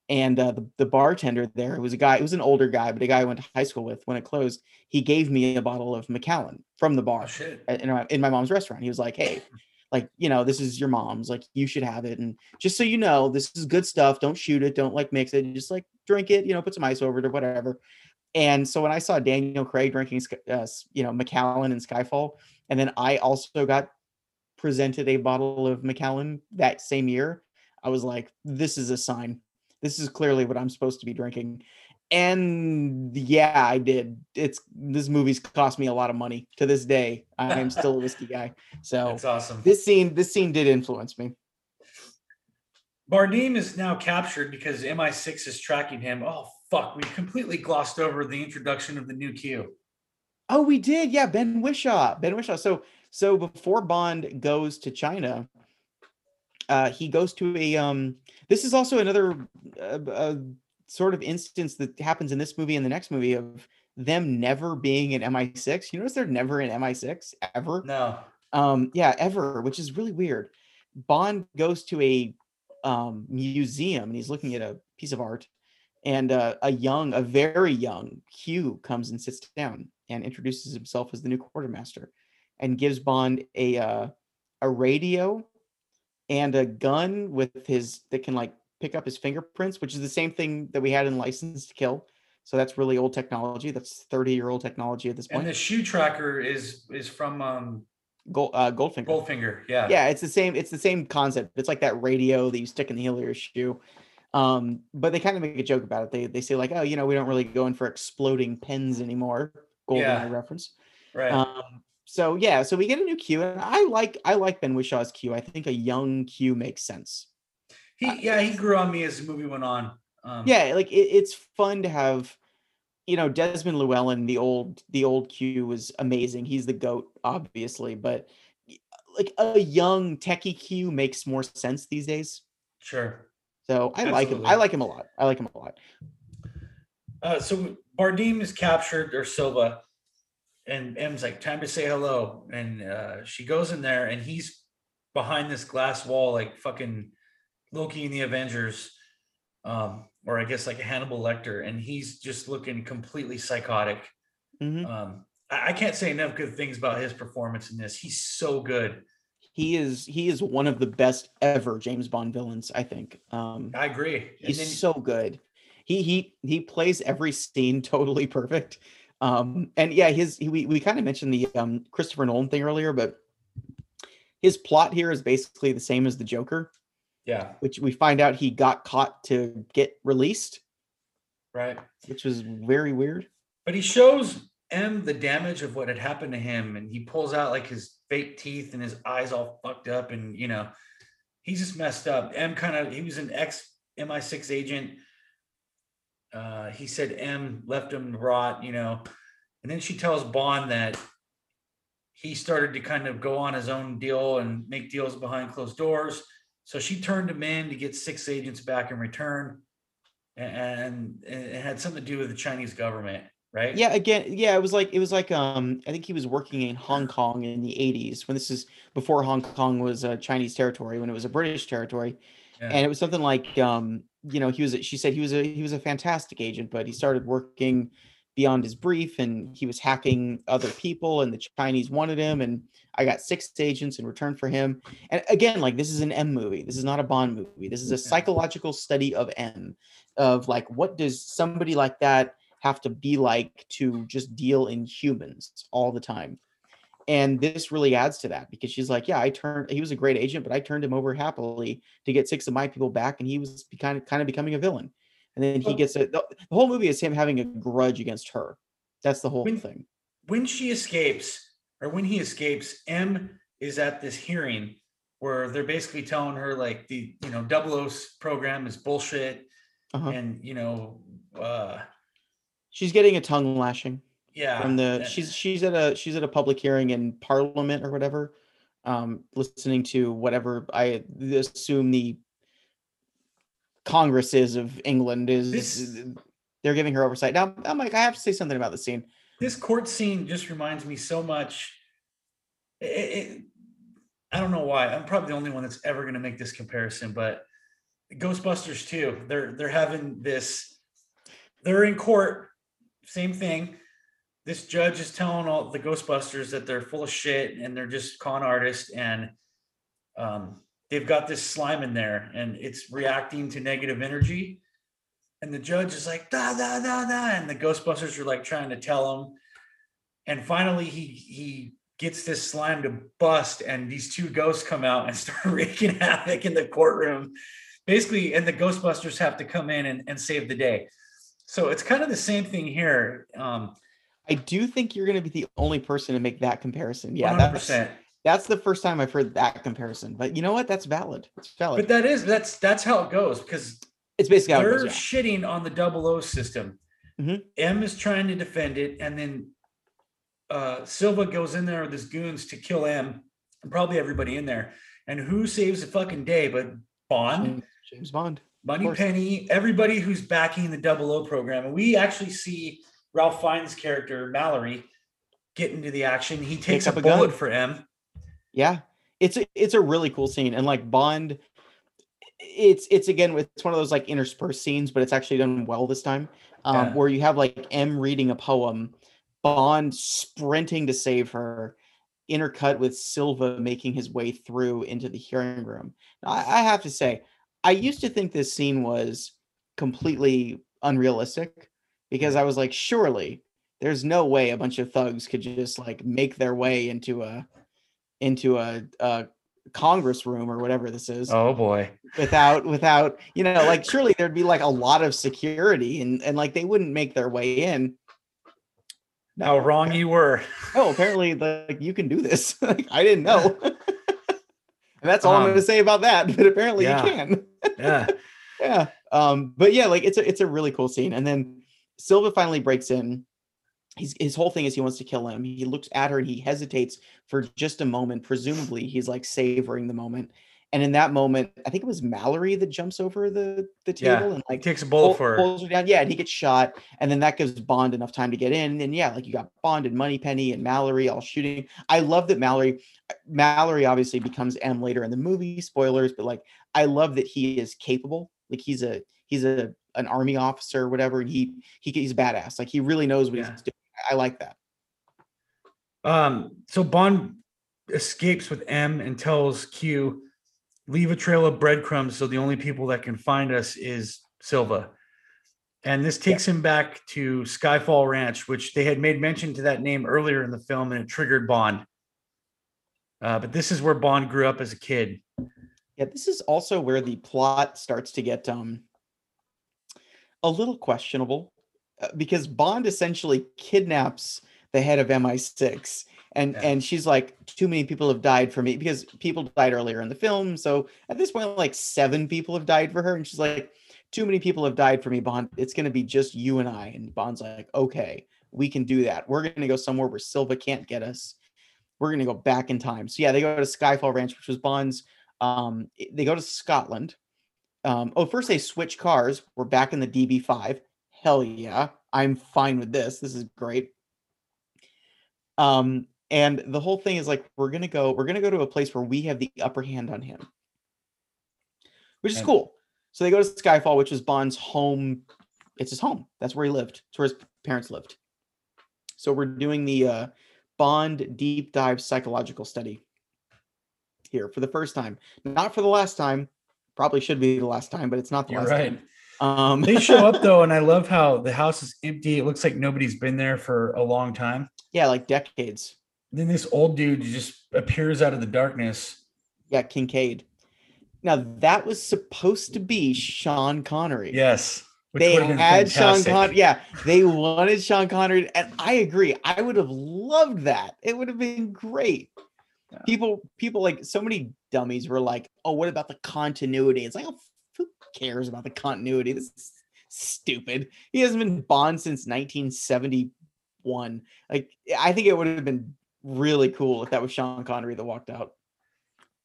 S2: And uh, the, the bartender there was a guy, it was an older guy, but a guy I went to high school with. When it closed, he gave me a bottle of Macallan from the bar oh, in, in my mom's restaurant. He was like, "Hey, like you know, this is your mom's. Like you should have it, and just so you know, this is good stuff. Don't shoot it. Don't like mix it. Just like drink it. You know, put some ice over it or whatever." And so when I saw Daniel Craig drinking, uh, you know, Macallan and Skyfall, and then I also got presented a bottle of Macallan that same year, I was like, this is a sign. This is clearly what I'm supposed to be drinking. And yeah, I did. It's this movie's cost me a lot of money to this day. I am still a whiskey guy. So
S1: that's awesome.
S2: This scene, this scene did influence me.
S1: Bardem is now captured because MI6 is tracking him. Oh fuck, we completely glossed over the introduction of the new Q.
S2: Oh, we did. Yeah, Ben Whishaw. Ben Whishaw. So so before Bond goes to China, uh, he goes to a um this is also another uh, uh, sort of instance that happens in this movie and the next movie of them never being in MI6. You notice they're never in MI6 ever?
S1: No.
S2: Um yeah, ever, which is really weird. Bond goes to a um museum and he's looking at a piece of art and uh, a young, a very young Q comes and sits down and introduces himself as the new quartermaster, and gives Bond a uh, a radio and a gun with his that can like pick up his fingerprints, which is the same thing that we had in Licence to Kill. So that's really old technology. That's 30 year old technology at this point.
S1: And the shoe tracker is is from um
S2: Gold, uh, Goldfinger.
S1: Goldfinger, yeah.
S2: Yeah, it's the same. It's the same concept. It's like that radio that you stick in the heel of your shoe. Um, but they kind of make a joke about it. They they say like, oh, you know, we don't really go in for exploding pens anymore. GoldenEye. reference.
S1: Right.
S2: Um, so yeah, so we get a new Q, and I like I like Ben Whishaw's Q. I think a young Q makes sense.
S1: He yeah, he grew on me as the movie went on.
S2: Um, yeah, like it, it's fun to have you know, Desmond Llewellyn, the old the old Q was amazing. He's the goat, obviously, but like a young techie Q makes more sense these days.
S1: Sure.
S2: So I like him. I like him a lot. I like him a lot.
S1: Uh, so Bardem is captured or Silva, and M's like, "Time to say hello." And uh, she goes in there, and he's behind this glass wall, like fucking Loki in the Avengers, um, or I guess like a Hannibal Lecter, and he's just looking completely psychotic.
S2: Mhm.
S1: Um, I, I can't say enough good things about his performance in this. He's so good.
S2: He is he is one of the best ever James Bond villains, I think. Um
S1: I agree.
S2: He's
S1: then-
S2: so good. He he he plays every scene totally perfect. Um and yeah, his he, we, we kind of mentioned the um Christopher Nolan thing earlier, but his plot here is basically the same as the Joker,
S1: yeah,
S2: which we find out he got caught to get released,
S1: right.
S2: which was very weird.
S1: But he shows M the damage of what had happened to him, and he pulls out like his fake teeth and his eyes all fucked up, and you know, he's just messed up. M kind of he was an ex MI6 agent. Uh, he said M left him rot, you know, and then she tells Bond that he started to kind of go on his own deal and make deals behind closed doors. So she turned him in to get six agents back in return, and, and it had something to do with the Chinese government, right?
S2: Yeah, again, yeah, it was like it was like um I think he was working in Hong Kong in the 80s when this is before Hong Kong was a Chinese territory, when it was a British territory.
S1: Yeah.
S2: And it was something like um, you know, he was a- she said he was a he was a fantastic agent, but he started working beyond his brief and he was hacking other people and the Chinese wanted him and I got six agents in return for him. And again, like this is an M movie. This is not a Bond movie. This is a psychological study of M of like what does somebody like that have to be like to just deal in humans all the time. And this really adds to that because she's like, yeah, I turned he was a great agent, but I turned him over happily to get six of my people back and he was kind of kind of becoming a villain. And then he gets it. the, whole movie is him having a grudge against her. That's the whole
S1: When-
S2: thing.
S1: when she escapes or when he escapes m is at this hearing where they're basically telling her like the you know double O's program is bullshit
S2: Uh-huh.
S1: and you know uh
S2: She's getting a tongue lashing
S1: yeah
S2: from the she's she's at a she's at a public hearing in parliament or whatever um listening to whatever i assume the congress is of england is
S1: This-
S2: they're giving her oversight. Now i'm like i have to say something about the scene.
S1: This court scene just reminds me so much it, it, i don't know why. I'm probably the only one that's ever going to make this comparison but ghostbusters too they're they're having this they're in court same thing. This judge is telling all the ghostbusters that they're full of shit and they're just con artists and um, they've got this slime in there and it's reacting to negative energy. And the judge is like da da da da and the ghostbusters are like trying to tell him. And finally he he gets this slime to bust and these two ghosts come out and start wreaking havoc in the courtroom. Basically and the ghostbusters have to come in and, and save the day. So it's kind of the same thing here um
S2: i do think you're going to be the only person to make that comparison. Yeah
S1: 100%
S2: that's the first time i've heard that comparison but you know what that's valid it's valid
S1: but that is that's that's how it goes because
S2: it's basically
S1: they're
S2: goes, yeah.
S1: shitting on the double O system.
S2: Mhm.
S1: M is trying to defend it, and then uh, Silva goes in there with his goons to kill M and probably everybody in there. And who saves the fucking day but Bond,
S2: James- bond
S1: Money. Penny, everybody who's backing the double O program. And we actually see Ralph Fiennes' character, Mallory, get into the action. He takes
S2: up
S1: a
S2: a gun.
S1: bullet for M.
S2: Yeah, it's a, it's a really cool scene, and like Bond, it's it's again it's one of those like interspersed scenes, but it's actually done well this time. Um,
S1: Yeah.
S2: where you have like M reading a poem, Bond sprinting to save her, intercut with Silva making his way through into the hearing room. Now, I, I have to say, I used to think this scene was completely unrealistic because I was like, surely there's no way a bunch of thugs could just like make their way into a into a, a congress room or whatever this is
S1: Oh boy.
S2: without without you know like surely there'd be like a lot of security and and like they wouldn't make their way in
S1: How wrong you were.
S2: oh apparently like you can do this like i didn't know and that's all i'm
S1: Um,
S2: going to say about that but apparently
S1: yeah.
S2: you can
S1: Yeah.
S2: yeah um but yeah like it's a it's a really cool scene and then Silva finally breaks in. He's, his whole thing is he wants to kill him. He looks at her and he hesitates for just a moment. Presumably, he's like savoring the moment. And in that moment, I think it was Mallory that jumps over the the table
S1: Yeah,
S2: and like
S1: takes a bullet
S2: pull-
S1: for her.
S2: pulls her down. Yeah, and he gets shot, and then that gives Bond enough time to get in. And yeah, like you got Bond and Moneypenny and Mallory all shooting. I love that Mallory, Mallory obviously becomes M later in the movie. Spoilers, but like I love that he is capable. Like he's a he's a an army officer or whatever, and he he he's badass. Like he really knows what
S1: Yeah.
S2: he's doing. I like that.
S1: Um, so Bond escapes with M and tells Q, leave a trail of breadcrumbs so the only people that can find us is Silva. And this takes him back to Skyfall Ranch, which they had made mention to that name earlier in the film and it triggered Bond. Uh, but this is where Bond grew up as a kid.
S2: Yeah, this is also where the plot starts to get um a little questionable uh, because Bond essentially kidnaps the head of MI6 and
S1: Yeah.
S2: and she's like too many people have died for me because people died earlier in the film so at this point like seven people have died for her and she's like too many people have died for me Bond. It's going to be just you and I and Bond's like okay we can do that. We're going to go somewhere where Silva can't get us. We're going to go back in time. So yeah they go to Skyfall Ranch which was Bond's um they go to scotland um oh first they switch cars we're back in the db5 hell yeah i'm fine with this this is great. Um and the whole thing is like we're gonna go we're gonna go to a place where we have the upper hand on him. Which is
S1: And-
S2: cool. So they go to skyfall which is bond's home it's his home that's where he lived it's where his parents lived. So we're doing the uh bond deep dive psychological study here for the first time not for the last time probably should be the last time but it's not the
S1: You're
S2: last
S1: right.
S2: time um
S1: They show up though, and I love how the house is empty. It looks like nobody's been there for a long time.
S2: yeah like decades
S1: Then this old dude just appears out of the darkness.
S2: yeah kincade now that was supposed to be sean connery
S1: Yes.
S2: they had sean connery yeah they wanted sean connery and i agree i would have loved that it would have been great
S1: Yeah.
S2: people people like so many dummies were like oh what about the continuity it's like oh, who cares about the continuity this is stupid he hasn't been bond since 1971 like i think it would have been really cool if that was sean connery that walked out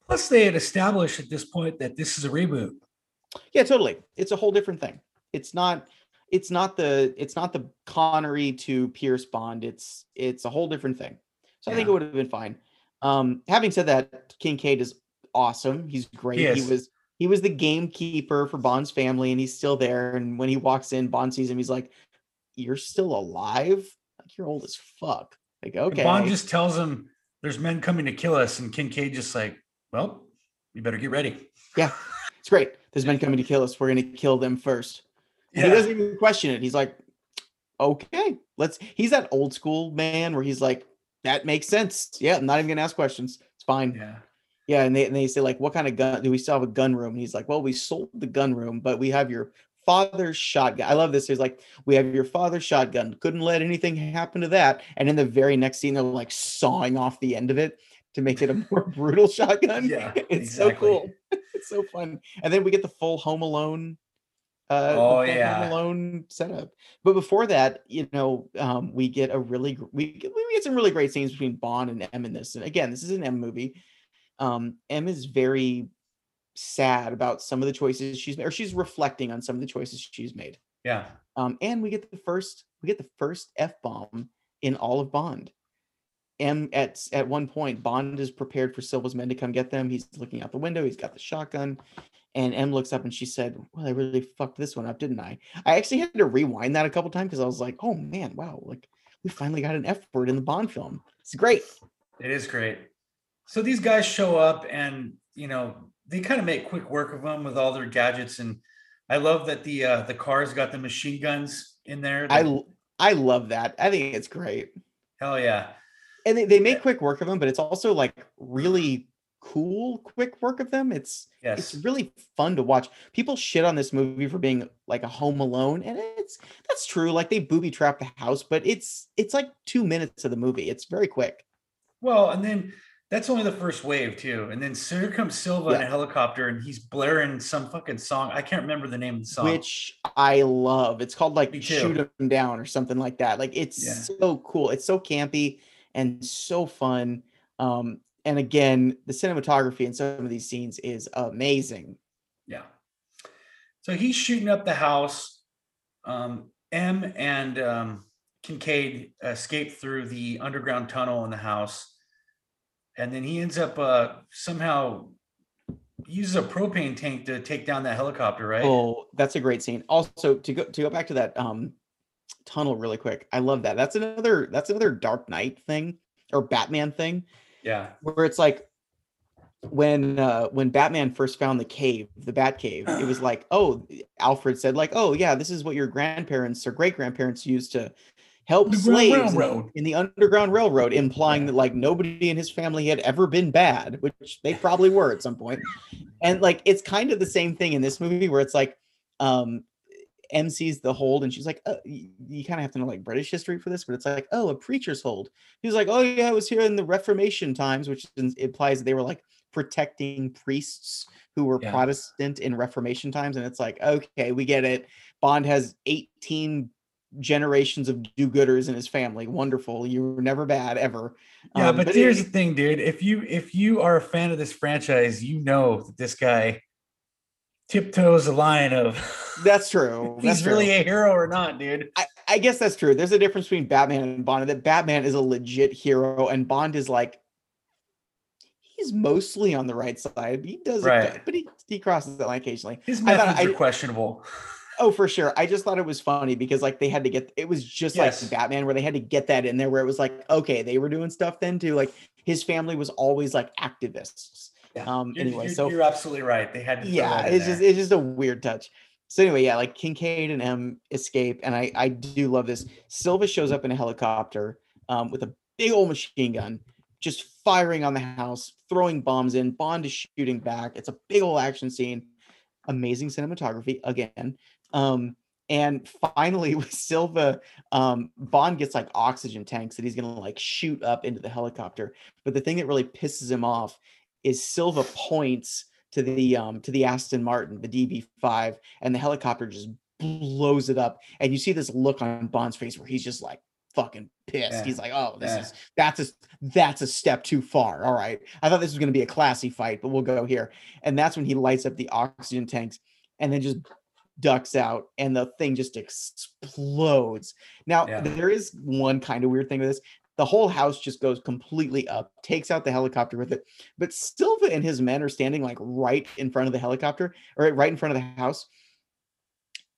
S1: Plus, they had established at this point that this is a reboot.
S2: Yeah, totally. It's a whole different thing. It's not it's not the it's not the Connery to Pierce Bond. It's it's a whole different thing. So I think it would have been fine. Um having said that, Kincade is awesome. He's great. He,
S1: is.
S2: was he was the gamekeeper for Bond's family and he's still there and when he walks in Bond sees him he's like you're still alive? Like you're old as fuck. Like
S1: And
S2: okay.
S1: Bond just tells him there's men coming to kill us, and Kincade just like, well, you better get ready.
S2: Yeah, it's great. There's men coming to kill us. We're going to kill them first. And he doesn't even question it. He's like, okay, let's. He's that old school man where he's like, that makes sense. Yeah, I'm not even gonna ask questions. It's fine. Yeah,
S1: Yeah.
S2: and they and they say like, what kind of gun do we still have a gun room? And he's like, well, we sold the gun room, but we have your father's shotgun. I love this. He's like, we have your father's shotgun. Couldn't let anything happen to that. And in the very next scene, they're like sawing off the end of it to make it a more brutal shotgun.
S1: Yeah,
S2: it's so cool. it's so fun. And then we get the full Home Alone. Uh,
S1: Oh, yeah.
S2: Home Alone setup. But before that, you know, um, we get a really we get, we get some really great scenes between Bond and M in this. And again, this is an M movie. Um, M is very sad about some of the choices she's made, or she's reflecting on some of the choices she's made.
S1: Yeah.
S2: Um, and we get the first we get the first F bomb in all of Bond. M at at one point, Bond is prepared for Silva's men to come get them. He's looking out the window. He's got the shotgun, and M looks up and she said, "Well, I really fucked this one up, didn't I?" I actually had to rewind that a couple times because I was like, "Oh man, wow! Like we finally got an F word in the Bond film. It's great."
S1: It is great. So these guys show up and you know they kind of make quick work of them with all their gadgets and I love that the uh the cars got the machine guns in there.
S2: I I love that. I think it's great.
S1: hell yeah.
S2: and they, they make quick work of them but it's also like really cool quick work of them it's
S1: Yes.
S2: it's really fun to watch people shit on this movie for being like a home alone and it's that's true like they booby trap the house but it's it's like two minutes of the movie it's very quick
S1: Well, and then That's only the first wave too, and then so here comes Silva yeah. in a helicopter, and he's blaring some fucking song. I can't remember the name of the song,
S2: which I love. It's called like "Shoot Him Down" or something like that. Like it's yeah. so cool. It's so campy and so fun. Um, and again, the cinematography in some of these scenes is amazing.
S1: Yeah. So he's shooting up the house. Um, M and um, Kincade escape through the underground tunnel in the house and then he ends up uh, somehow uses a propane tank to take down that helicopter, right?
S2: Oh, that's a great scene. Also, to go to go back to that um, tunnel really quick, I love that. That's another that's another Dark Knight thing or Batman thing.
S1: Yeah,
S2: where it's like when uh when Batman first found the cave, the Bat Cave, it was like, oh, Alfred said like, oh yeah, this is what your grandparents or great grandparents used to help slaves in, in, the Underground Railroad, implying that like nobody in his family had ever been bad, which they probably were at some point. And like it's kind of the same thing in this movie where it's like um M sees the hold and she's like, oh, you, you kind of have to know like British history for this, but it's like, oh, a preacher's hold. He's like, oh yeah, I was here in the Reformation times, which implies that they were like protecting priests who were yeah. Protestant in Reformation times. And it's like, okay, we get it. Bond has 18 generations of do-gooders in his family. Wonderful. You were never bad ever.
S1: Yeah, um, but, but, here's it, the thing, dude. If you if you are a fan of this franchise, you know that this guy tiptoes the line of
S2: that's true.
S1: he's
S2: that's
S1: really
S2: true.
S1: a hero or not, dude.
S2: I, I guess that's true. There's a difference between Batman and Bond. That Batman is a legit hero, and Bond is like he's mostly on the right side. He does, right. but he he crosses that line occasionally.
S1: His methods are I, questionable.
S2: Oh, for sure. I just thought it was funny because like they had to get it was just yes. like Batman where they had to get that in there where it was like, okay, they were doing stuff then too. Like his family was always like activists. Yeah. Um
S1: you're,
S2: anyway,
S1: you're,
S2: so
S1: you're absolutely right. They had to
S2: Yeah, it's just it's just a weird touch. So anyway, yeah, like Kincade and M escape, and I I do love this. Silva shows up in a helicopter um, with a big old machine gun, just firing on the house, throwing bombs in. Bond is shooting back. It's a big old action scene. Amazing cinematography again. Um, and finally, with Silva, um, Bond gets like oxygen tanks that he's gonna like shoot up into the helicopter. But the thing that really pisses him off is Silva points to the um to the Aston Martin, the DB5, and the helicopter just blows it up. And you see this look on Bond's face where he's just like fucking pissed. Yeah. He's like, "Oh, this yeah. is that's a that's a step too far." All right, I thought this was going to be a classy fight, but we'll go here. And that's when he lights up the oxygen tanks and then just ducks out and the thing just explodes. Now, yeah. there is one kind of weird thing with this. The whole house just goes completely up, takes out the helicopter with it. But Silva and his men are standing like right in front of the helicopter or right in front of the house.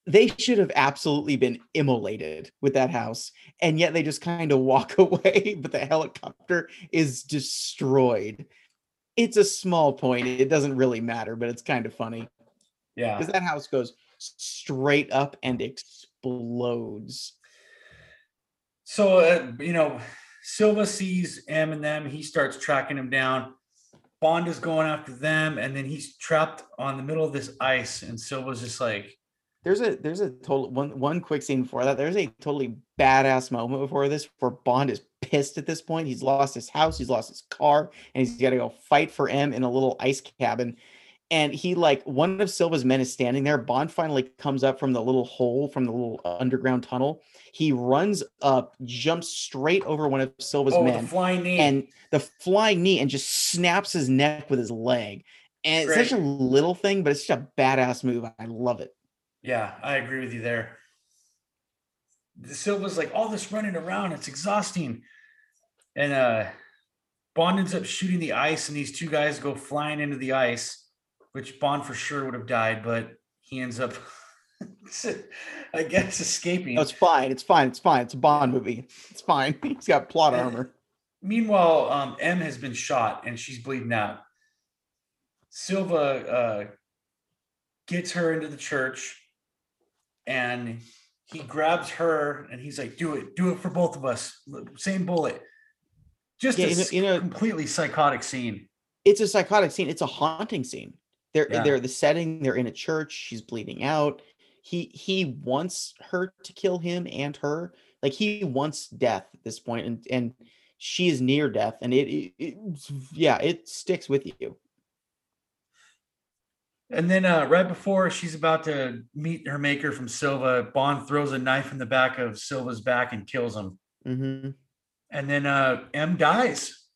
S2: They should have absolutely been immolated with that house. And yet they just kind of walk away, but the helicopter is destroyed. It's a small point. It doesn't really matter, but it's kind of funny.
S1: Yeah.
S2: Because that house goes straight up and explodes.
S1: So, uh, you know, Silva sees M and them. He starts tracking him down. Bond is going after them, and then he's trapped on the middle of this ice. And Silva's just like,
S2: "There's a there's a total one one quick scene before that. There's a totally badass moment before this where Bond is pissed at this point. He's lost his house, he's lost his car, and he's got to go fight for M in a little ice cabin and he like one of Silva's men is standing there. Bond finally comes up from the little hole from the little underground tunnel. He runs up, jumps straight over one of Silva's oh, men,
S1: the flying knee,
S2: and the flying knee, and just snaps his neck with his leg. And Great. it's such a little thing, but it's such a badass move. I love it.
S1: Yeah, I agree with you there. The Silva's like all this running around, it's exhausting, and uh Bond ends up shooting the ice, and these two guys go flying into the ice which Bond for sure would have died, but he ends up, I guess, escaping.
S2: No, it's fine. It's fine. It's fine. It's a Bond movie. It's fine. He's got plot armor.
S1: Meanwhile, um, M has been shot and she's bleeding out. Silva uh, gets her into the church and he grabs her and he's like, "Do it, do it for both of us." Same bullet. Just yeah, a you know, completely psychotic scene.
S2: It's a psychotic scene. It's a haunting scene. They're yeah. they're the setting. They're in a church. She's bleeding out. He he wants her to kill him and her. Like he wants death at this point, and and she is near death, and it, it, it yeah, it sticks with you.
S1: And then uh, right before she's about to meet her maker from Silva, Bond throws a knife in the back of Silva's back and kills him.
S2: Mm-hmm.
S1: And then uh, M dies,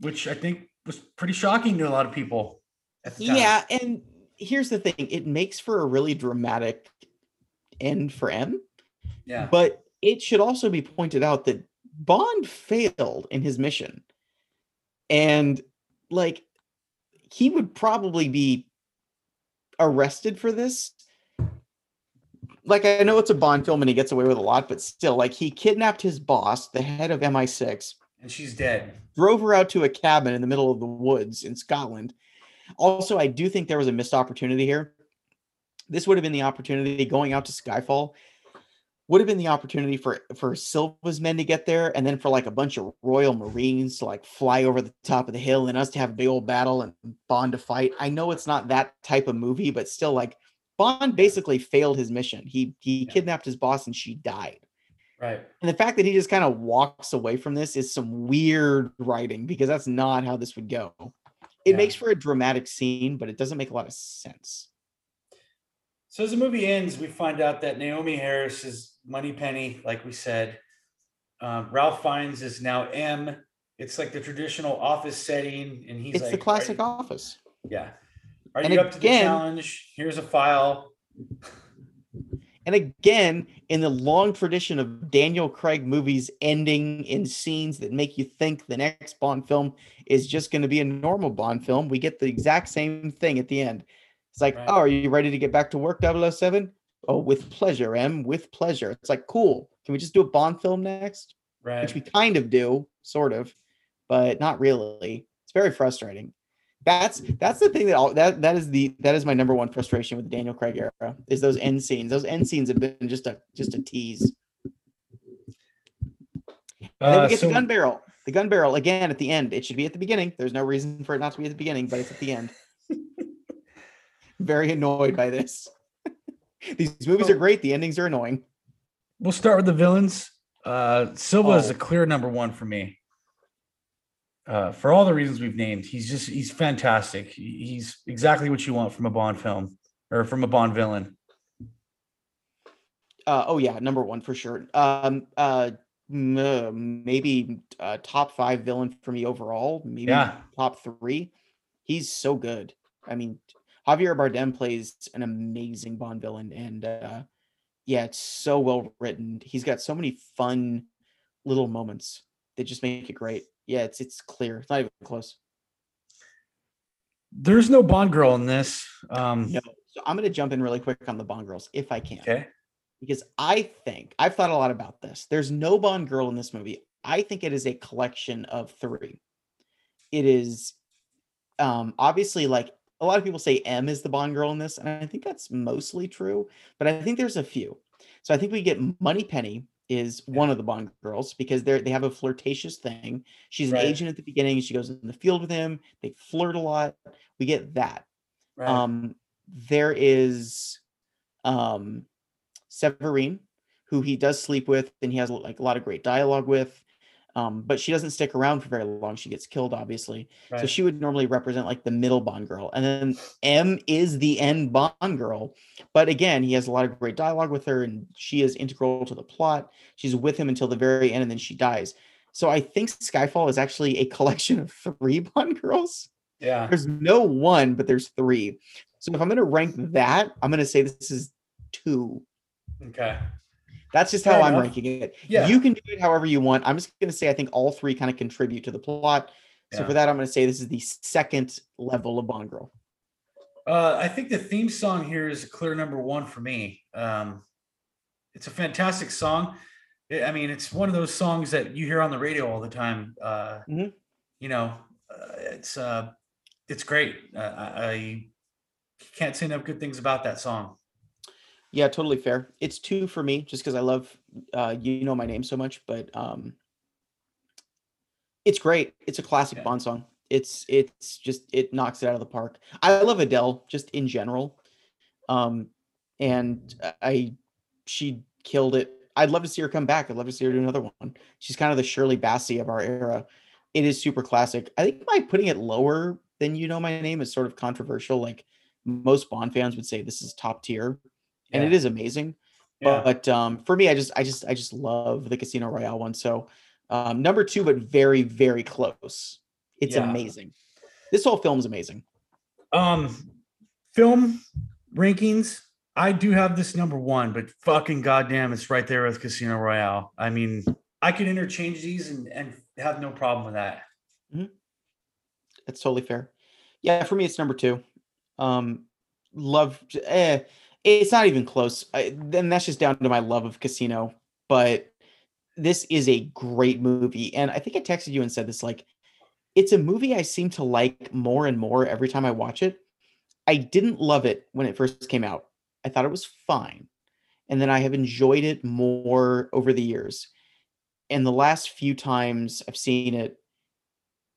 S1: which I think was pretty shocking to a lot of people.
S2: Yeah, and here's the thing: it makes for a really dramatic end for M.
S1: Yeah.
S2: But it should also be pointed out that Bond failed in his mission, and like he would probably be arrested for this. Like I know it's a Bond film and he gets away with a lot, but still, like he kidnapped his boss, the head of MI6,
S1: and she's dead.
S2: Drove her out to a cabin in the middle of the woods in Scotland. Also, I do think there was a missed opportunity here. This would have been the opportunity going out to Skyfall would have been the opportunity for for Silva's men to get there, and then for like a bunch of Royal Marines to like fly over the top of the hill, and us to have a big old battle and Bond to fight. I know it's not that type of movie, but still, like Bond basically failed his mission. He he yeah. kidnapped his boss, and she died.
S1: Right.
S2: And the fact that he just kind of walks away from this is some weird writing because that's not how this would go. It yeah. makes for a dramatic scene, but it doesn't make a lot of sense.
S1: So as the movie ends, we find out that Naomie Harris is Moneypenny, like we said. Um, Ralph Fiennes is now M. It's like the traditional office setting, and he's
S2: it's
S1: like,
S2: the classic office.
S1: Yeah. Are and you again, up to the challenge? Here's a file.
S2: And again, in the long tradition of Daniel Craig movies ending in scenes that make you think the next Bond film is just going to be a normal Bond film, we get the exact same thing at the end. It's like, right. oh, are you ready to get back to work, 007? Oh, with pleasure, M. With pleasure. It's like, cool. Can we just do a Bond film next?
S1: Right.
S2: Which we kind of do, sort of, but not really. It's very frustrating. That's that's the thing that all that that is the that is my number one frustration with the Daniel Craig era is those end scenes. Those end scenes have been just a just a tease. Then we uh, get so, the gun barrel. The gun barrel again at the end. It should be at the beginning. There's no reason for it not to be at the beginning, but it's at the end very annoyed by this. These movies are great. The endings are annoying.
S1: We'll start with the villains. Uh, Silva oh. is a clear number one for me. Uh, for all the reasons we've named, he's just he's fantastic. He's exactly what you want from a Bond film or from a Bond villain.
S2: Uh, oh yeah, number one for sure. Um, uh, maybe uh, top five villain for me overall. Maybe yeah. top three. He's so good. I mean, Javier Bardem plays an amazing Bond villain, and uh, yeah, it's so well written. He's got so many fun little moments that just make it great. Yeah, it's it's clear. It's not even close.
S1: There's no Bond girl in this. Um,
S2: no, so I'm going to jump in really quick on the Bond girls if I can.
S1: Okay.
S2: Because I think I've thought a lot about this. There's no Bond girl in this movie. I think it is a collection of three. It is um obviously like a lot of people say M is the Bond girl in this, and I think that's mostly true. But I think there's a few. So I think we get Moneypenny is one of the Bond girls because they they have a flirtatious thing. She's an right. agent at the beginning. She goes in the field with him. They flirt a lot. We get that. Right. Um, there is um, Severine, who he does sleep with, and he has like a lot of great dialogue with. Um, but she doesn't stick around for very long. She gets killed, obviously. Right. So she would normally represent like the middle Bond girl. And then M is the end Bond girl. But again, he has a lot of great dialogue with her, and she is integral to the plot. She's with him until the very end, and then she dies. So I think Skyfall is actually a collection of three Bond girls.
S1: Yeah.
S2: There's no one, but there's three. So if I'm going to rank that, I'm going to say this is two.
S1: Okay.
S2: That's just Fair how enough. I'm ranking it. Yeah. You can do it however you want. I'm just going to say I think all three kind of contribute to the plot. So yeah. for that, I'm going to say this is the second level of Bond Girl.
S1: Uh, I think the theme song here is a clear number one for me. Um, it's a fantastic song. I mean, it's one of those songs that you hear on the radio all the time. Uh, mm-hmm. You know, uh, it's uh, it's great. Uh, I, I can't say enough good things about that song.
S2: Yeah, totally fair. It's two for me just because I love uh you know my name so much, but um it's great. It's a classic yeah. Bond song. It's it's just it knocks it out of the park. I love Adele just in general. Um and I she killed it. I'd love to see her come back. I'd love to see her do another one. She's kind of the Shirley Bassey of our era. It is super classic. I think by putting it lower than you know my name is sort of controversial. Like most Bond fans would say this is top tier, and it is amazing. Yeah. But um, for me, I just I just I just love the Casino Royale one. So um, number two, but very very close. It's yeah. amazing. This whole film is amazing.
S1: Um, film rankings. I do have this number one, but fucking goddamn, it's right there with Casino Royale. I mean, I could interchange these and, and have no problem with that.
S2: Mm-hmm. That's totally fair. Yeah, for me, it's number two. Um, love. Eh, it's not even close. Then that's just down to my love of Casino. But this is a great movie, and I think I texted you and said this like, it's a movie I seem to like more and more every time I watch it. I didn't love it when it first came out. I thought it was fine. And then I have enjoyed it more over the years. And the last few times I've seen it,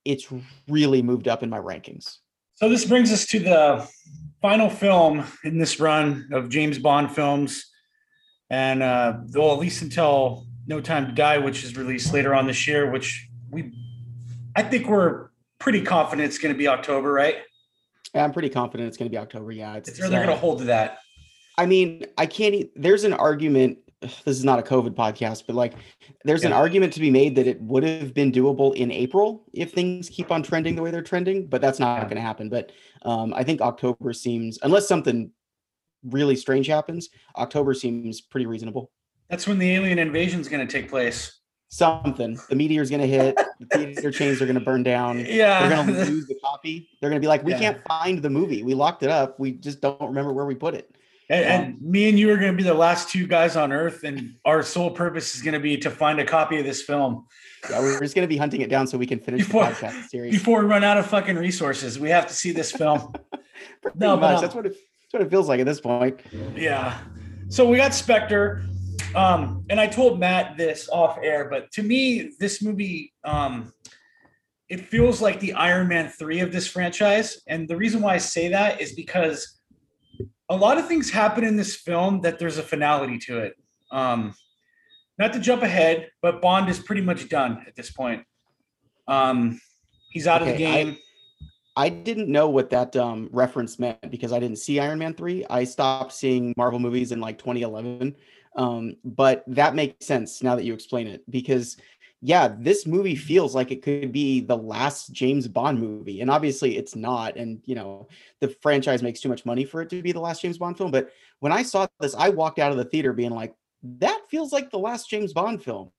S2: it's really moved up in my rankings.
S1: So this brings us to the final film in this run of James Bond films. And uh, though at least until No Time to Die, which is released later on this year, which we I think we're pretty confident it's going to be October, right?
S2: Yeah, I'm pretty confident it's going to be October. Yeah,
S1: it's, they're, they're going to hold to that.
S2: I mean, I can't. There's an argument. This is not a COVID podcast, but like, there's yeah. an argument to be made that it would have been doable in April if things keep on trending the way they're trending. But that's not yeah. going to happen. But um, I think October seems, unless something really strange happens, October seems pretty reasonable.
S1: That's when the alien invasion is going to take place
S2: something. The meteor's going to hit. The theater chains are going to burn down.
S1: Yeah,
S2: they're going to lose the copy. They're going to be like, we yeah. can't find the movie. We locked it up. We just don't remember where we put it.
S1: And, um, and me and you are going to be the last two guys on Earth, and our sole purpose is going to be to find a copy of this film.
S2: Yeah, we're just going to be hunting it down so we can finish before, the podcast series
S1: before we run out of fucking resources. We have to see this film.
S2: no, much. But, that's what it, that's what it feels like at this point.
S1: Yeah. So we got Spectre. Um, and I told Matt this off air, but to me, this movie, um, it feels like the Iron Man 3 of this franchise. And the reason why I say that is because a lot of things happen in this film that there's a finality to it. Um, not to jump ahead, but Bond is pretty much done at this point. Um, he's out okay, of the game.
S2: I, I didn't know what that um, reference meant because I didn't see Iron Man 3. I stopped seeing Marvel movies in like 2011. Um, but that makes sense now that you explain it because yeah, this movie feels like it could be the last James Bond movie. And obviously it's not. And, you know, the franchise makes too much money for it to be the last James Bond film. But when I saw this, I walked out of the theater being like, that feels like the last James Bond film.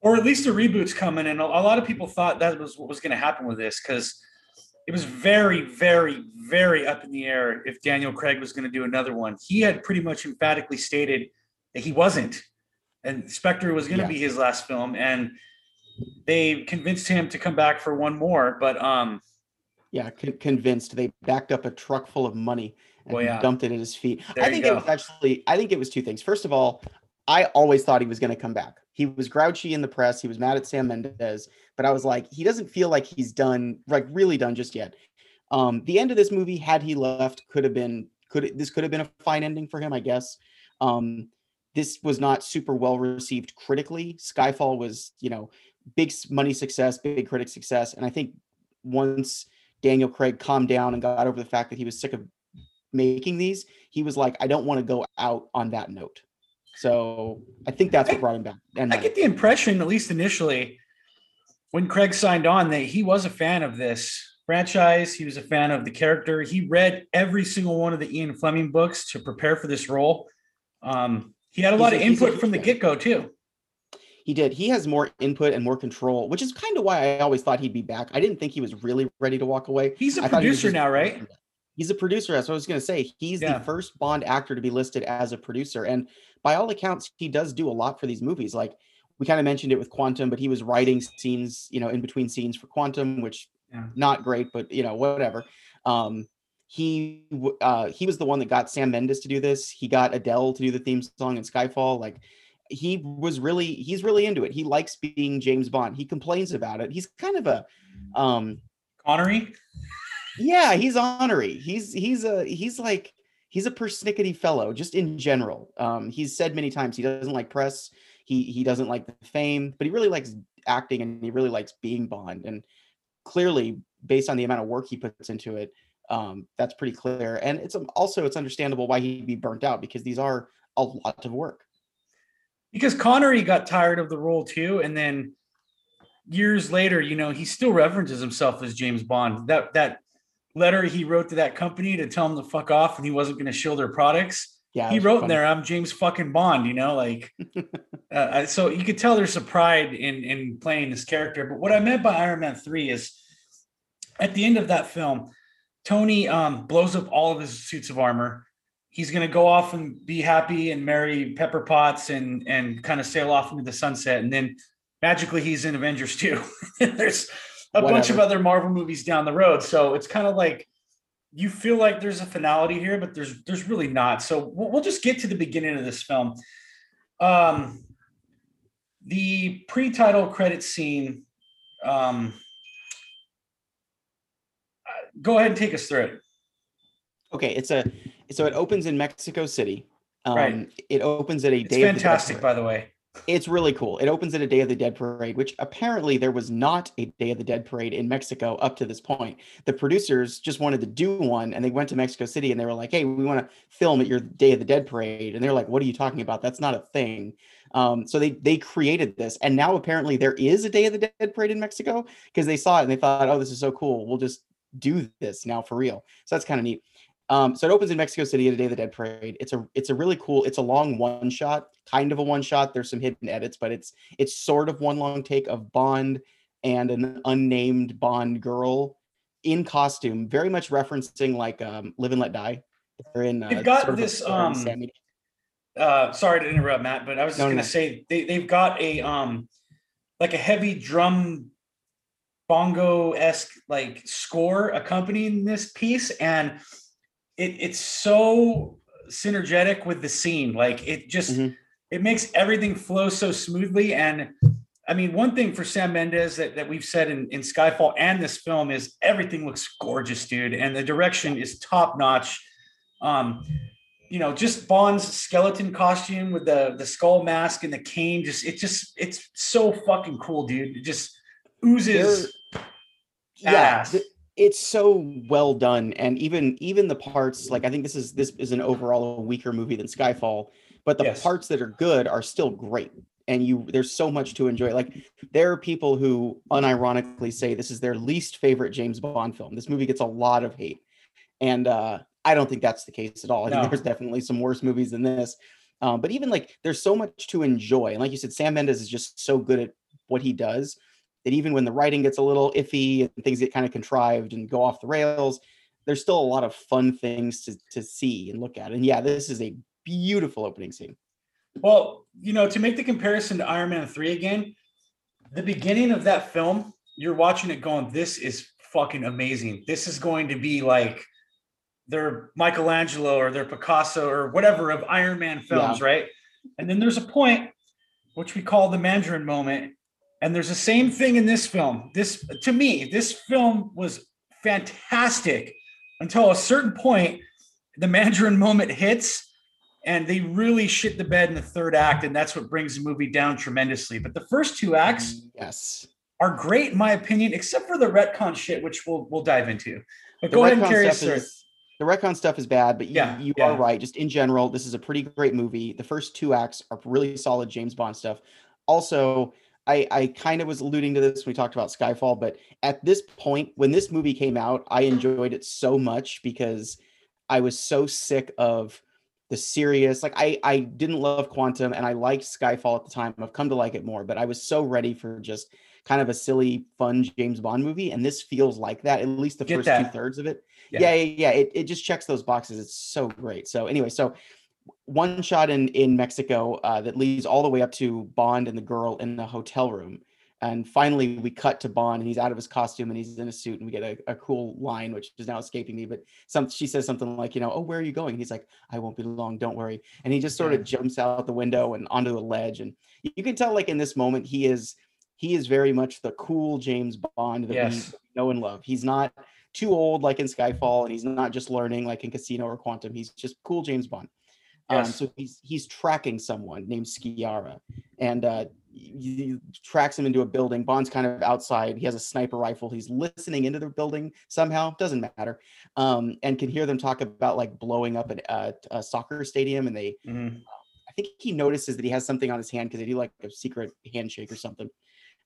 S1: Or at least a reboot's coming. And a lot of people thought that was what was going to happen with this because it was very, very, very up in the air if Daniel Craig was going to do another one. He had pretty much emphatically stated that he wasn't. And Spectre was going to yeah. be his last film, and they convinced him to come back for one more. But um,
S2: yeah, con- convinced. They backed up a truck full of money and well, yeah. dumped it at his feet.
S1: There
S2: I think it was actually. I think it was two things. First of all, I always thought he was going to come back. He was grouchy in the press. He was mad at Sam Mendes, but I was like, he doesn't feel like he's done, like really done just yet. Um, the end of this movie, had he left, could have been could this could have been a fine ending for him, I guess. Um, this was not super well received critically. Skyfall was, you know, big money success, big critic success. And I think once Daniel Craig calmed down and got over the fact that he was sick of making these, he was like, I don't want to go out on that note. So I think that's what brought him back.
S1: And I get the impression, at least initially, when Craig signed on, that he was a fan of this franchise. He was a fan of the character. He read every single one of the Ian Fleming books to prepare for this role. Um, he had a lot of input from the get go too.
S2: He did. He has more input and more control, which is kind of why I always thought he'd be back. I didn't think he was really ready to walk away.
S1: He's a I producer he now, right?
S2: He's a producer. That's what I was going to say. He's yeah. the first Bond actor to be listed as a producer. And by all accounts, he does do a lot for these movies. Like we kind of mentioned it with Quantum, but he was writing scenes, you know, in between scenes for Quantum, which yeah. not great, but you know, whatever. Um, he uh he was the one that got Sam Mendes to do this. He got Adele to do the theme song in Skyfall. Like he was really he's really into it. He likes being James Bond. He complains about it. He's kind of a um
S1: Connery.
S2: Yeah, he's honorary. He's he's a he's like he's a persnickety fellow, just in general. Um, he's said many times he doesn't like press, he he doesn't like the fame, but he really likes acting and he really likes being Bond. And clearly, based on the amount of work he puts into it, um, that's pretty clear. And it's also it's understandable why he'd be burnt out because these are a lot of work.
S1: Because Connery got tired of the role too, and then years later, you know, he still references himself as James Bond. That that letter he wrote to that company to tell them to fuck off and he wasn't going to show their products. Yeah, he wrote in there, "I'm James fucking Bond," you know, like. uh, so you could tell there's a pride in in playing this character. But what I meant by Iron Man three is, at the end of that film, Tony um, blows up all of his suits of armor. He's going to go off and be happy and marry Pepper Potts and and kind of sail off into the sunset. And then magically he's in Avengers 2. there's a Whatever. bunch of other Marvel movies down the road. So it's kind of like you feel like there's a finality here, but there's there's really not. So we'll, we'll just get to the beginning of this film. Um, the pre-title credit scene. Um, go ahead and take us through it.
S2: Okay, it's a so it opens in Mexico City. Um, right. It opens at a
S1: it's
S2: day.
S1: Fantastic, by the way.
S2: It's really cool. It opens at a Day of the Dead parade, which apparently there was not a Day of the Dead parade in Mexico up to this point. The producers just wanted to do one and they went to Mexico City and they were like, hey, we want to film at your Day of the Dead parade. And they're like, what are you talking about? That's not a thing. Um, so they they created this. And now apparently there is a Day of the Dead parade in Mexico because they saw it and they thought, oh, this is so cool. We'll just do this now for real. So that's kind of neat. Um, so it opens in Mexico City at a Day of the Dead parade. It's a it's a really cool. It's a long one shot, kind of a one shot. There's some hidden edits, but it's it's sort of one long take of Bond and an unnamed Bond girl in costume, very much referencing like um, Live and Let Die.
S1: They're in. Uh, They've got this. Um, uh, sorry to interrupt, Matt, but I was just no, gonna no. say they they've got a um like a heavy drum bongo esque like score accompanying this piece and it, it's so synergetic with the scene. Like it just mm-hmm. it makes everything flow so smoothly. And I mean, one thing for Sam Mendes that, that we've said in, in Skyfall and this film is everything looks gorgeous, dude. And the direction is top notch. Um, you know, just Bond's skeleton costume with the the skull mask and the cane, just it just it's so fucking cool, dude. It just oozes.
S2: Yeah, it's so well done and even even the parts like i think this is this is an overall weaker movie than skyfall but the yes. parts that are good are still great and you there's so much to enjoy like there are people who unironically say this is their least favorite james bond film this movie gets a lot of hate and uh i don't think that's the case at all i no. think there's definitely some worse movies than this um, but even like there's so much to enjoy and like you said sam mendes is just so good at what he does that even when the writing gets a little iffy and things get kind of contrived and go off the rails, there's still a lot of fun things to, to see and look at. And yeah, this is a beautiful opening scene.
S1: Well, you know, to make the comparison to Iron Man 3 again, the beginning of that film, you're watching it going, this is fucking amazing. This is going to be like their Michelangelo or their Picasso or whatever of Iron Man films, yeah. right? And then there's a point which we call the Mandarin moment, and there's the same thing in this film. This, to me, this film was fantastic until a certain point, the Mandarin moment hits, and they really shit the bed in the third act, and that's what brings the movie down tremendously. But the first two acts,
S2: yes,
S1: are great in my opinion, except for the retcon shit, which we'll we'll dive into. But the go ahead and carry us through.
S2: The retcon stuff is bad, but you, yeah, you yeah. are right. Just in general, this is a pretty great movie. The first two acts are really solid James Bond stuff. Also, I, I kind of was alluding to this when we talked about Skyfall, but at this point, when this movie came out, I enjoyed it so much because I was so sick of the serious. Like I, I didn't love Quantum, and I liked Skyfall at the time. I've come to like it more, but I was so ready for just kind of a silly, fun James Bond movie, and this feels like that. At least the Get first that. two thirds of it. Yeah, yeah, yeah. yeah. It, it just checks those boxes. It's so great. So anyway, so one shot in in Mexico uh, that leads all the way up to Bond and the girl in the hotel room. And finally, we cut to Bond, and he's out of his costume and he's in a suit, and we get a, a cool line, which is now escaping me. But some she says something like, you know, oh, where are you going? And he's like, I won't be long, don't worry. And he just sort of jumps out the window and onto the ledge, and you can tell, like in this moment, he is he is very much the cool James Bond that yes. we know and love. He's not too old like in Skyfall, and he's not just learning like in Casino or Quantum. He's just cool James Bond. Um, so he's he's tracking someone named Sciarra, and uh, he, tracks him into a building. Bond's kind of outside. He has a sniper rifle. He's listening into the building somehow. Doesn't matter, um, and can hear them talk about like blowing up an, uh, a soccer stadium. And they,
S3: Mhm.
S2: I think he notices that he has something on his hand because they do like a secret handshake or something.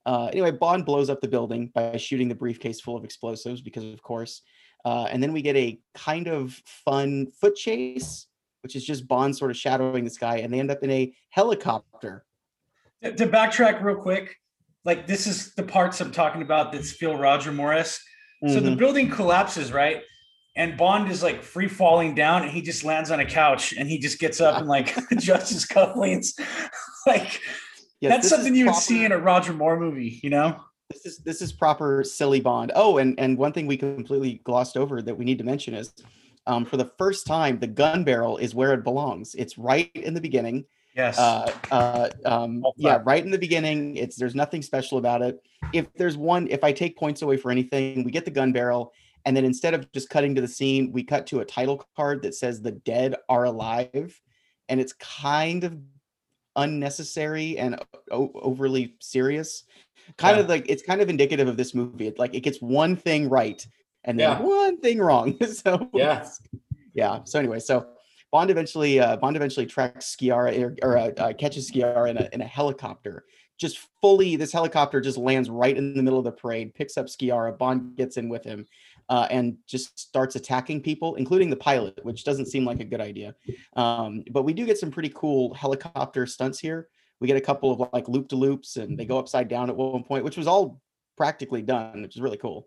S2: Uh, anyway, Bond blows up the building by shooting the briefcase full of explosives because, of course. Uh, and then we get a kind of fun foot chase, which is just Bond sort of shadowing this guy, and they end up in a helicopter.
S1: To, backtrack real quick, like this is the parts I'm talking about that's feel Roger Morris. So the
S2: Mhm.
S1: building collapses, right? And Bond is like free falling down, and he just lands on a couch, and he just gets up and like adjusts his cufflinks. like
S2: Yes,
S1: that's something you would
S2: proper-
S1: see in a Roger Moore movie, you know?
S2: this is this is proper silly Bond. Oh, and and one thing we completely glossed over that we need to mention is, um, for the first time, the gun barrel is where it belongs. It's right in the beginning.
S1: Yes.
S2: uh, uh, um, yeah, right in the beginning. It's there's nothing special about it. If there's one, if I take points away for anything, we get the gun barrel, and then instead of just cutting to the scene, we cut to a title card that says "The Dead Are Alive," and it's kind of unnecessary and o- overly serious. Kind
S3: Yeah.
S2: of like it's kind of indicative of this movie. It like it gets one thing right and then
S3: Yeah.
S2: one thing wrong. so
S3: Yeah.
S2: yeah. So anyway, so Bond eventually uh, Bond eventually tracks Sciarra or, or uh, uh, catches Sciarra in a in a helicopter. Just fully, this helicopter just lands right in the middle of the parade, picks up Sciarra. Bond gets in with him, uh, and just starts attacking people, including the pilot, which doesn't seem like a good idea. Um, but we do get some pretty cool helicopter stunts here. We get a couple of like loop de loops, and they go upside down at one point, which was all practically done, which is really cool.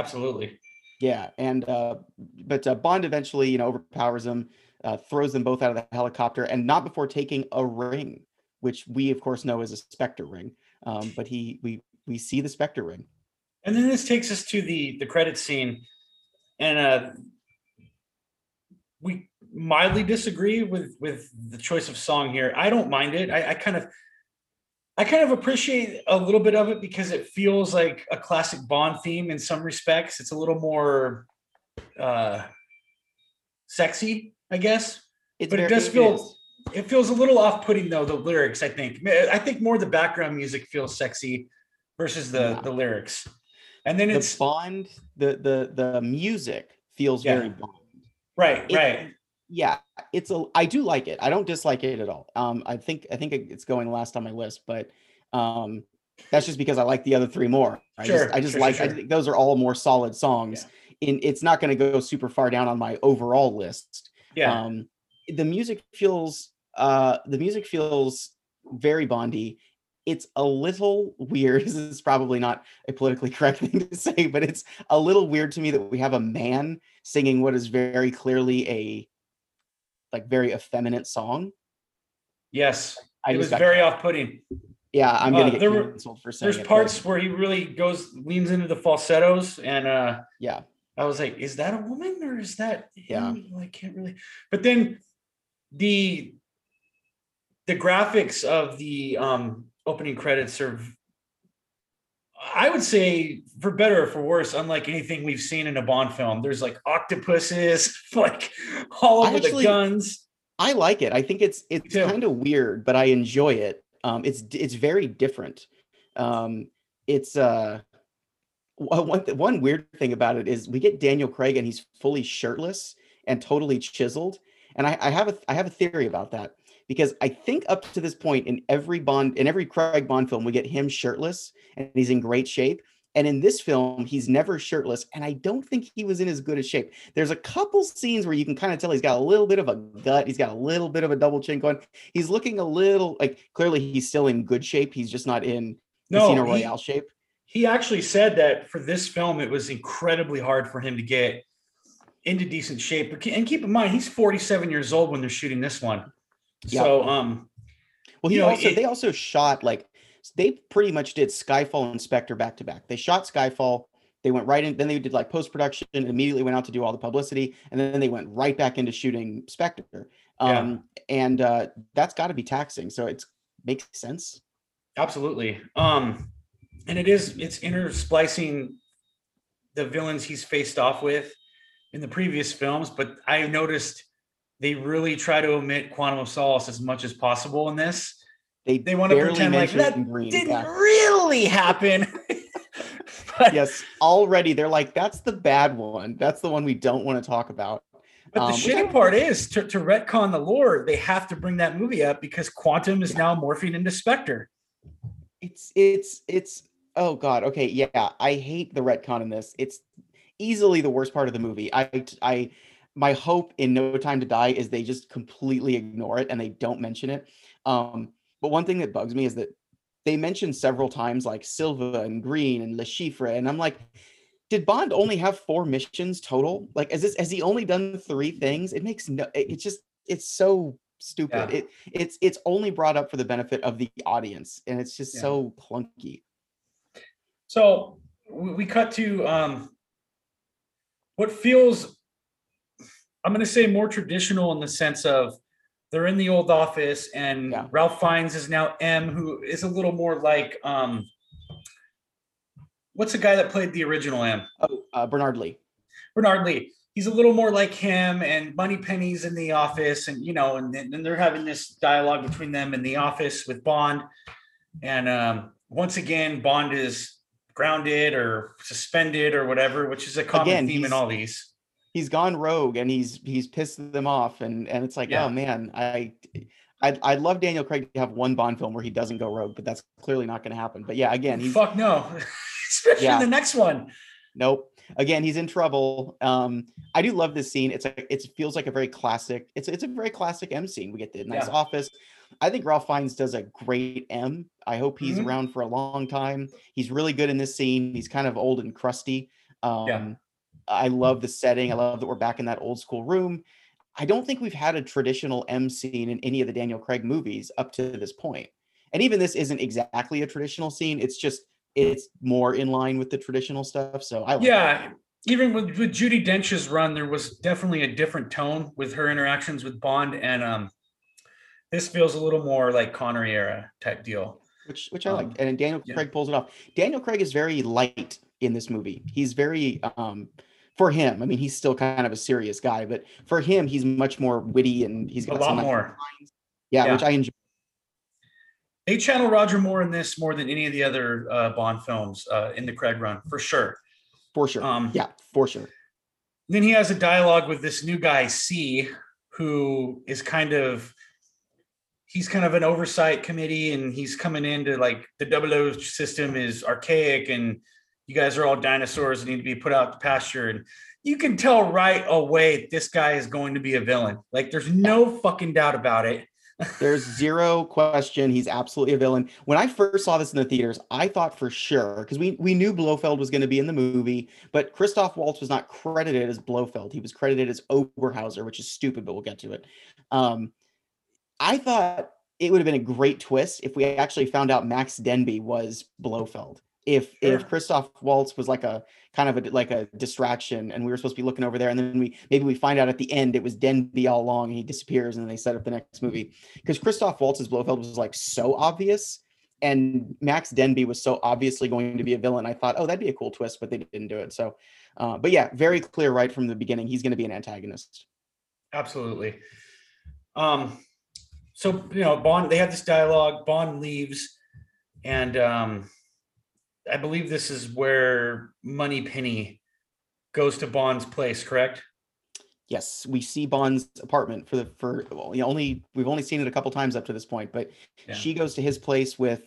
S3: Absolutely.
S2: Yeah, and uh, but uh, Bond eventually, you know, overpowers them, uh, throws them both out of the helicopter, and not before taking a ring, which we of course know is a Spectre ring. Um, but he, we, we see the Spectre ring.
S1: and then this takes us to the the credit scene, and uh, we mildly disagree with with the choice of song here. I don't mind it. I, I kind of I kind of appreciate a little bit of it because it feels like a classic Bond theme in some respects. It's a little more uh sexy, I guess.
S2: It's
S1: But it does feel-
S2: is.
S1: It feels a little off-putting though, the lyrics, I think. I think more the background music feels sexy versus the
S2: Yeah.
S1: the lyrics. And then
S2: the
S1: it's
S2: Bond. The the the music feels
S1: Yeah.
S2: very Bond.
S1: right,
S2: It-
S1: right.
S2: Yeah, it's a. I do like it. I don't dislike it at all. Um, I think I think it's going last on my list, but um, that's just because I like the other three more. I
S1: Sure,
S2: just I just
S1: sure, sure,
S2: like I think those are all more solid songs. In it's not going to go super far down on my overall list.
S1: Yeah.
S2: Um, the music feels uh the music feels very Bondy. It's a little weird. This is probably not a politically correct thing to say, but it's a little weird to me that we have a man singing what is very clearly a like very effeminate song.
S3: Yes.
S2: I
S1: it was very off-putting.
S2: yeah, I'm
S1: uh,
S2: gonna get
S1: there were-
S2: canceled for saying
S1: There's parts where he really goes leans into the falsettos and uh
S2: yeah,
S1: I was like, is that a woman or is that
S2: Yeah.
S1: him? I can't really. But then the the graphics of the um opening credits are I would say for better or for worse, unlike anything we've seen in a Bond film. There's like octopuses, like all over the guns.
S2: I like it. I think it's it's kind of weird, but I enjoy it. Um, it's it's very different. Um, it's uh, one th- one weird thing about it is we get Daniel Craig and he's fully shirtless and totally chiseled. And I, I have a I have a theory about that because I think up to this point in every Bond in every Craig Bond film we get him shirtless and he's in great shape. And in this film, he's never shirtless, and I don't think he was in as good a shape. There's a couple scenes where you can kind of tell he's got a little bit of a gut, he's got a little bit of a double chin going. He's looking a little like clearly he's still in good shape. He's just not in Casino
S1: No, he,
S2: Royale shape.
S1: he actually said that for this film, it was incredibly hard for him to get into decent shape. And keep in mind, he's 47 years old when they're shooting this one.
S2: Yeah.
S1: So um
S2: Well,
S1: you
S2: he
S1: know,
S2: also
S1: it-
S2: they also shot like they pretty much did Skyfall and Spectre back to back. They shot Skyfall, they went right in, then they did like post production, immediately went out to do all the publicity, and then they went right back into shooting Spectre.
S1: Yeah.
S2: Um, and uh, that's got to be taxing. So it's makes sense.
S1: Absolutely. Um, and it is it's intersplicing the villains he's faced off with in the previous films, but I noticed they really try to omit Quantum of Solace as much as possible in this.
S2: They
S1: They want to pretend like that
S2: green,
S1: didn't
S2: yeah.
S1: really happen. but,
S2: yes, already they're like, that's the bad one. That's the one we don't want to talk about.
S1: but the
S2: Um, I
S1: shitty part is to, to retcon the lore, they have to bring that movie up because Quantum is now morphing into Spectre.
S2: It's it's it's oh god. Okay, yeah. I hate the retcon in this. It's easily the worst part of the movie. I I my hope in No Time to Die is they just completely ignore it and they don't mention it. Um, but one thing that bugs me is that they mention several times like Silva and Greene and Le Chiffre, and I'm like, did Bond only have four missions total? Like, is this has he only done three things? It makes no. It, it just it's so stupid.
S1: Yeah.
S2: It it's it's only brought up for the benefit of the audience, and it's just
S1: Yeah.
S2: so clunky.
S1: So we we cut to um, what feels, I'm going to say more traditional in the sense of they're in the old office and
S2: Yeah.
S1: Ralph Fiennes is now M, who is a little more like, um, what's the guy that played the original M?
S2: Oh, uh, Bernard Lee.
S1: Bernard Lee. He's a little more like him, and Moneypenny's in the office, and you know, and then they're having this dialogue between them in the office with Bond. And um, once again, Bond is grounded or suspended or whatever, which is a common
S2: Again,
S1: theme in all these.
S2: He's gone rogue, and he's he's pissed them off, and and it's like,
S1: Yeah.
S2: oh man, I. I'd, I'd love Daniel Craig to have one Bond film where he doesn't go rogue, but that's clearly not going to happen. But yeah, again, he's
S1: Fuck no, especially
S2: Yeah.
S1: in the next one.
S2: Nope. Again, he's in trouble. Um, I do love this scene. It's a, it feels like a very classic. It's it's a very classic M scene. We get the nice
S1: Yeah.
S2: office. I think Ralph Fiennes does a great M. I hope he's
S1: Mhm.
S2: around for a long time. He's really good in this scene. He's kind of old and crusty. Um, I love the setting. I love that we're back in that old school room. I don't think we've had a traditional M scene in any of the Daniel Craig movies up to this point. And even this isn't exactly a traditional scene. It's just it's more in line with the traditional stuff. So I like that.
S1: Yeah, even with, with Judi Dench's run, there was definitely a different tone with her interactions with Bond, and um, this feels a little more like Connery era type deal.
S2: which which I
S1: Um,
S2: like. And Daniel
S1: yeah.
S2: Craig pulls it off. Daniel Craig is very light in this movie. He's very um for him. I mean, he's still kind of a serious guy, but for him, he's much more witty and he's got a
S1: lot
S2: some
S1: more.
S2: lines. Yeah,
S1: Yeah.
S2: which I enjoy.
S1: They channel Roger Moore in this more than any of the other uh, Bond films uh, in the Craig run, for sure.
S2: For sure.
S1: Um,
S2: yeah, for sure.
S1: Then he has a dialogue with this new guy, C, who is kind of he's kind of an oversight committee and he's coming into like the double O system is archaic and you guys are all dinosaurs and need to be put out to pasture. And you can tell right away this guy is going to be a villain. Like there's no fucking doubt about it.
S2: There's zero question. He's absolutely a villain. When I first saw this in the theaters, I thought for sure because we we knew Blofeld was going to be in the movie, but Christoph Waltz was not credited as Blofeld. He was credited as Oberhauser, which is stupid, but we'll get to it. Um, I thought it would have been a great twist if we actually found out Max Denbigh was Blofeld. If if Christoph Waltz was like a kind of a like a distraction, and we were supposed to be looking over there, and then we maybe we find out at the end it was Denbigh all along, and he disappears, and then they set up the next movie because Christoph Waltz's Blofeld was like so obvious, and Max Denbigh was so obviously going to be a villain. I thought, oh, that'd be a cool twist, but they didn't do it. So, uh, but yeah, very clear right from the beginning, he's going to be an antagonist.
S1: Absolutely. Um, so you know, Bond, they have this dialogue, Bond leaves, and um I believe this is where Moneypenny goes to Bond's place, correct?
S2: Yes, we see Bond's apartment for the for well, you know, only we've only seen it a couple times up to this point, but
S1: Yeah.
S2: she goes to his place with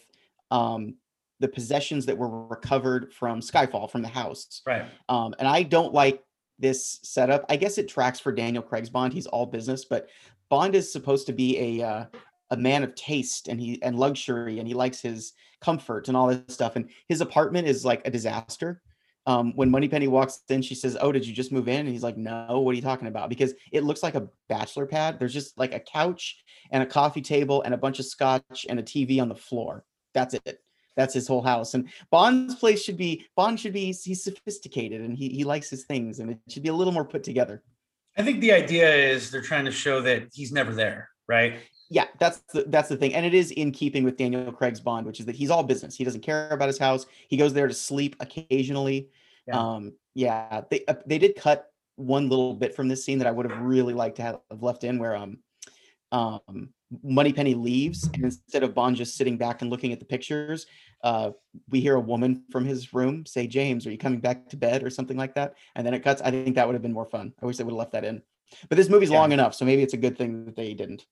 S2: um the possessions that were recovered from Skyfall from the house.
S1: Right.
S2: Um, and I don't like this setup. I guess it tracks for Daniel Craig's Bond. He's all business, but Bond is supposed to be a uh, a man of taste and he and luxury, and he likes his comfort and all this stuff. And his apartment is like a disaster. Um, when Moneypenny walks in, she says, "Oh, did you just move in?" And he's like, "No, what are you talking about?" Because it looks like a bachelor pad. There's just like a couch and a coffee table and a bunch of scotch and a TV on the floor. That's it. That's his whole house. And Bond's place should be Bond should be he's sophisticated and he he likes his things and it should be a little more put together.
S1: I think the idea is they're trying to show that he's never there, right?
S2: Yeah, that's the that's the thing. And it is in keeping with Daniel Craig's Bond, which is that he's all business. He doesn't care about his house. He goes there to sleep occasionally.
S1: Yeah.
S2: Um Yeah, they uh, they did cut one little bit from this scene that I would have really liked to have left in, where um um Moneypenny leaves, and instead of Bond just sitting back and looking at the pictures, uh, we hear a woman from his room say, "James, are you coming back to bed?" or something like that, and then it cuts. I think that would have been more fun. I wish they would have left that in, but this movie's
S1: Yeah.
S2: long enough, so maybe it's a good thing that they didn't.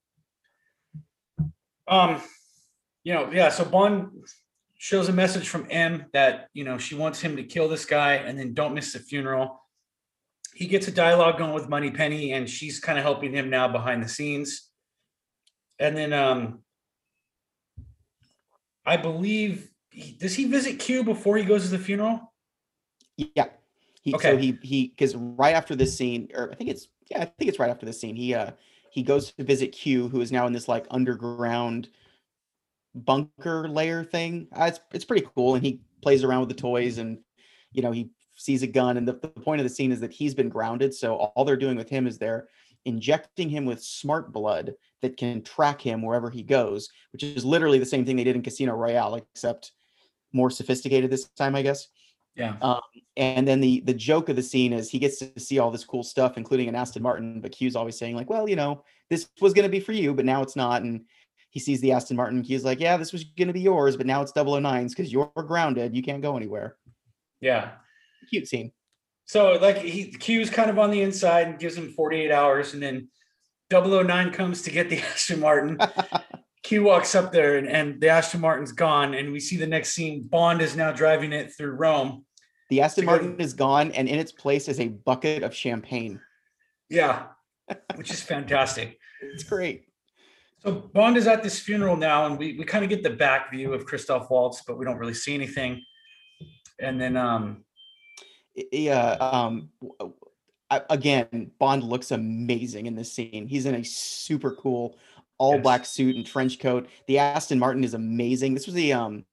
S1: Um, you know, yeah. So Bond shows a message from M that you know she wants him to kill this guy and then don't miss the funeral. He gets a dialogue going with Moneypenny, and she's kind of helping him now behind the scenes. And then, um, I believe he, does he visit Q before he goes to the funeral?
S2: Yeah. He, So
S1: Okay.
S2: he he because right after this scene, or I think it's yeah, I think it's right after this scene. He uh he goes to visit Q, who is now in this like underground bunker layer thing. Uh, it's it's pretty cool, and he plays around with the toys, and you know he sees a gun. And the, the point of the scene is that he's been grounded, so all they're doing with him is they're injecting him with smart blood that can track him wherever he goes, which is literally the same thing they did in Casino Royale, except more sophisticated this time, I guess
S1: Yeah.
S2: Um, and then the the joke of the scene is he gets to see all this cool stuff including an aston martin but q's always saying like well you know this was going to be for you but now it's not and he sees the aston martin q's like yeah this was going to be yours but now it's 009's because you're grounded you can't go anywhere
S1: Yeah.
S2: cute scene
S1: So like he Q's kind of on the inside and gives him 48 hours, and then 009 comes to get the Aston Martin. Q walks up there and, and the Aston Martin's gone, and we see the next scene. Bond is now driving it through Rome.
S2: the aston martin is gone and in its place is a bucket of champagne
S1: Yeah, which is fantastic.
S2: it's great
S1: So Bond is at this funeral now, and we, we kind of get the back view of Christoph Waltz, but we don't really see anything. And then um
S2: yeah um w- I- again bond looks amazing in this scene he's in a super cool all
S1: Yes.
S2: black suit and trench coat the aston martin is amazing this was a um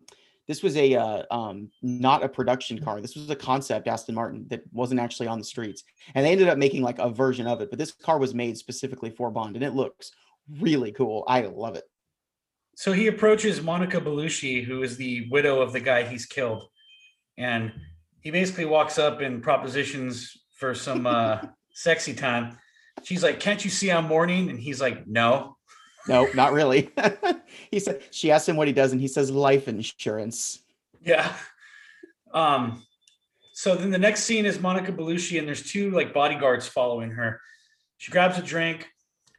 S2: this was a uh, um not a production car this was a concept aston martin that wasn't actually on the streets and they ended up making like a version of it but this car was made specifically for bond and it looks really cool i love it
S1: so he approaches Monica Bellucci, who is the widow of the guy he's killed, and he basically walks up and propositions for some uh, sexy time. She's like, "Can't you see I'm mourning?" And he's like, "No."
S2: No not really he said she asked him what he does and he says life insurance
S1: Yeah. Um. So then the next scene is Monica Bellucci, and there's two like bodyguards following her. She grabs a drink.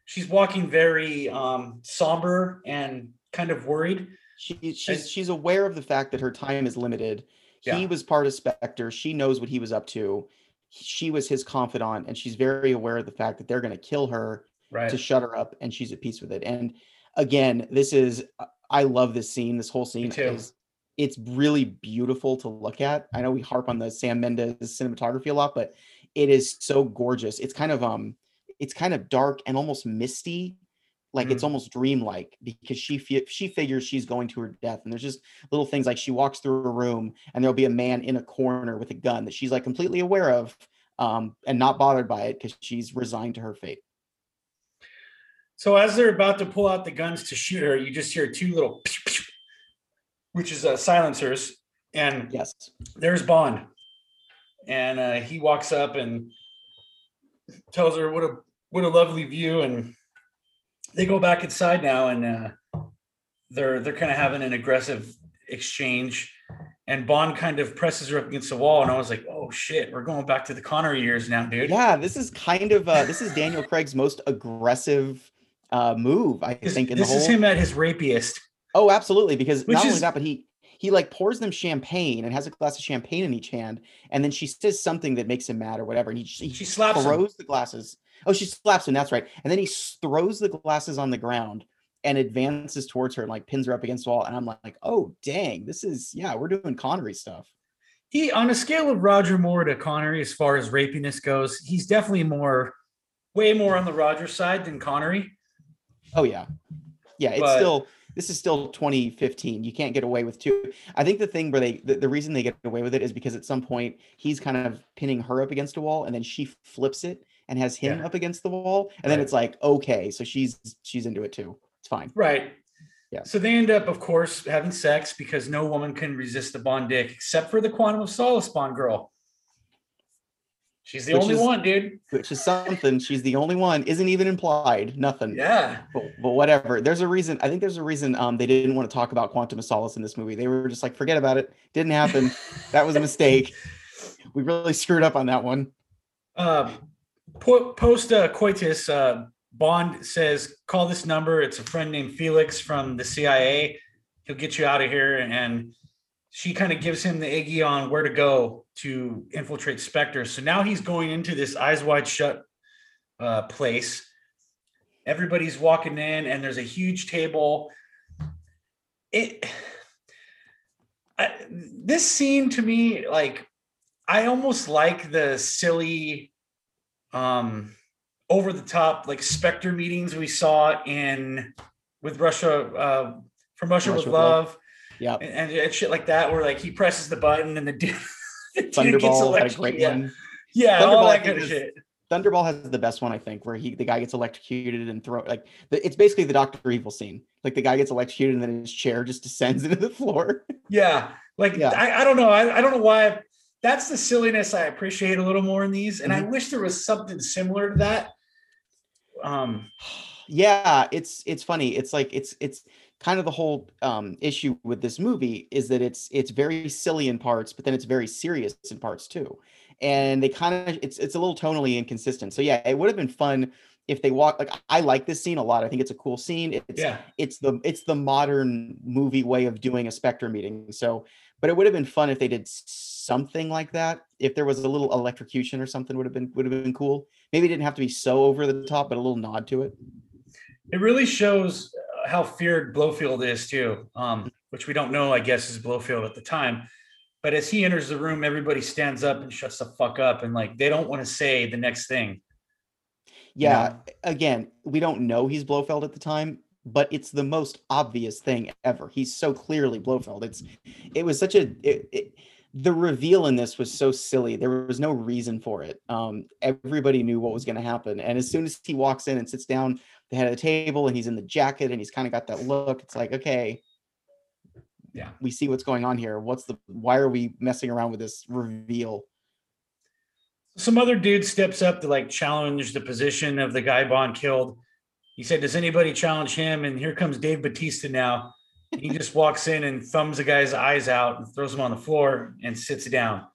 S1: She's walking very um, somber and kind of worried.
S2: She
S1: And-
S2: she's she's aware of the fact that her time is limited.
S1: Yeah.
S2: He was part of Spectre. She knows what he was up to. She was his confidant, and she's very aware of the fact that they're going to kill her
S1: Right.
S2: to shut her up, and she's at peace with it. And again, this is I love this scene. This whole scene is it's really beautiful to look at. I know we harp on the Sam Mendes cinematography a lot, but it is so gorgeous. It's kind of um, it's kind of dark and almost misty like it's
S1: Mhm.
S2: almost dreamlike because she fi- she figures she's going to her death and there's just little things like she walks through a room and there'll be a man in a corner with a gun that she's like completely aware of um, and not bothered by it because she's resigned to her fate
S1: So as they're about to pull out the guns to shoot her, you just hear two little, pew, pew, which is uh, silencers, and
S2: yes.
S1: there's Bond, and uh, he walks up and tells her what a what a lovely view, and they go back inside now, and uh, they're they're kind of having an aggressive exchange, and Bond kind of presses her up against the wall, and I was like, oh shit, we're going back to the Connery years now, dude.
S2: yeah this is kind of uh, this is daniel craig's most aggressive uh, move i
S1: This,
S2: think in the
S1: this
S2: whole
S1: is him at his rapiest.
S2: Oh, absolutely. Because
S1: Which
S2: not only that, but he he like pours them champagne and has a glass of champagne in each hand, and then she says something that makes him mad or whatever, and he, he
S1: She slaps him.
S2: throws the glasses. Oh, she slaps him. That's right. And then he throws the glasses on the ground and advances towards her and like pins her up against the wall. And I'm like, oh dang, this is yeah, we're doing Connery stuff.
S1: he on a scale of Roger Moore to Connery as far as rapiness goes, he's definitely more, way more on the Roger side than Connery.
S2: Oh yeah, yeah. It's
S1: But-
S2: still this is still 2015. You can't get away with two. I think the thing where they the, the reason they get away with it is because at some point he's kind of pinning her up against a wall, and then she flips it and has him
S1: Yeah.
S2: up against the wall, and then it's like okay, so she's she's into it too. It's fine.
S1: Right.
S2: Yeah.
S1: So they end up, of course, having sex because no woman can resist the Bond dick except for the Quantum of Solace Bond girl. She's the
S2: Which
S1: only
S2: is-
S1: one, dude.
S2: which is something. She's the only one. Isn't even implied. Nothing.
S1: Yeah.
S2: But, but whatever. There's a reason. I think there's a reason. Um, they didn't want to talk about Quantum of Solace in this movie. They were just like, forget about it. Didn't happen. that was a mistake. We really screwed up on that one.
S1: Uh, po- post uh, coitus, uh, Bond says, "Call this number. It's a friend named Felix from the CIA. He'll get you out of here." And she kind of gives him the eggy on where to go to infiltrate Spectre. So now he's going into this eyes wide shut uh, place. Everybody's walking in, and there's a huge table. It. I, this scene to me, like, I almost like the silly um over the top like spectre meetings we saw in with russia uh from russia,
S2: Russia with Love. Yeah.
S1: and, and, and shit like that where like he presses the button and the dude, the dude gets
S2: Thunderball had a great
S1: yeah,
S2: one.
S1: yeah all
S2: Thunderball, I
S1: that kind of shit
S2: Thunderball has the best one, I think, where he the guy gets electrocuted and throw like the, it's basically the Doctor Evil scene. Like the guy gets electrocuted and then his chair just descends into the floor.
S1: yeah like
S2: Yeah.
S1: I, I don't know I, I don't know why that's the silliness i appreciate a little more in these and i
S2: Mm-hmm.
S1: wish there was something similar to that um
S2: yeah, it's it's funny. It's like it's it's kind of the whole um issue with this movie is that it's it's very silly in parts, but then it's very serious in parts too. And they kind of it's it's a little tonally inconsistent. So yeah, it would have been fun if they walk like I like this scene a lot. I think it's a cool scene. It's
S1: yeah
S2: it's the it's the modern movie way of doing a spectre meeting so but it would have been fun if they did something like that if there was a little electrocution or something would have been would have been cool maybe it didn't have to be so over the top but a little nod to it
S1: It really shows how feared Blofeld is too, um, which we don't know, I guess, is Blofeld at the time. But as he enters the room, everybody stands up and shuts the fuck up, and like they don't want to say the next thing.
S2: yeah again we don't know he's blofeld at the time but it's the most obvious thing ever. He's so clearly blofeld it's it was such a it, it, the reveal in this was so silly. There was no reason for it. Um everybody knew what was going to happen. And as soon as he walks in and sits down the head of the table and he's in the jacket and he's kind of got that look it's like okay
S1: Yeah.
S2: we see what's going on here what's the why are we messing around with this reveal
S1: Some other dude steps up to like challenge the position of the guy Bond killed. He said, "Does anybody challenge him?" And here comes Dave Batista now. He just walks in and thumbs the guy's eyes out and throws him on the floor and sits down.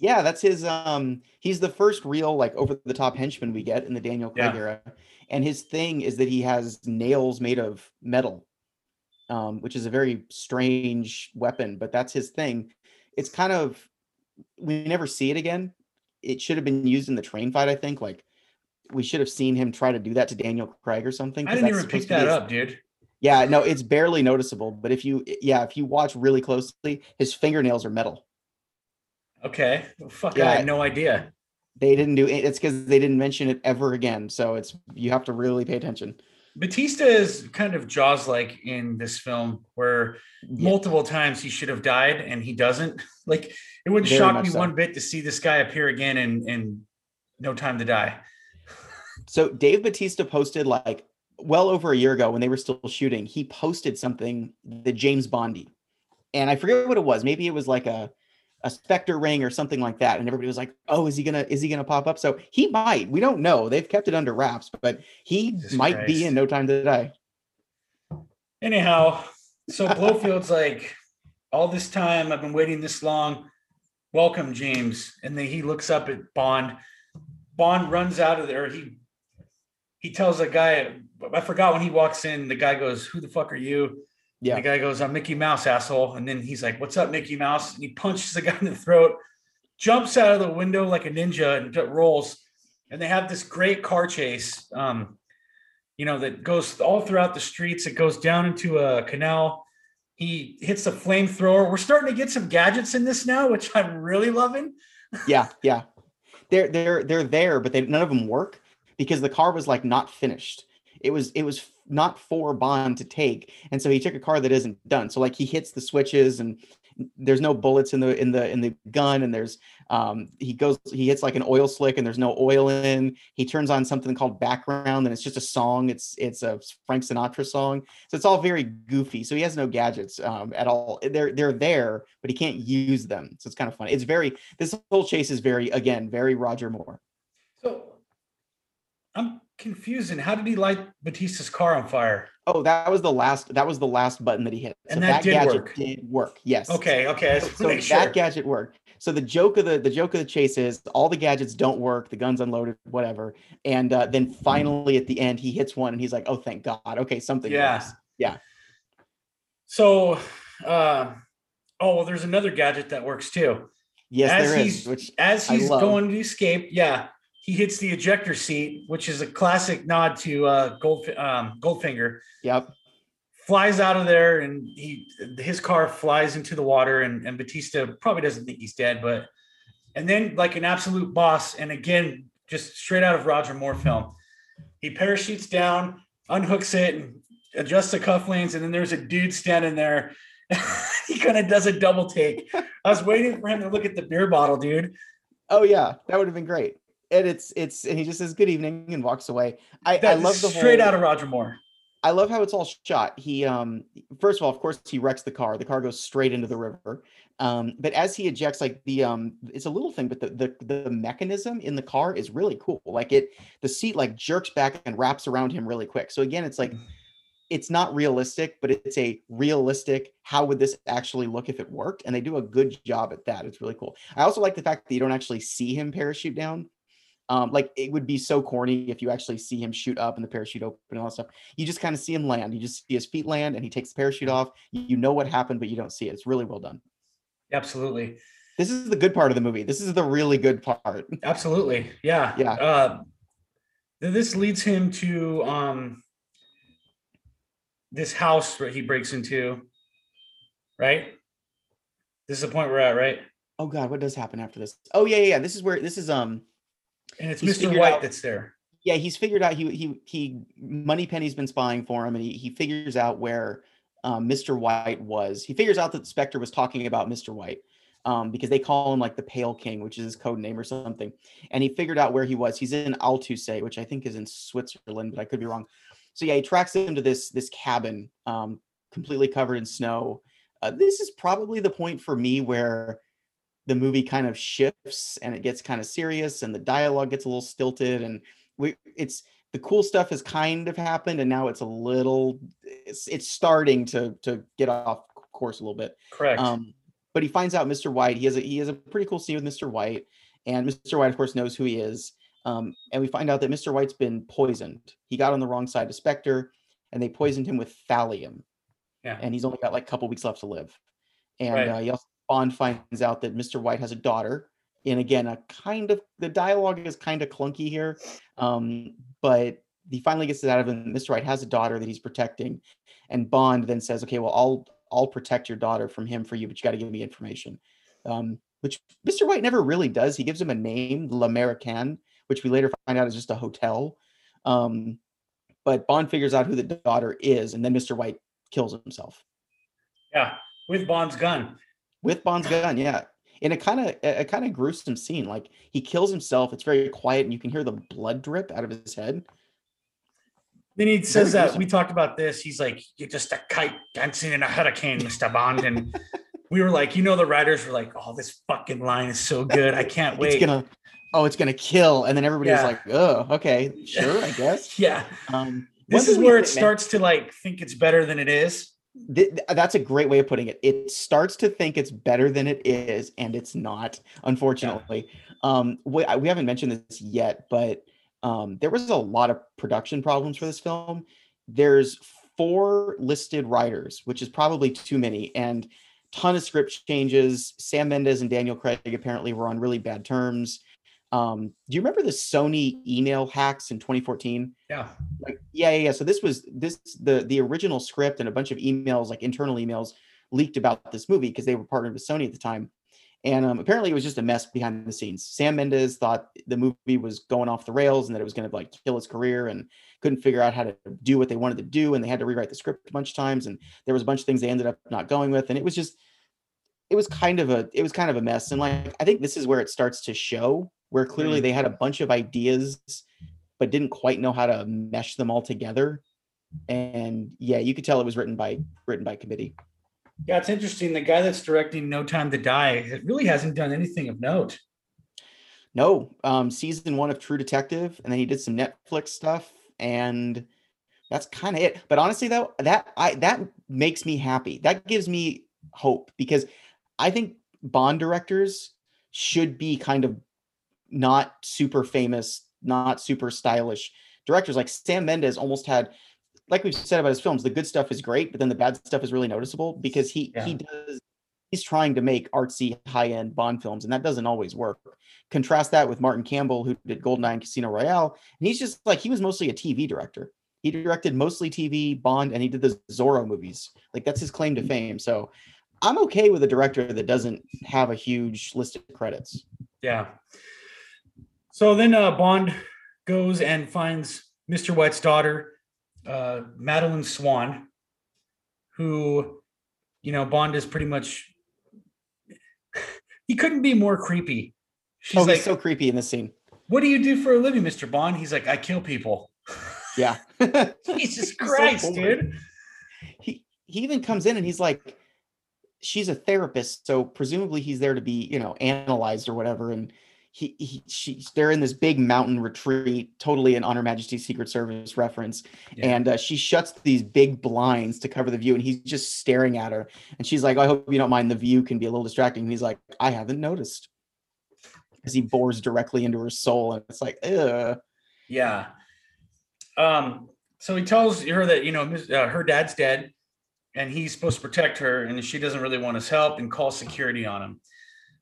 S2: Yeah, that's his. Um, he's the first real like over the top henchman we get in the Daniel Craig
S1: Yeah.
S2: era, and his thing is that he has nails made of metal, um, which is a very strange weapon, but that's his thing. It's kind of we never see it again. It should have been used in the train fight, I think. Like we should have seen him try to do that to Daniel Craig or something.
S1: I didn't even pick
S2: supposed to be
S1: that
S2: his-
S1: up, dude.
S2: Yeah, no, it's barely noticeable. But if you, yeah, if you watch really closely, his fingernails are metal.
S1: Okay. Well, fuck, I
S2: Yeah.
S1: had no idea.
S2: They didn't do it. It's because they didn't mention it ever again. So it's you have to really pay attention.
S1: Batista is kind of Jaws like in this film, where
S2: Yeah.
S1: multiple times he should have died and he doesn't. Like it wouldn't
S2: Very
S1: shock me
S2: so.
S1: one bit to see this guy appear again in in No Time to Die.
S2: So Dave Batista posted like well over a year ago when they were still shooting, he posted something the James Bondy. And I forget what it was. Maybe it was like a a spectre ring or something like that. And everybody was like, "Oh, is he gonna is he gonna pop up?" So he might. We don't know. They've kept it under wraps, but he
S1: Jesus
S2: might be in No Time to Die.
S1: Anyhow, so Blofeld's like, all this time I've been waiting this long. Welcome, James. And then he looks up at Bond. Bond runs out of there. He he tells a guy, I forgot when he walks in, the guy goes, Who the fuck are you?
S2: Yeah.
S1: The guy goes, I'm Mickey Mouse, asshole. And then he's like, What's up, Mickey Mouse? And he punches the guy in the throat, jumps out of the window like a ninja and rolls. And they have this great car chase, um, you know, that goes all throughout the streets. It goes down into a canal. He hits a flamethrower. We're starting to get some gadgets in this now, which I'm really loving.
S2: Yeah, yeah. They're they're they're there, but they none of them work because the car was like not finished. It was it was not for Bond to take, and so he took a car that isn't done. So like he hits the switches and there's no bullets in the in the in the gun and there's um he goes he hits like an oil slick and there's no oil in. He turns on something called background and it's just a song. It's it's a frank sinatra song. So it's all very goofy. So he has no gadgets um at all. They're they're there but he can't use them. So it's kind of funny. It's very this whole chase is very again very roger moore.
S1: So i'm confused and how did he light batista's car on fire
S2: Oh, that was the last. That was the last button that he hit.
S1: So and that, that did
S2: gadget
S1: work.
S2: did work. Yes.
S1: Okay. Okay.
S2: So, so sure. that gadget worked. So the joke of the the joke of the chase is all the gadgets don't work. The gun's unloaded, whatever. And uh, then finally at the end, he hits one, and he's like, "Oh, thank God! Okay, something."
S1: Yeah.
S2: Works. Yeah.
S1: So, uh, oh well, there's another gadget that works too.
S2: Yes,
S1: as
S2: there
S1: he's,
S2: is. Which
S1: as he's going to escape, yeah, he hits the ejector seat, which is a classic nod to uh, Gold um, Goldfinger.
S2: Yep
S1: flies out of there and he his car flies into the water and, and Batista probably doesn't think he's dead, but and then like an absolute boss, and again, just straight out of Roger Moore film, he parachutes down, unhooks it, and adjusts the cufflinks, and then there's a dude standing there. he kind of does a double take. I was waiting for him to look at the beer bottle, dude.
S2: Oh yeah, that would have been great. And it's it's and he just says good evening and walks away. I, I love the
S1: straight
S2: whole,
S1: out of Roger Moore.
S2: I love how it's all shot. He um first of all, of course, he wrecks the car. The car goes straight into the river. Um, but as he ejects, like the um, it's a little thing, but the, the the mechanism in the car is really cool. Like it, the seat like jerks back and wraps around him really quick. So again, it's like mm. it's not realistic, but it's a realistic. How would this actually look if it worked? And they do a good job at that. It's really cool. I also like the fact that you don't actually see him parachute down. Um, like it would be so corny if you actually see him shoot up and the parachute open and all that stuff. You just kind of see him land. You just see his feet land and he takes the parachute off. You know what happened, but you don't see it. It's really well done.
S1: Absolutely.
S2: This is the good part of the movie. This is the really good part.
S1: Absolutely. Yeah.
S2: Yeah.
S1: Uh, this leads him to um, this house that he breaks into. Right. This is the point we're at, right?
S2: Oh God, what does happen after this? Oh yeah, yeah. yeah. This is where this is um
S1: and it's Mr. White out, that's there.
S2: Yeah, he's figured out he he he Moneypenny's been spying for him, and he he figures out where um, Mr. White was. He figures out that the Spectre was talking about Mr. White. Um, because they call him like the Pale King, which is his code name or something. And he figured out where he was. He's in Altaussee, which I think is in Switzerland, but I could be wrong. So yeah, he tracks him to this this cabin, um, completely covered in snow. Uh, this is probably the point for me where the movie kind of shifts and it gets kind of serious and the dialogue gets a little stilted and we it's the cool stuff has kind of happened and now it's a little it's, it's starting to to get off course a little bit.
S1: Correct.
S2: Um but he finds out mr white he has a he has a pretty cool scene with mr white and mr white of course knows who he is um and we find out that mr white's been poisoned. He got on the wrong side of spectre and they poisoned him with thallium.
S1: Yeah.
S2: And he's only got like a couple weeks left to live. And
S1: right.
S2: uh, he also Bond finds out that Mr. White has a daughter. And again, a kind of the dialogue is kind of clunky here, um, but he finally gets it out of him. Mr. White has a daughter that he's protecting, and Bond then says, "Okay, well, I'll I'll protect your daughter from him for you, but you got to give me information." Um, which Mr. White never really does. He gives him a name, L'Americaine, which we later find out is just a hotel. Um, but Bond figures out who the daughter is, and then Mr. White kills himself.
S1: Yeah, with Bond's gun
S2: with Bond's gun, yeah. In a kind of a kind of gruesome scene, like he kills himself. It's very quiet, and you can hear the blood drip out of his head.
S1: Then he says that we talked about this. He's like, "You're just a kite dancing in a hurricane, Mister Bond." And we were like, you know, the writers were like, "Oh, this fucking line is so good. I can't wait."
S2: It's gonna, oh, it's gonna kill. And then everybody yeah. was like, "Oh, okay, sure, I guess."
S1: yeah. Um, this is where it starts to like think it's better than it is
S2: th- that's a great way of putting it. It starts to think it's better than it is, and it's not, unfortunately. Yeah. Um, we, we haven't mentioned this yet, but um, there was a lot of production problems for this film. There's four listed writers, which is probably too many, and ton of script changes. Sam Mendes and Daniel Craig apparently were on really bad terms. Um, do you remember the Sony email hacks in 2014?
S1: Yeah.
S2: Like, yeah, yeah, yeah. So this was this the the original script and a bunch of emails, like internal emails, leaked about this movie because they were partnered with Sony at the time. And um, apparently, it was just a mess behind the scenes. Sam Mendes thought the movie was going off the rails and that it was going to like kill his career, and couldn't figure out how to do what they wanted to do. And they had to rewrite the script a bunch of times, and there was a bunch of things they ended up not going with. And it was just, it was kind of a, it was kind of a mess. And like, I think this is where it starts to show where clearly they had a bunch of ideas, but didn't quite know how to mesh them all together. And yeah, you could tell it was written by written by committee.
S1: Yeah, it's interesting. The guy that's directing No Time to Die it really hasn't done anything of note.
S2: No, um, season one of True Detective, and then he did some Netflix stuff, and that's kind of it. But honestly, though, that I that makes me happy. That gives me hope because I think Bond directors should be kind of not super famous, not super stylish directors. Like Sam Mendes almost had like we've said about his films, the good stuff is great, but then the bad stuff is really noticeable because he yeah. he does he's trying to make artsy high-end Bond films, and that doesn't always work. Contrast that with Martin Campbell, who did GoldenEye and Casino Royale, and he's just like he was mostly a TV director. He directed mostly TV, Bond, and he did the Zorro movies. Like that's his claim to mm-hmm. fame. So I'm okay with a director that doesn't have a huge list of credits.
S1: Yeah. So then uh, Bond goes and finds Mr. White's daughter uh, Madeleine Swann, who, you know, Bond is pretty much. he couldn't be more creepy.
S2: She's oh, like, so creepy in this scene.
S1: What do you do for a living, Mister Bond? He's like, I kill people.
S2: Yeah.
S1: Jesus Christ, so dude.
S2: He he even comes in and he's like, she's a therapist, so presumably he's there to be, you know, analyzed or whatever. And he, he she's they're in this big mountain retreat, totally an On Her Majesty's Secret Service reference, yeah. and uh, she shuts these big blinds to cover the view, and he's just staring at her, and she's like, "I hope you don't mind. The view can be a little distracting." And he's like, "I haven't noticed," as he bores directly into her soul, and it's like, Ugh.
S1: yeah. Um. So he tells her that you know uh, her dad's dead, and he's supposed to protect her, and she doesn't really want his help, and calls security on him.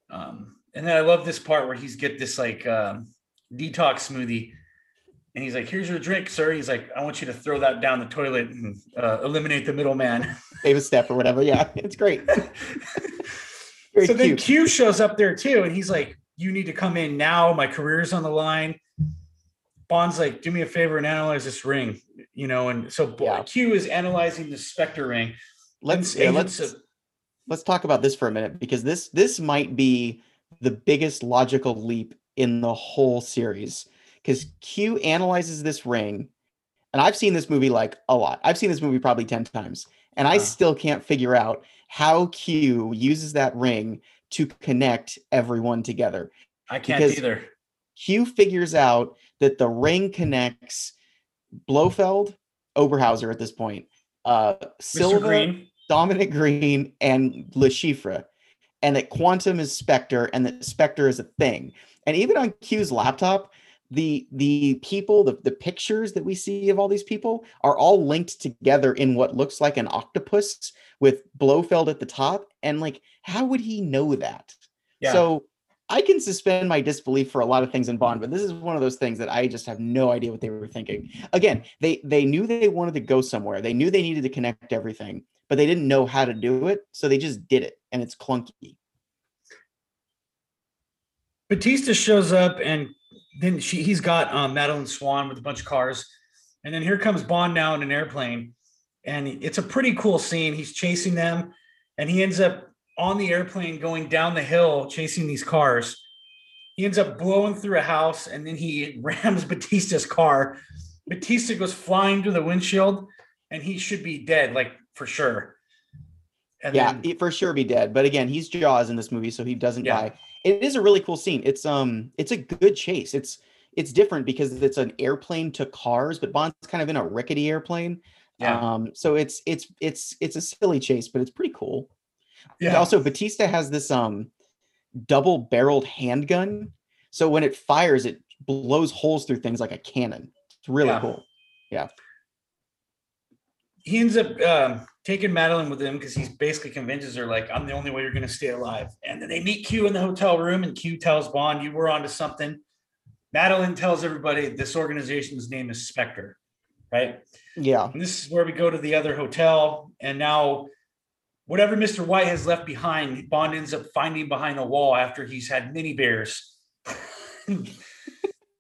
S1: Um, and then I love this part where he's get this like um, detox smoothie, and he's like, "Here's your drink, sir." He's like, "I want you to throw that down the toilet and uh, eliminate the middleman."
S2: Save a step or whatever. Yeah, it's great. so
S1: cute. then Q shows up there too, and he's like, "You need to come in now. My career's on the line." Bond's like, "Do me a favor and analyze this ring," you know. And so yeah. Q is analyzing the Spectre ring.
S2: Let's yeah, let's let's talk about this for a minute because this this might be the biggest logical leap in the whole series because Q analyzes this ring, and I've seen this movie like a lot. I've seen this movie probably 10 times, and I still can't figure out how Q uses that ring to connect everyone together.
S1: I can't because either.
S2: Q figures out that the ring connects Blofeld, Oberhauser at this point, uh, Silva, Dominic Greene, and Le Chiffre and that quantum is Spectre and that Spectre is a thing. And even on Q's laptop, the the people, the, the pictures that we see of all these people are all linked together in what looks like an octopus with Blofeld at the top. And like, how would he know that? Yeah. So I can suspend my disbelief for a lot of things in Bond, but this is one of those things that I just have no idea what they were thinking. Again, they they knew they wanted to go somewhere. They knew they needed to connect everything but they didn't know how to do it, so they just did it, and it's clunky.
S1: Batista shows up, and then she he's got um, Madeleine Swann with a bunch of cars, and then here comes Bond now in an airplane, and it's a pretty cool scene. He's chasing them, and he ends up on the airplane going down the hill chasing these cars. He ends up blowing through a house, and then he rams Batista's car. Batista goes flying through the windshield, and he should be dead. Like for sure.
S2: And yeah, then, for sure be dead. But again, he's Jaws in this movie, so he doesn't yeah. die. It is a really cool scene. It's um, it's a good chase. It's it's different because it's an airplane to cars, but Bond's kind of in a rickety airplane. Yeah. Um, so it's it's it's it's a silly chase, but it's pretty cool. Yeah. And also, Batista has this um double barreled handgun. So when it fires, it blows holes through things like a cannon. It's really yeah. cool. Yeah
S1: he ends up um, taking Madeleine with him because he basically convinces her like I'm the only way you're going to stay alive. And then they meet Q in the hotel room, and Q tells Bond, "You were onto something." Madeleine tells everybody this organization's name is Spectre, right?
S2: Yeah.
S1: And this is where we go to the other hotel, and now whatever Mr. White has left behind, Bond ends up finding behind the wall after he's had mini bears.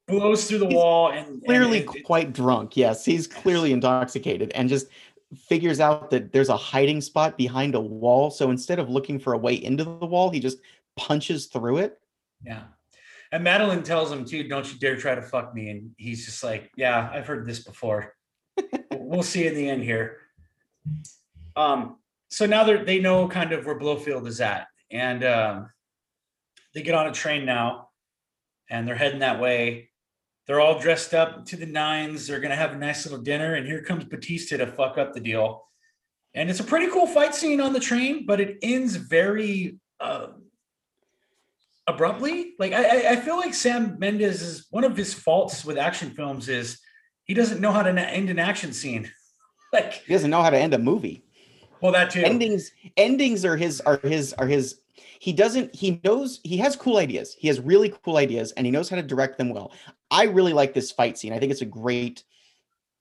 S1: Blows through the
S2: He's
S1: wall and
S2: Clearly
S1: and it-
S2: quite drunk. Yes, he's clearly intoxicated and just figures out that there's a hiding spot behind a wall. So instead of looking for a way into the wall, he just punches through it.
S1: Yeah. And Madeleine tells him too, don't you dare try to fuck me. And he's just like, Yeah, I've heard this before. we'll see in the end here. Um, so now they they know kind of where Blofeld is at. And um they get on a train now and they're heading that way. They're all dressed up to the nines. They're gonna have a nice little dinner, and here comes Batista to fuck up the deal. And it's a pretty cool fight scene on the train, but it ends very uh, abruptly. Like I, I- I feel like Sam Mendes is one of his faults with action films is he doesn't know how to end an action scene. like,
S2: He doesn't know how to end a movie.
S1: well, that too.
S2: endings endings are his are his are his he doesn't he knows he has cool ideas. He has really cool ideas and he knows how to direct them well. I really like this fight scene. I think it's a great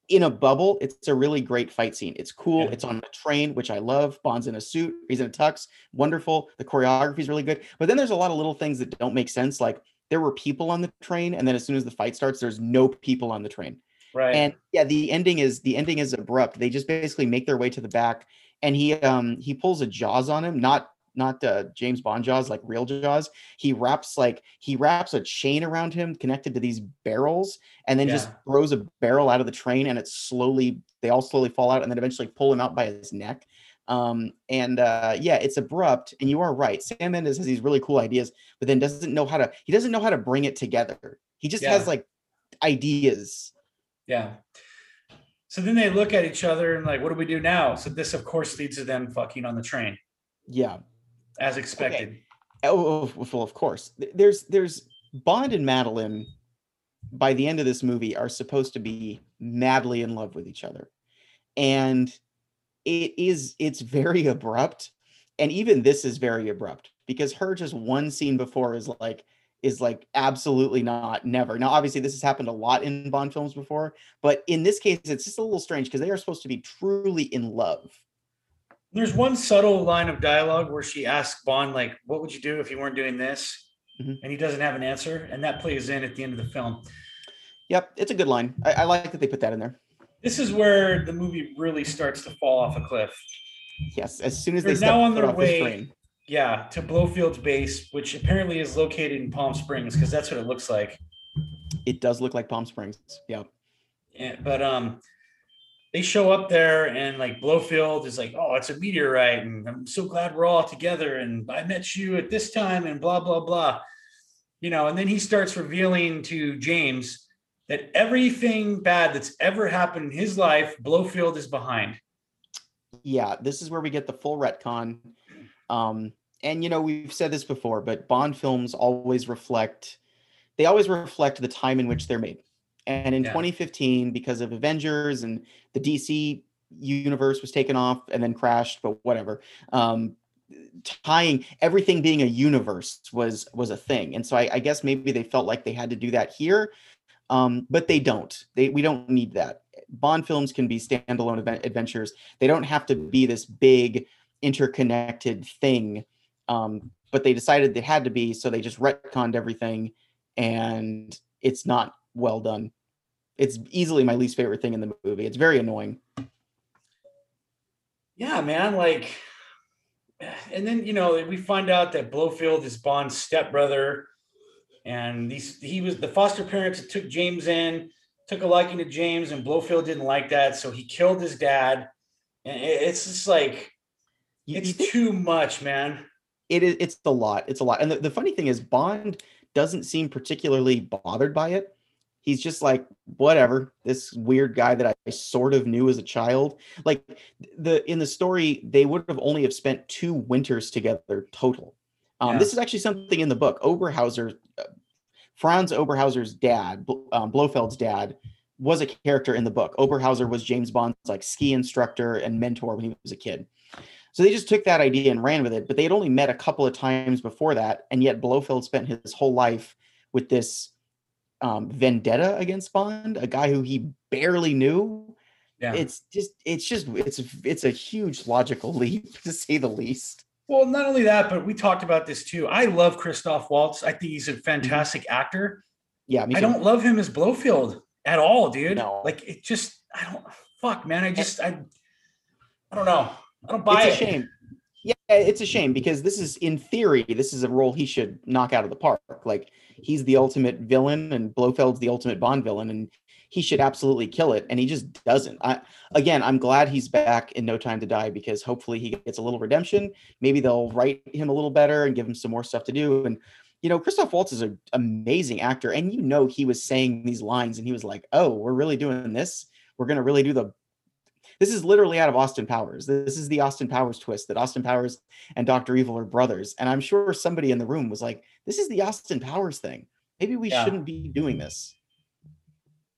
S2: in a bubble it's a really great fight scene. It's cool.
S1: Yeah.
S2: it's on a train which i love. Bond's in a suit. He's in a tux. Wonderful. The choreography is really good. But then there's a lot of little things that don't make sense. Like there were people on the train and then as soon as the fight starts there's no people on the train.
S1: Right.
S2: and yeah the ending is the ending is abrupt. They just basically make their way to the back and he um he pulls a jaws on him not not uh, james bond jaws like real jaws. He wraps like he wraps a chain around him connected to these barrels and then just throws a barrel out of the train and it's slowly they all slowly fall out and then eventually pull him out by his neck. Um and uh yeah it's abrupt and you are right. Sam mendes has these really cool ideas but then doesn't know how to he doesn't know how to bring it together. He just has like ideas.
S1: Yeah. So then they look at each other and like, what do we do now? So this, of course, leads to them fucking on the train,
S2: yeah
S1: as expected.
S2: Oh, oh, well, of course. There's there's Bond and Madeleine by the end of this movie are supposed to be madly in love with each other. And it is it's very abrupt. And even this is very abrupt because her just one scene before is like is like absolutely not never. Now obviously this has happened a lot in Bond films before, but in this case it's just a little strange because they are supposed to be truly in love.
S1: There's one subtle line of dialogue where she asks Bond, like, what would you do if you weren't doing this?
S2: Mhm.
S1: And he doesn't have an answer. And that plays in at the end of the film.
S2: Yep, it's a good line. I, I like that they put that in there.
S1: This is where the movie really starts to fall off a cliff.
S2: Yes, as soon as they
S1: They're
S2: step
S1: now on their way. Yeah, to Blofeld's base, which apparently is located in Palm Springs, because that's what it looks like.
S2: It does look like Palm Springs. Yeah.
S1: And, but um, they show up there, and like Blofeld is like, "Oh, it's a meteorite, and I'm so glad we're all together, and I met you at this time, and blah blah blah." You know, and then he starts revealing to James that everything bad that's ever happened in his life, Blofeld is behind.
S2: Yeah, this is where we get the full retcon. Um, and you know, we've said this before, but Bond films always reflect they always reflect the time in which they're made. And in
S1: Yeah.
S2: 2015, because of Avengers and the DC universe was taken off and then crashed, but whatever. Um, tying everything being a universe was was a thing. And so I, I guess maybe they felt like they had to do that here. Um, but they don't. They we don't need that. Bond films can be standalone event, adventures. They don't have to be this big interconnected thing. Um, but they decided they had to be, so they just retconned everything, and it's not well done. It's easily my least favorite thing in the movie. It's very annoying.
S1: Yeah, man. Like, and then you know we find out that Blofeld is Bond's stepbrother, and these he was the foster parents that took James in, took a liking to James, and Blofeld didn't like that, so he killed his dad. And it's just like it's
S2: you
S1: too much, man.
S2: it is it's a lot it's a lot and the, the funny thing is bond doesn't seem particularly bothered by it he's just like whatever this weird guy that i sort of knew as a child. Like the in the story they would have only have spent two winters together total. Um,
S1: Yeah.
S2: this is actually something in the book. Oberhauser uh, franz oberhauser's dad um, blofeld's dad was a character in the book. Oberhauser was james bond's like ski instructor and mentor when he was a kid. So they just took that idea and ran with it, but they had only met a couple of times before that, and yet Blofeld spent his whole life with this um, vendetta against Bond, a guy who he barely knew. yeah. it's just it's just it's it's a huge logical leap to say the least.
S1: Well, not only that, but we talked about this too. I love Christoph Waltz. I think he's a mm-hmm. fantastic mm-hmm. actor.
S2: Yeah,
S1: I don't love him as Blofeld at all, dude. No. Like it just I don't fuck, man. I just I I don't know. I don't buy
S2: it's it. shame. It's a shame because this is in theory, this is a role he should knock out of the park. Like he's the ultimate villain and Blofeld's the ultimate Bond villain and he should absolutely kill it and he just doesn't. I again, I'm glad he's back in No Time to Die because hopefully he gets a little redemption. Maybe they'll write him a little better and give him some more stuff to do and you know, Christoph Waltz is an amazing actor, and you know he was saying these lines, and he was like, "Oh, we're really doing this. We're gonna really do the this is literally out of Austin Powers. This is the Austin Powers twist that Austin Powers and Dr. Evil are brothers. And I'm sure somebody in the room was like, this is the Austin Powers thing. Maybe we yeah. shouldn't be doing this.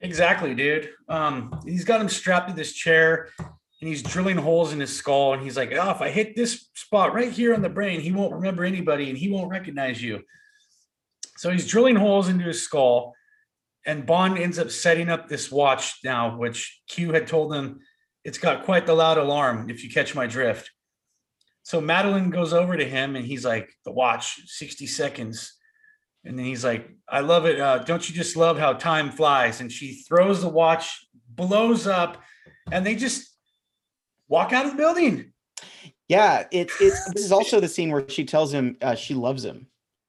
S1: Exactly, dude. Um, he's got him strapped to this chair and he's drilling holes in his skull. And he's like, oh, if I hit this spot right here on the brain, he won't remember anybody and he won't recognize you. So he's drilling holes into his skull. And Bond ends up setting up this watch now, which Q had told him it's got quite the loud alarm, if you catch my drift. So Madeleine goes over to him and he's like, the watch, 60 seconds. And then he's like, I love it. Uh, don't you just love how time flies? And she throws the watch, blows up, and they just walk out of the building.
S2: Yeah, it, it's this is also the scene where she tells him uh, she loves him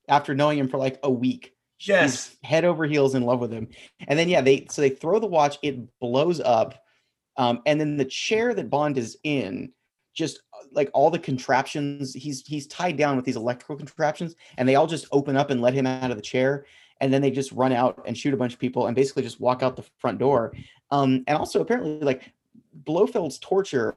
S2: after knowing him for like a week.
S1: She's yes,
S2: head over heels in love with him. And then yeah, they so they throw the watch, it blows up um, and then the chair that Bond is in, just uh, like all the contraptions, he's he's tied down with these electrical contraptions, and they all just open up and let him out of the chair. And then they just run out and shoot a bunch of people and basically just walk out the front door. Um, and also apparently like Blofeld's torture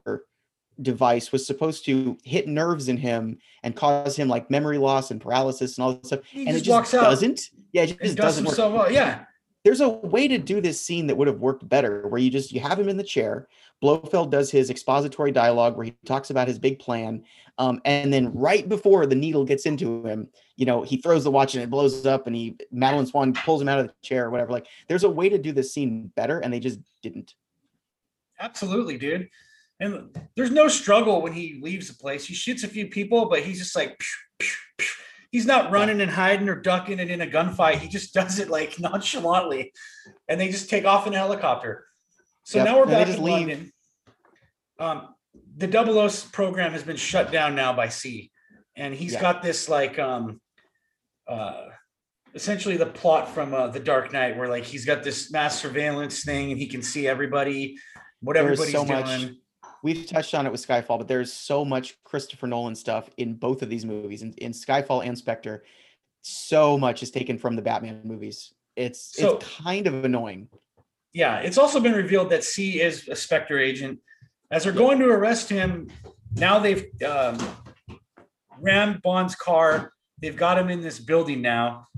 S2: device was supposed to hit nerves in him and cause him like memory loss and paralysis and all this stuff. He and it just doesn't. Yeah, it just doesn't work.
S1: So well. Yeah
S2: there's a way to do this scene that would have worked better where you just you have him in the chair blofeld does his expository dialogue where he talks about his big plan um, and then right before the needle gets into him you know he throws the watch and it blows up and he madeleine swann pulls him out of the chair or whatever like there's a way to do this scene better and they just didn't.
S1: Absolutely dude. And there's no struggle when he leaves the place. He shoots a few people but he's just like he's not running and hiding or ducking and in a gunfight. He just does it like nonchalantly, and they just take off in a helicopter. So yep. now we're back in leave. London. Um, the Double O program has been shut down now by C, and he's yeah. got this like um, uh, essentially the plot from uh, the Dark Knight, where like he's got this mass surveillance thing, and he can see everybody, what everybody's so doing. Much
S2: we've touched on it with Skyfall, but there's so much Christopher Nolan stuff in both of these movies, in, in Skyfall and Spectre. So much is taken from the Batman movies. It's so, it's kind of annoying.
S1: Yeah, it's also been revealed that C is a Spectre agent. As they're going to arrest him, now they've um, rammed Bond's car. They've got him in this building now,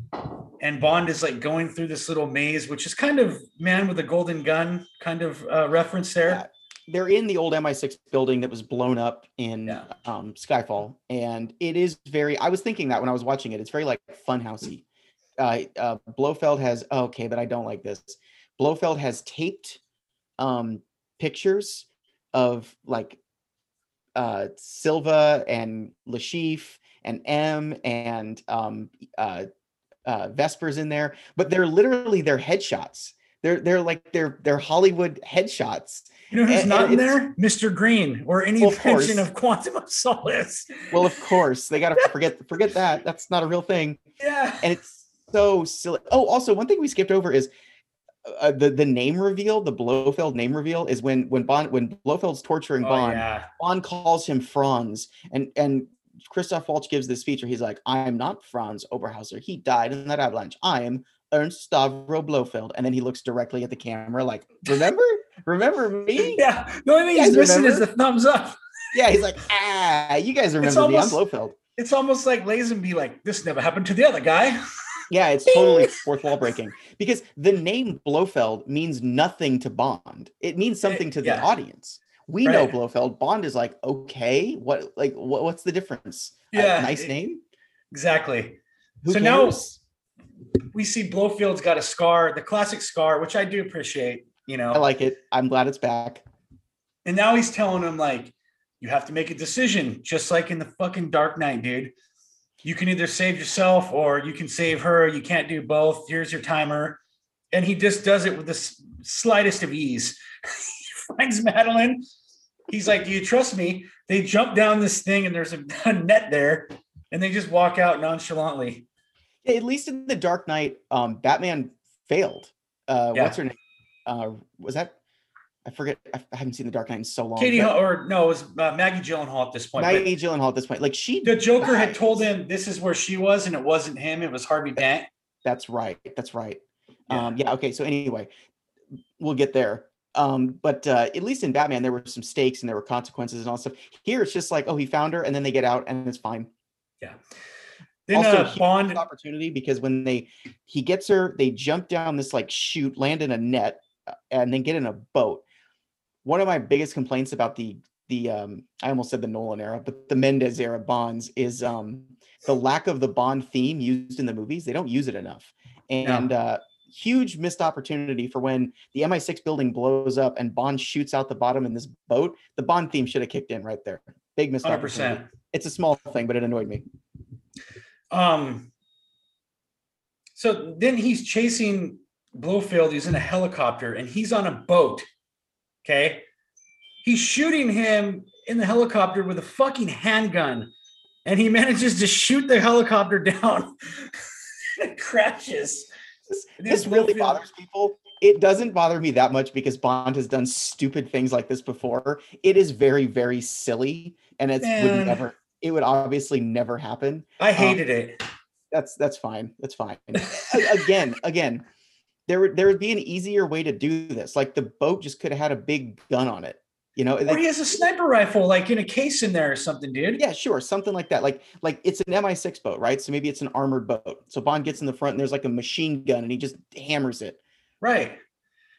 S1: and Bond is like going through this little maze, which is kind of man with a golden gun kind of uh, reference there. Yeah
S2: they're in the old MI6 building that was blown up in yeah. um, Skyfall, and it is very. I was thinking that when I was watching it, it's very like funhousey. Uh, uh, Blofeld has okay, but I don't like this. Blofeld has taped um, pictures of like uh, Silva and Chiffre and M and um, uh, uh, Vespers in there, but they're literally their headshots. They're they're like they're they're Hollywood headshots
S1: you know who's and, not and in there? Mr. Greene or any well, mention of Quantum of Solace.
S2: Well, of course. They gotta forget forget that. That's not a real thing.
S1: Yeah.
S2: And it's so silly. Oh, also one thing we skipped over is uh, the the name reveal, the Blofeld name reveal, is when when Bond when Blofeld's torturing oh, Bond, yeah. Bond calls him Franz, and and Christoph Waltz gives this where he's like, "I'm not Franz Oberhauser. He died in that avalanche. I am Ernst Stavro Blofeld," and then he looks directly at the camera like, "Remember?" Remember me?
S1: Yeah. The only thing he's missing remember? is the thumbs up.
S2: Yeah, he's like, ah, you guys remember almost, me? I'm Blofeld.
S1: It's almost like Lazenby, like, this never happened to the other guy.
S2: Yeah, it's totally fourth wall breaking because the name Blofeld means nothing to Bond. It means something to the yeah. audience. We right. know Blofeld. Bond is like, okay, what like what, what's the difference?
S1: Yeah,
S2: a nice name.
S1: Exactly. Who so cares? now we see Blofeld's got a scar, the classic scar, which I do appreciate. You know,
S2: I like it. I'm glad it's back.
S1: And now he's telling him like, you have to make a decision, just like in the fucking Dark Knight, dude. You can either save yourself or you can save her. You can't do both. Here's your timer. And he just does it with the slightest of ease. he finds Madeleine. He's like, Do you trust me? They jump down this thing and there's a, a net there and they just walk out nonchalantly.
S2: Yeah, at least in the Dark Knight, um, Batman failed. Uh, yeah. What's her name? Uh, was that I forget. I haven't seen The Dark Knight in so long.
S1: Katie, or no, it was uh, Maggie Gyllenhaal at this point.
S2: Maggie Gyllenhaal at this point, like she.
S1: The Joker dies. had told him this is where she was, and it wasn't him. It was Harvey Dent.
S2: That's right. That's right. Yeah. Um, yeah. Okay. So anyway, we'll get there. Um, but uh, at least in Batman, there were some stakes and there were consequences and all stuff. Here, it's just like, oh, he found her, and then they get out, and it's fine.
S1: Yeah.
S2: Then also, uh, Bond opportunity because when they he gets her, they jump down this like chute, land in a net, uh, and then get in a boat one of my biggest complaints about the the um I almost said the Nolan era, but the Mendes era Bonds is um the lack of the Bond theme used in the movies. They don't use it enough. And yeah. uh huge missed opportunity for when the MI6 building blows up and Bond shoots out the bottom in this boat. The Bond theme should have kicked in right there. Big missed 100%. opportunity. It's a small thing, but it annoyed me.
S1: Um so then he's chasing Blofeld. He's in a helicopter and he's on a boat Okay. He's shooting him in the helicopter with a fucking handgun. And he manages to shoot the helicopter down. it crashes.
S2: This, this really bothers people. It doesn't bother me that much because Bond has done stupid things like this before. It is very, very silly, and it would never. It would obviously never happen.
S1: I hated um, it.
S2: That's that's fine. That's fine. again, again, there would there would be an easier way to do this. Like the boat just could have had a big gun on it. You know,
S1: or he has a sniper rifle like in a case in there or something, dude.
S2: Yeah, sure, something like that. Like like it's an MI6 boat, right? So maybe it's an armored boat. So Bond gets in the front and there's like a machine gun and he just hammers it.
S1: Right.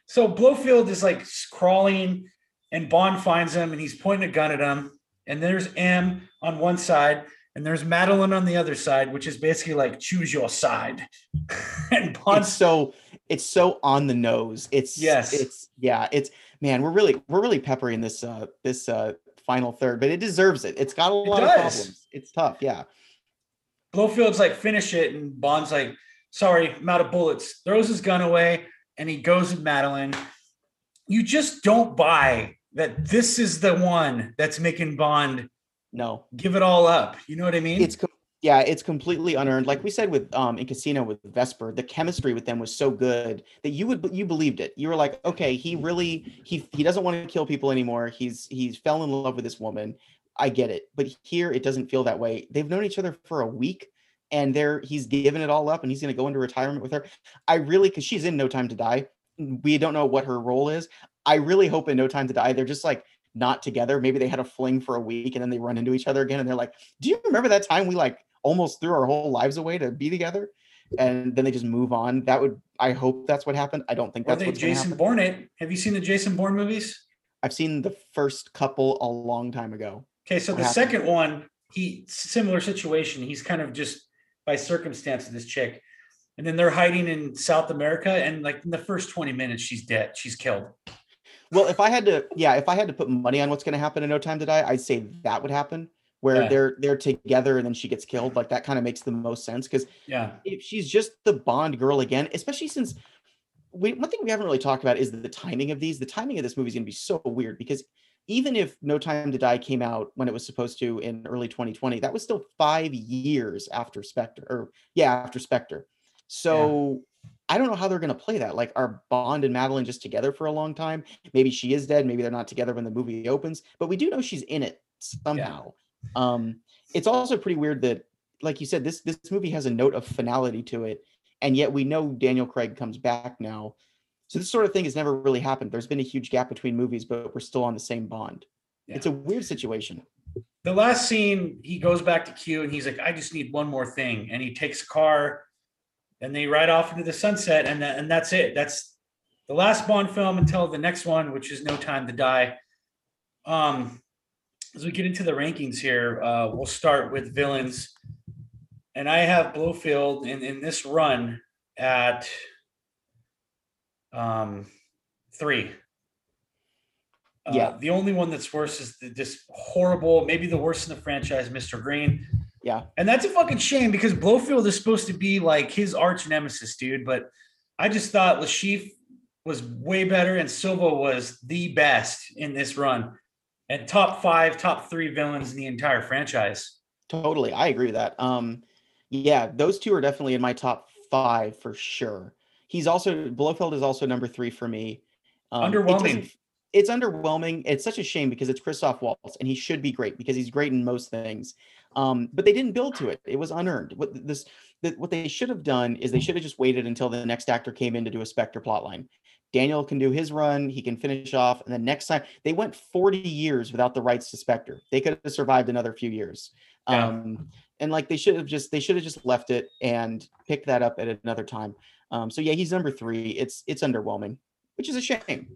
S1: So Blofeld is like crawling and Bond finds him and he's pointing a gun at him. And there's M on one side and there's Madeleine on the other side, which is basically like choose your side.
S2: and Bond so it's so on the nose. It's
S1: yes,
S2: it's yeah, it's man, we're really we're really peppery in this uh this uh final third, but it deserves it. It's got a lot of problems. It's tough, yeah.
S1: Blofeld's like finish it, and Bond's like, sorry, I'm out of bullets. Throws his gun away, and he goes with Madeleine. You just don't buy that this is the one that's making Bond
S2: no
S1: give it all up. You know what I mean?
S2: It's yeah, it's completely unearned. Like we said with um in Casino with Vesper, the chemistry with them was so good that you would you believed it. You were like, okay, he really he he doesn't want to kill people anymore. He's he's fell in love with this woman. I get it. But here it doesn't feel that way. They've known each other for a week and they're he's given it all up and he's going to go into retirement with her. I really cuz she's in No Time to Die. We don't know what her role is. I really hope in No Time to Die they're just like not together. Maybe they had a fling for a week and then they run into each other again and they're like, "Do you remember that time we like almost threw our whole lives away to be together? And then they just move on. That would i hope that's what happened. I don't think that's what
S1: jason bourne it. Have you seen the jason bourne movies?
S2: I've seen the first couple a long time ago
S1: okay so what the happened? second one he similar situation. He's kind of just by circumstance of this chick. And then they're hiding in south america and like in the first 20 minutes she's dead. She's killed
S2: well if i had to yeah if i had to put money on what's going to happen in no time to die i'd say that would happen where yeah. they're they're together and then she gets killed like that kind of makes the most sense because
S1: yeah
S2: if she's just the bond girl again especially since we, one thing we haven't really talked about is the, timing of these the timing of this movie is going to be so weird because even if no time to die came out when it was supposed to in early 2020 that was still five years after spectre or yeah after spectre so. I don't know how they're going to play that. Like, are Bond and Madeleine just together for a long time? Maybe she is dead. Maybe they're not together when the movie opens. But we do know she's in it somehow. Um, it's also pretty weird that, like you said, this this movie has a note of finality to it, and yet we know Daniel Craig comes back now. So this sort of thing has never really happened. There's been a huge gap between movies, but we're still on the same Bond. Yeah. It's a weird situation.
S1: The last scene, he goes back to Q and he's like, "I just need one more thing," and he takes a car, and they ride off into the sunset, and and that's it. That's the last Bond film until the next one, which is No Time to Die. Um, as we get into the rankings here, uh, we'll start with villains. And I have Blofeld in, in this run at um, three. Uh,
S2: Yeah.
S1: The only one that's worse is the, this horrible, maybe the worst in the franchise, Mr. Greene.
S2: Yeah.
S1: And that's a fucking shame because Blofeld is supposed to be like his arch nemesis, dude. But I just thought Le Chiffre was way better and Silva was the best in this run. And top five, top three villains in the entire franchise.
S2: Totally, I agree with that. Um, yeah, those two are definitely in my top five for sure. He's also Blofeld is also number three for me. Um,
S1: Underwhelming.
S2: It's underwhelming. It's such a shame because it's Christoph Waltz and he should be great because he's great in most things. Um, but they didn't build to it. It was unearned. What this, that what they should have done is they should have just waited until the next actor came in to do a Spectre plotline. Daniel can do his run, he can finish off, and then next time they went 40 years without the rights to Spectre. They could have survived another few years.
S1: Yeah.
S2: Um, and like they should have just they should have just left it and picked that up at another time. Um, so yeah, he's number three. It's it's underwhelming, which is a shame.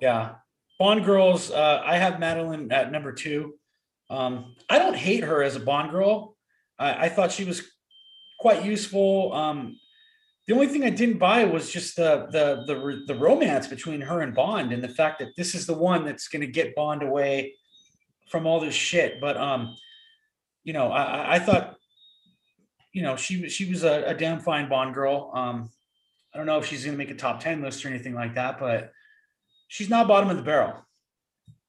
S1: Yeah. Bond girls, uh, I have Madeleine at number two. Um, I don't hate her as a Bond girl. I, I thought she was quite useful. Um, the only thing I didn't buy was just the the the the romance between her and Bond, and the fact that this is the one that's going to get Bond away from all this shit. But um, you know, I, I- thought, you know, she was she was a, a damn fine Bond girl. Um, I don't know if she's going to make a top ten list or anything like that, but she's not bottom of the barrel.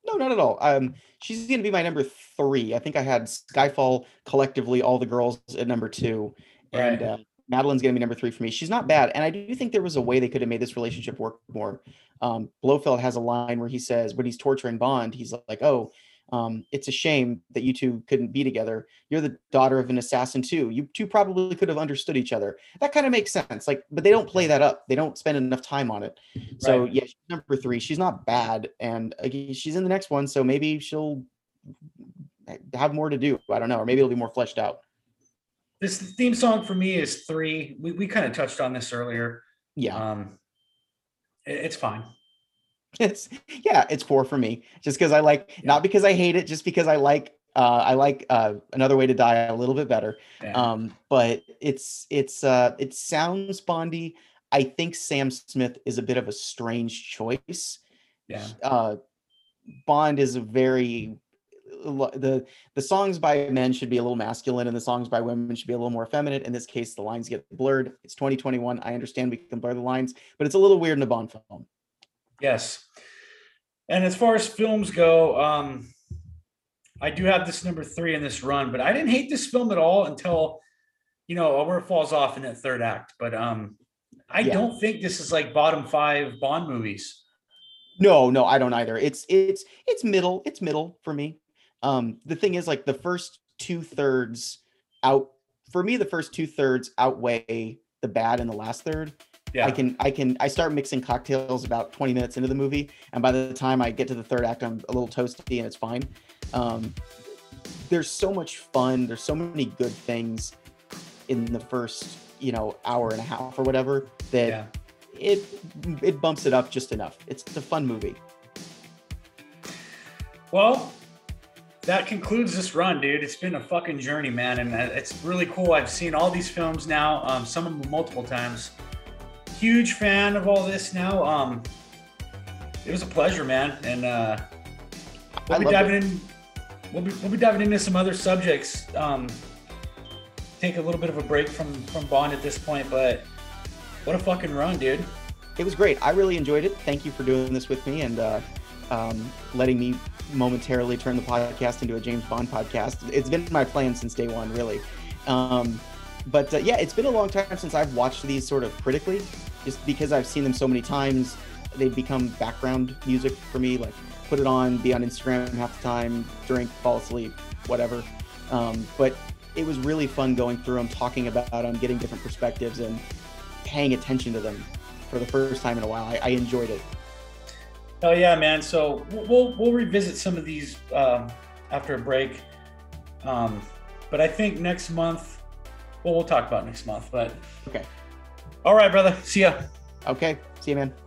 S2: No, not at all. Um, she's going to be my number three. I think I had Skyfall collectively, all the girls at number two, and uh, Madeleine's going to be number three for me. She's not bad, and I do think there was a way they could have made this relationship work more. Um, Blofeld has a line where he says, when he's torturing Bond, he's like, "Oh, um, it's a shame that you two couldn't be together. You're the daughter of an assassin too. You two probably could have understood each other. That kind of makes sense. Like, but they don't play that up. They don't spend enough time on it. So
S1: Right.
S2: yeah, she's number three. She's not bad, and again, she's in the next one. So maybe she'll have more to do. I don't know, or maybe it'll be more fleshed out.
S1: This theme song for me is three. We, we kind of touched on this earlier.
S2: Yeah,
S1: Um, it- it's fine.
S2: It's yeah, it's four for me. Just because I like, not because I hate it, just because I like. Uh, I like uh, another way to die a little bit better.
S1: Yeah.
S2: Um, but it's it's uh, it sounds Bondy. I think Sam Smith is a bit of a strange choice.
S1: yeah.
S2: uh bond is a very the the songs by men should be a little masculine and the songs by women should be a little more feminine in this case the lines get blurred it's 2021 i understand we can blur the lines but it's a little weird in a bond film
S1: Yes. And as far as films go, um, I do have this number three in this run, but I didn't hate this film at all until, you know, where it falls off in that third act. But um, I
S2: Yeah.
S1: don't think this is like bottom five Bond movies.
S2: no no i don't either it's it's it's middle it's middle for me um the thing is like the first two thirds out for me the first two thirds outweigh the bad in the last third
S1: Yeah.
S2: I can I can I start mixing cocktails about 20 minutes into the movie, and by the time I get to the third act, I'm a little toasty and it's fine. Um, there's so much fun. There's so many good things in the first you know hour and a half or whatever that
S1: yeah.
S2: it it bumps it up just enough. It's a fun movie.
S1: Well, that concludes this run, dude. It's been a fucking journey, man, and uh, it's really cool. I've seen all these films now, um, some of them multiple times. Huge fan of all this now. Um, it was a pleasure, man, and uh, we'll
S2: I
S1: be diving
S2: it.
S1: in. We'll be, we'll be diving into some other subjects. Um, take a little bit of a break from from Bond at this point, but what a fucking run, dude.
S2: It was great. I really enjoyed it. Thank you for doing this with me and uh, um, letting me momentarily turn the podcast into a James Bond podcast. It's been my plan since day one, really. Um, but uh, yeah, it's been a long time since I've watched these sort of critically, just because I've seen them so many times. They've become background music for me. Like, put it on, be on Instagram half the time, drink, fall asleep, whatever. Um, but it was really fun going through them, talking about them, getting different perspectives, and paying attention to them for the first time in a while. I, I enjoyed it.
S1: Oh yeah, man. So we'll we'll, we'll revisit some of these um, after a break. Um, but I think next month, well, we'll talk about next month. But
S2: Okay.
S1: All right, brother. See ya.
S2: Okay. See you, man.